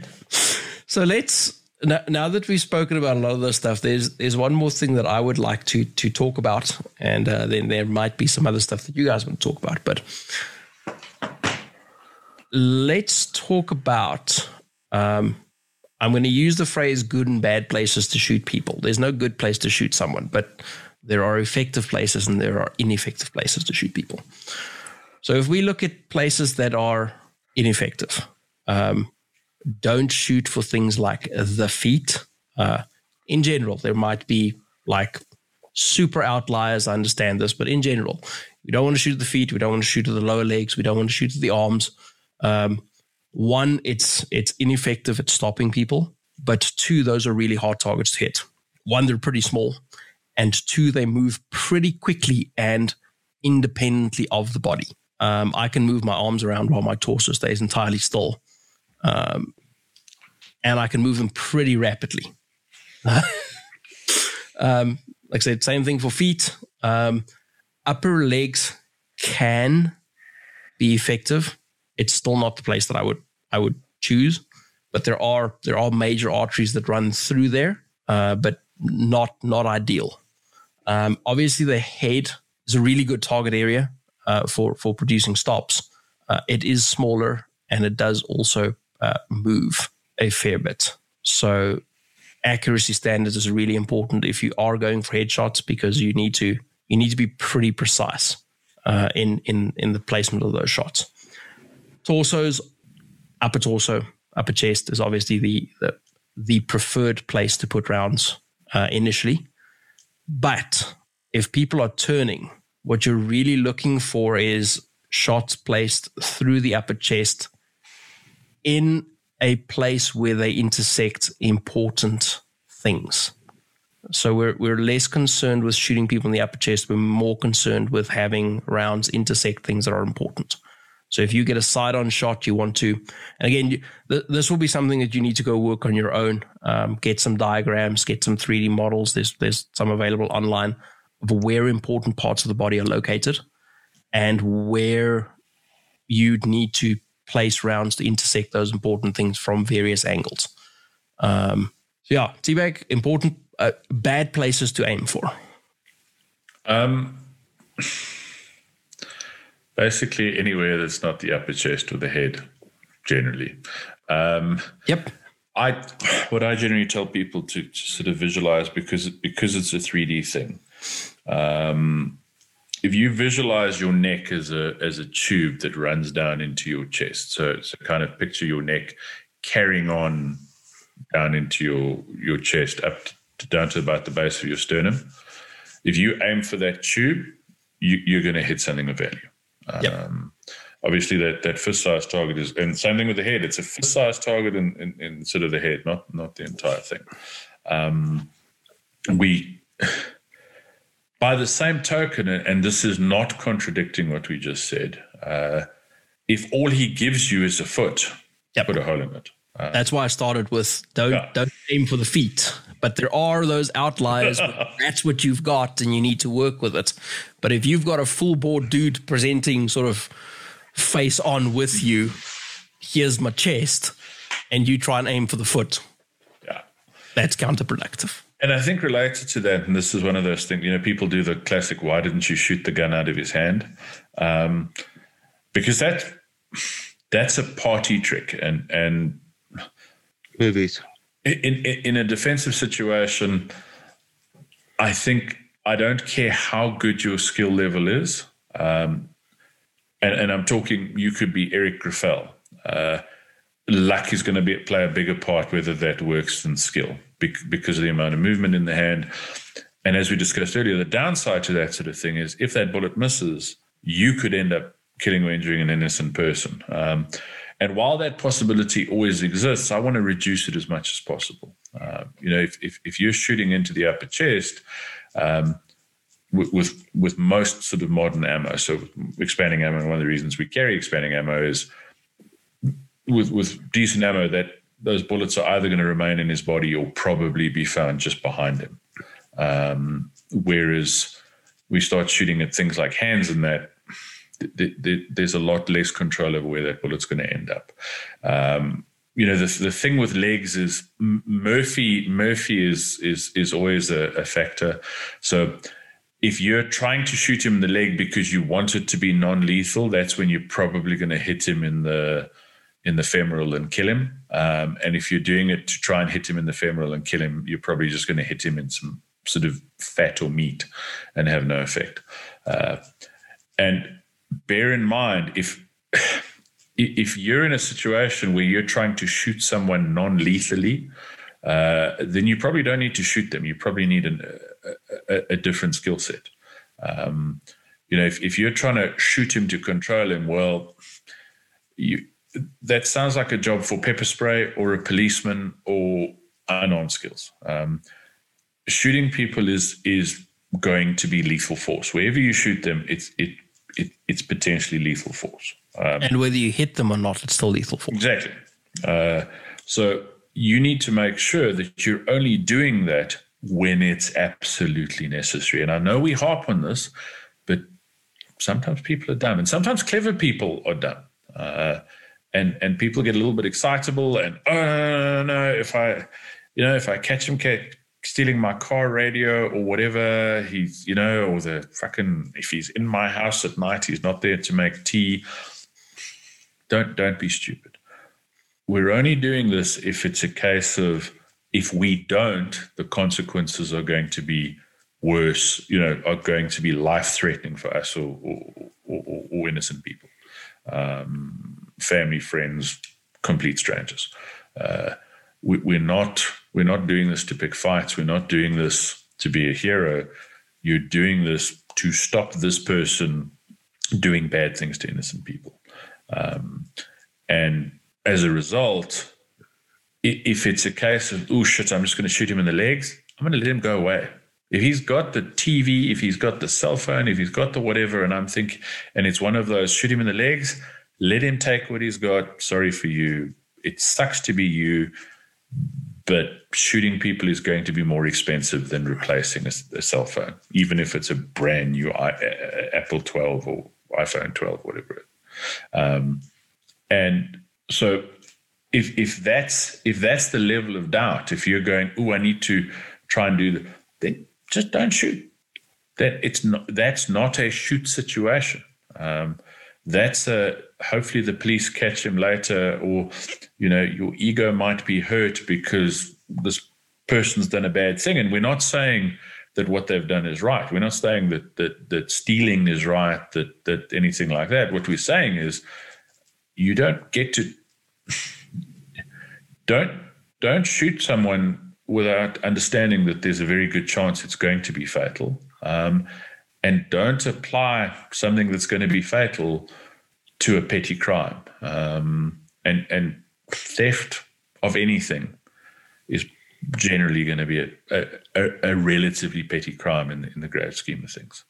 So let's now, now, that we've spoken about a lot of this stuff, there's there's one more thing that I would like to to talk about, and uh, then there might be some other stuff that you guys want to talk about. But let's talk about. Um, I'm going to use the phrase "good and bad places to shoot people." There's no good place to shoot someone, but there are effective places and there are ineffective places to shoot people. So if we look at places that are ineffective, um, don't shoot for things like the feet. Uh, in general, there might be like super outliers. I understand this, but in general, we don't want to shoot the feet. We don't want to shoot at the lower legs. We don't want to shoot at the arms. Um, one, it's it's ineffective at stopping people, but two, those are really hard targets to hit. One, they're pretty small, and two, they move pretty quickly and independently of the body. Um, I can move my arms around while my torso stays entirely still um, and I can move them pretty rapidly. um, like I said, same thing for feet. Um, upper legs can be effective. It's still not the place that I would I would choose. But there are there are major arteries that run through there, uh, but not not ideal. Um, obviously, the head is a really good target area uh, for for producing stops. Uh, it is smaller and it does also uh, move a fair bit. So accuracy standards is really important if you are going for headshots because you need to you need to be pretty precise uh, in in in the placement of those shots. Torsos, upper torso, upper chest is obviously the the, the preferred place to put rounds uh, initially. But if people are turning, what you're really looking for is shots placed through the upper chest in a place where they intersect important things. So we're we're less concerned with shooting people in the upper chest. We're more concerned with having rounds intersect things that are important. So if you get a side-on shot, you want to, and again, th- this will be something that you need to go work on your own. Um, get some diagrams, get some 3D models. There's there's some available online of where important parts of the body are located, and where you'd need to place rounds to intersect those important things from various angles. Um, so yeah, teabag important uh, bad places to aim for. Um, basically anywhere that's not the upper chest or the head, generally. Um, yep. I what I generally tell people to, to, sort of visualize because because it's a 3D thing. Um, if you visualize your neck as a as a tube that runs down into your chest, so so kind of picture your neck carrying on down into your your chest up to, down to about the base of your sternum. If you aim for that tube, you, are going to hit something of value. Yep. Um, obviously, that that fist size target is, and same thing with the head. It's a fist size target in, in, in, sort of the head, not not the entire thing. Um, we by the same token, and this is not contradicting what we just said, uh, if all he gives you is a foot, yep. put a hole in it. Uh, That's why I started with don't yeah. don't aim for the feet, but there are those outliers. that's what you've got, and you need to work with it. But if you've got a full board dude presenting sort of face on with you, here's my chest, and you try and aim for the foot, yeah, that's counterproductive. And I think related to that, and this is one of those things, you know, people do the classic, why didn't you shoot the gun out of his hand? Um, because that that's a party trick. And, and movies. In, in, a defensive situation, I think I don't care how good your skill level is. Um, and, and, I'm talking, you could be Eric Grauffel. Uh, luck is going to be, play a bigger part whether that works than skill because of the amount of movement in the hand. And as we discussed earlier, the downside to that sort of thing is if that bullet misses, you could end up killing or injuring an innocent person. Um, and while that possibility always exists, I want to reduce it as much as possible. Uh, you know, if, if, if, you're shooting into the upper chest, um, with, with, with most sort of modern ammo, so expanding ammo, one of the reasons we carry expanding ammo is with with decent ammo that those bullets are either going to remain in his body or probably be found just behind him. Um, whereas we start shooting at things like hands and that, th- th- there's a lot less control over where that bullet's going to end up. Um, you know, the, the thing with legs is Murphy. Murphy is is is always a, a factor. So if you're trying to shoot him in the leg because you want it to be non-lethal, that's when you're probably going to hit him in the in the femoral and kill him. Um, and if you're doing it to try and hit him in the femoral and kill him, you're probably just going to hit him in some sort of fat or meat and have no effect. Uh, and bear in mind if if you're in a situation where you're trying to shoot someone non-lethally, uh, then you probably don't need to shoot them. You probably need an, a, a, different skill set. Um, you know, if, if you're trying to shoot him to control him, well, you that sounds like a job for pepper spray or a policeman or unarmed skills. Um, shooting people is is going to be lethal force. Wherever you shoot them, it's it, it it's potentially lethal force. Um, and whether you hit them or not, it's still lethal force. Exactly. Uh, so you need to make sure that you're only doing that when it's absolutely necessary. And I know we harp on this, but sometimes people are dumb, and sometimes clever people are dumb. Uh, and and people get a little bit excitable and oh no, no, no, if I you know if I catch him stealing my car radio or whatever. He's you know or the fucking if he's in my house at night he's not there to make tea. Don't don't be stupid. We're only doing this if it's a case of if we don't the consequences are going to be worse you know are going to be life threatening for us or or, or, or innocent people. Um, family friends complete strangers. Uh, we, we're not we're not doing this to pick fights. We're not doing this to be a hero. You're doing this to stop this person doing bad things to innocent people. Um, and as a result, if it's a case of, oh shit, I'm just going to shoot him in the legs, I'm going to let him go away. If he's got the TV, if he's got the cell phone, if he's got the whatever, and I'm thinking, and it's one of those, shoot him in the legs, let him take what he's got. Sorry for you. It sucks to be you but shooting people is going to be more expensive than replacing a, a cell phone, even if it's a brand new I, Apple 12 or iPhone 12, whatever. Um, and so, if if that's if that's the level of doubt, if you're going, oh, I need to try and do, the, then just don't shoot. That it's not that's not a shoot situation. Um, that's a hopefully the police catch him later or you know your ego might be hurt because this person's done a bad thing. And we're not saying that what they've done is right. We're not saying that that that stealing is right that that anything like that. What we're saying is you don't get to don't don't shoot someone without understanding that there's a very good chance it's going to be fatal. Um, and don't apply something that's going to be fatal to a petty crime. Um, and and theft of anything is generally going to be a, a, a, relatively petty crime in the, in the grand scheme of things.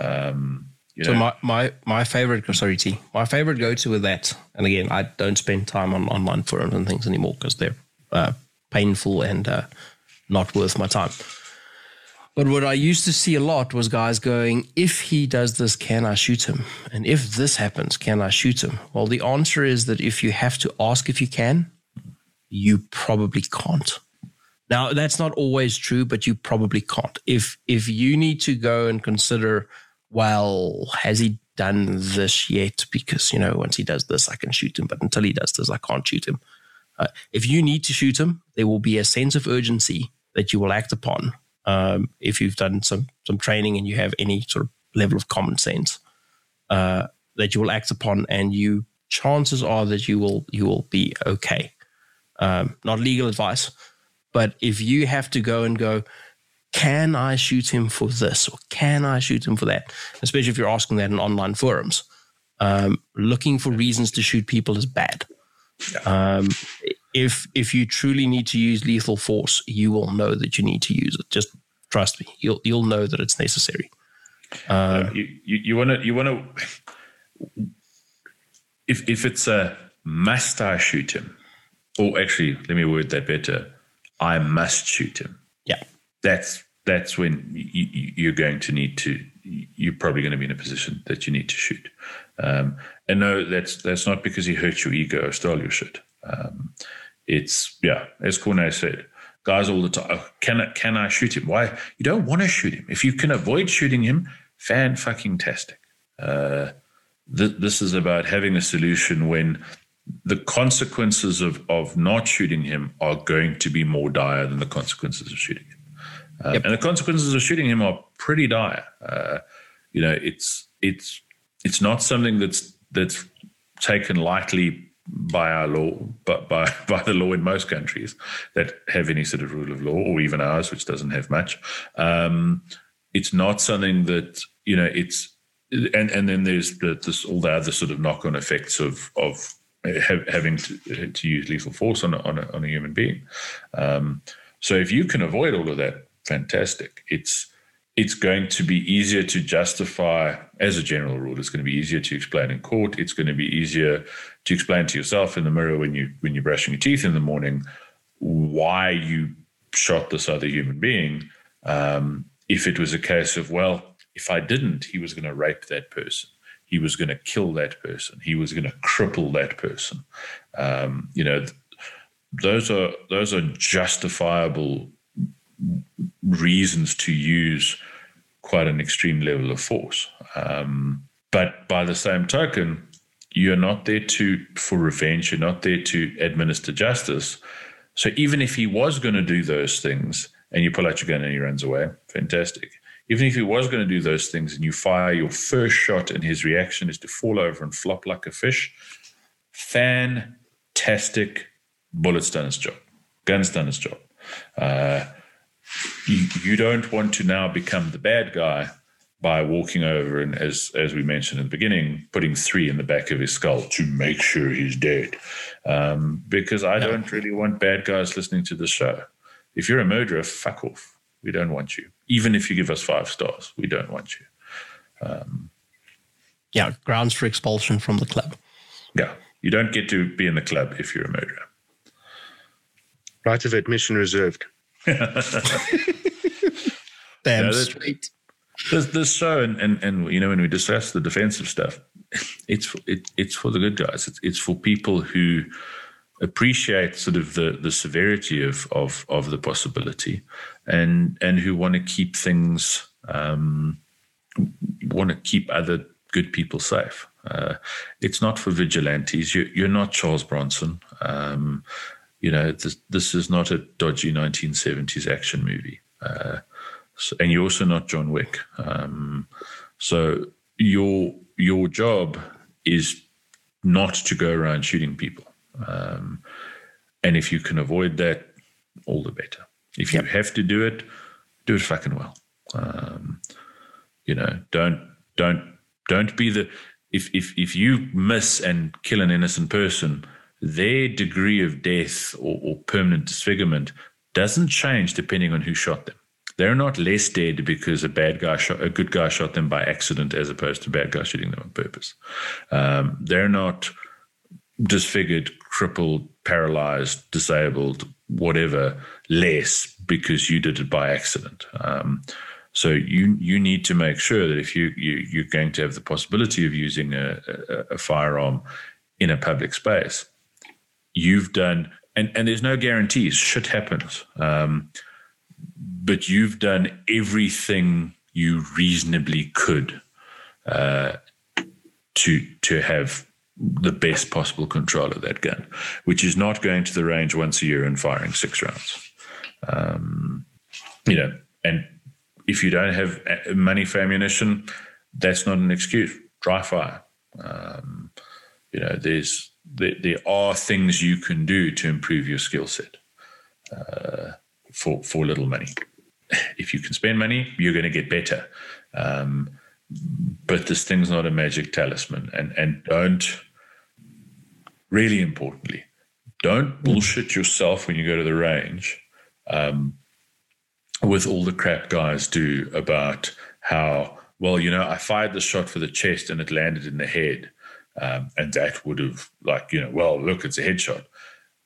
Um, you know, so my, my my favorite sorry T my favorite go to with that and again I don't spend time on online forums and things anymore because they're uh, painful and uh, not worth my time. But what I used to see a lot was guys going, if he does this, can I shoot him? And if this happens, can I shoot him? Well, the answer is that if you have to ask if you can, you probably can't. Now, that's not always true, but you probably can't. If if you need to go and consider, well, has he done this yet? Because you know, once he does this, I can shoot him. But until he does this, I can't shoot him. Uh, if you need to shoot him, there will be a sense of urgency that you will act upon um, if you've done some some training and you have any sort of level of common sense uh, that you will act upon, and you chances are that you will you will be okay. Um, not legal advice, but if you have to go and go, can I shoot him for this or can I shoot him for that? Especially if you're asking that in online forums, um, looking for reasons to shoot people is bad. Um, if if you truly need to use lethal force, you will know that you need to use it. Just trust me, you'll you'll know that it's necessary. Uh, you want to you want to if if it's a must I shoot him, or actually let me word that better, I must shoot him. Yeah, that's that's when you, you're going to need to. You're probably going to be in a position that you need to shoot. Um, and no, that's that's not because he hurt your ego or stole your shit. Um, it's yeah, as Corne said, guys all the time. Oh, can I, can I shoot him? Why you don't want to shoot him? If you can avoid shooting him, fan fucking tastic. Uh, th- this is about having a solution when the consequences of of not shooting him are going to be more dire than the consequences of shooting him. Uh, yep. And the consequences of shooting him are pretty dire. Uh, you know, it's it's it's not something that's that's taken lightly by our law, but by by the law in most countries that have any sort of rule of law, or even ours, which doesn't have much. Um, it's not something that you know. It's and and then there's the, this all the other sort of knock on effects of of having to, to use lethal force on a, on a, on a human being. Um, so if you can avoid all of that, fantastic. It's it's going to be easier to justify as a general rule it's going to be easier to explain in court it's going to be easier to explain to yourself in the mirror when you when you're brushing your teeth in the morning why you shot this other human being um, if it was a case of well if I didn't, he was going to rape that person. He was going to kill that person. He was going to cripple that person. Um, you know, th- those are those are justifiable reasons to use quite an extreme level of force. Um, but by the same token, you're not there to for revenge. You're not there to administer justice. So even if he was going to do those things, and you pull out your gun and he runs away, fantastic. Even if he was going to do those things and you fire your first shot and his reaction is to fall over and flop like a fish, fantastic. Bullet's done its job. Gun's done its job. Uh, you, you don't want to now become the bad guy by walking over and as as we mentioned in the beginning, putting three in the back of his skull to make sure he's dead. Um, because I don't really want bad guys listening to the show. If you're a murderer, fuck off. We don't want you. Even if you give us five stars, we don't want you. Um, yeah, grounds for expulsion from the club. Yeah, you don't get to be in the club if you're a murderer. Right of admission reserved. Damn Yeah, that- straight. This, this show, and, and and you know, when we discuss the defensive stuff, it's for, it, it's for the good guys. It's it's for people who appreciate sort of the the severity of of of the possibility, and and who want to keep things um, want to keep other good people safe. Uh, it's not for vigilantes. You, you're not Charles Bronson. Um, you know, this, this is not a dodgy 1970s action movie. Uh, so, and you're also not John Wick. Um, so your your job is not to go around shooting people. Um, and if you can avoid that, all the better. If you have to do it, do it fucking well. Um, you know, don't don't don't be the if if if you miss and kill an innocent person, their degree of death or, or permanent disfigurement doesn't change depending on who shot them. They're not less dead because a bad guy shot a good guy shot them by accident as opposed to bad guy shooting them on purpose. Um, they're not disfigured, crippled, paralyzed, disabled, whatever, less because you did it by accident. Um, so you you need to make sure that if you, you you're going to have the possibility of using a, a, a firearm in a public space, you've done and, and there's no guarantees. Shit happens. Um, but you've done everything you reasonably could uh, to to have the best possible control of that gun, which is not going to the range once a year and firing six rounds. Um, you know, and if you don't have money for ammunition, that's not an excuse. Dry fire. Um, you know, there's there, there are things you can do to improve your skill set uh, for for little money. If you can spend money, you're going to get better. Um, but this thing's not a magic talisman, and and don't really importantly, don't bullshit yourself when you go to the range um, with all the crap guys do about how well you know I fired the shot for the chest and it landed in the head, um, and that would have like you know well look it's a headshot.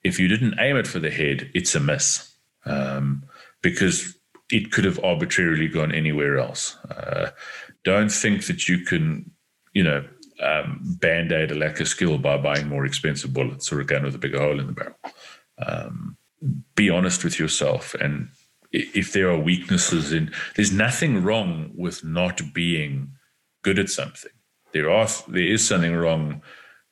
If you didn't aim it for the head, it's a miss um, because it could have arbitrarily gone anywhere else. Uh, don't think that you can, you know, um, band aid a lack of skill by buying more expensive bullets or a gun with a bigger hole in the barrel. Um, be honest with yourself. And if there are weaknesses in, there's nothing wrong with not being good at something. There are, there is something wrong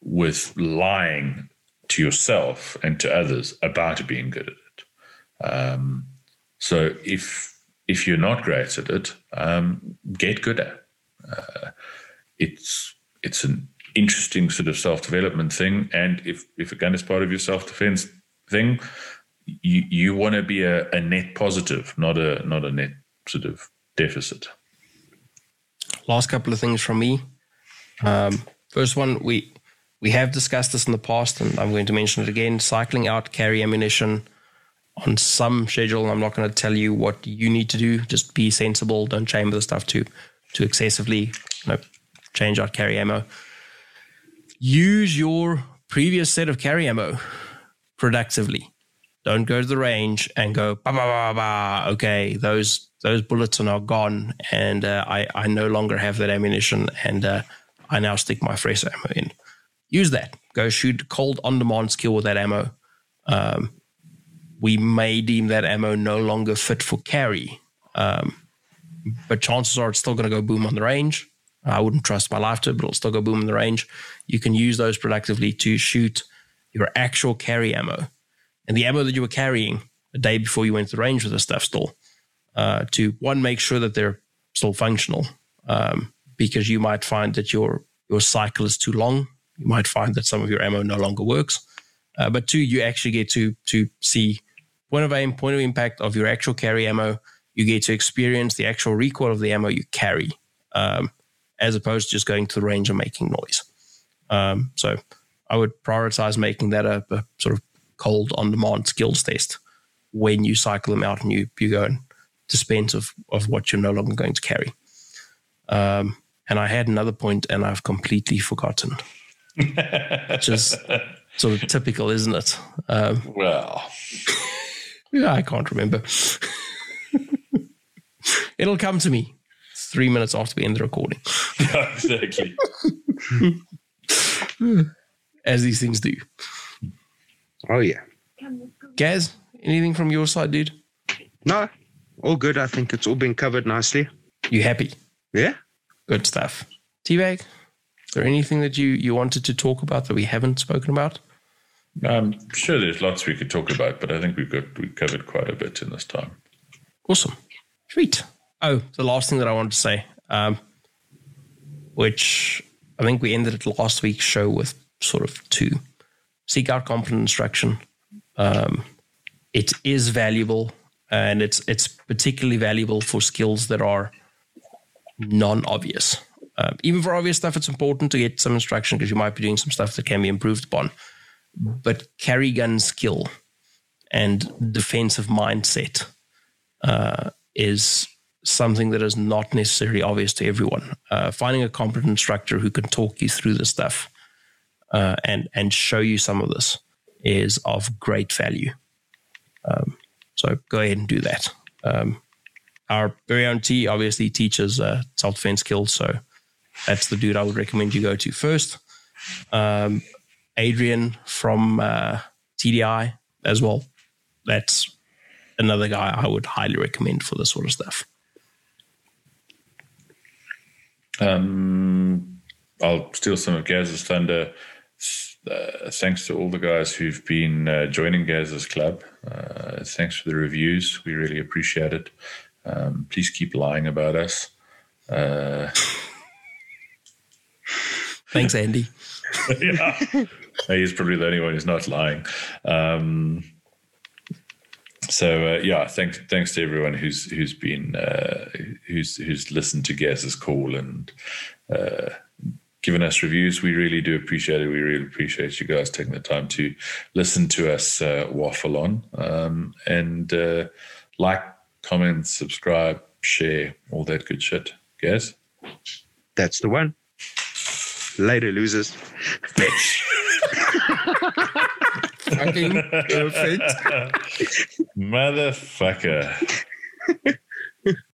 with lying to yourself and to others about being good at it. Um, so if if you're not great at it, um, get good at. it. Uh, it's it's an interesting sort of self development thing, and if if a gun is part of your self defense thing, you you want to be a, a net positive, not a not a net sort of deficit. last couple of things from me. Um, first one, we we have discussed this in the past, and I'm going to mention it again. Cycling out carry ammunition on some schedule. I'm not going to tell you what you need to do. Just be sensible. Don't chamber the stuff too too excessively. You know, change out carry ammo. Use your previous set of carry ammo productively. Don't go to the range and go ba ba ba ba. Okay, those those bullets are now gone, and uh, I I no longer have that ammunition, and uh, I now stick my fresh ammo in. Use that. Go shoot cold on demand skill with that ammo. Um, we may deem that ammo no longer fit for carry, um, but chances are it's still going to go boom on the range. I wouldn't trust my life to it, but it'll still go boom in the range. You can use those productively to shoot your actual carry ammo and the ammo that you were carrying a day before you went to the range with the stuff still. Uh, to one, make sure that they're still functional, um, because you might find that your your cycle is too long. You might find that some of your ammo no longer works. Uh, but two, you actually get to to see point of aim, point of impact of your actual carry ammo. You get to experience the actual recoil of the ammo you carry. Um, as opposed to just going to the range and making noise. Um, so I would prioritize making that a, a sort of cold on demand skills test when you cycle them out and you, you go and dispense of, of what you're no longer going to carry. Um, and I had another point and I've completely forgotten. Which is sort of typical, isn't it? Um, well, yeah, I can't remember. It'll come to me three minutes after we end the recording. yeah, exactly. As these things do. Oh yeah. Gaz, anything from your side, dude? No, all good. I think it's all been covered nicely. You happy? Yeah. Good stuff. Teabag, is there anything that you, you wanted to talk about that we haven't spoken about? I'm sure there's lots we could talk about, but I think we've got we covered quite a bit in this time. Awesome. Sweet. Oh, the last thing that I wanted to say, um, which I think we ended last week's show with sort of two seek out competent instruction. Um, it is valuable, and it's it's particularly valuable for skills that are non-obvious. Um, even for obvious stuff, it's important to get some instruction because you might be doing some stuff that can be improved upon. But carry gun skill and defensive mindset uh, is something that is not necessarily obvious to everyone. Uh, finding a competent instructor who can talk you through the stuff uh, and and show you some of this is of great value. Um, so go ahead and do that. Um, our very own T obviously teaches uh, self defense skills, so that's the dude I would recommend you go to first. Um, Adrian from uh, TDI as well. That's another guy I would highly recommend for this sort of stuff. Um, I'll steal some of Gaz's thunder. Uh, thanks to all the guys who've been uh, joining Gaz's club. Uh, thanks for the reviews. We really appreciate it. Um, please keep lying about us. Uh, Thanks, Andy. yeah. He's probably the only one who's not lying. Um, so uh, yeah, thanks thanks to everyone who's who's been uh, who's who's listened to Gaz's call and uh, given us reviews. We really do appreciate it. We really appreciate you guys taking the time to listen to us uh, waffle on um, and uh, like, comment, subscribe, share, all that good shit. Gaz, That's the one. Later, losers. Fucking perfect. motherfucker.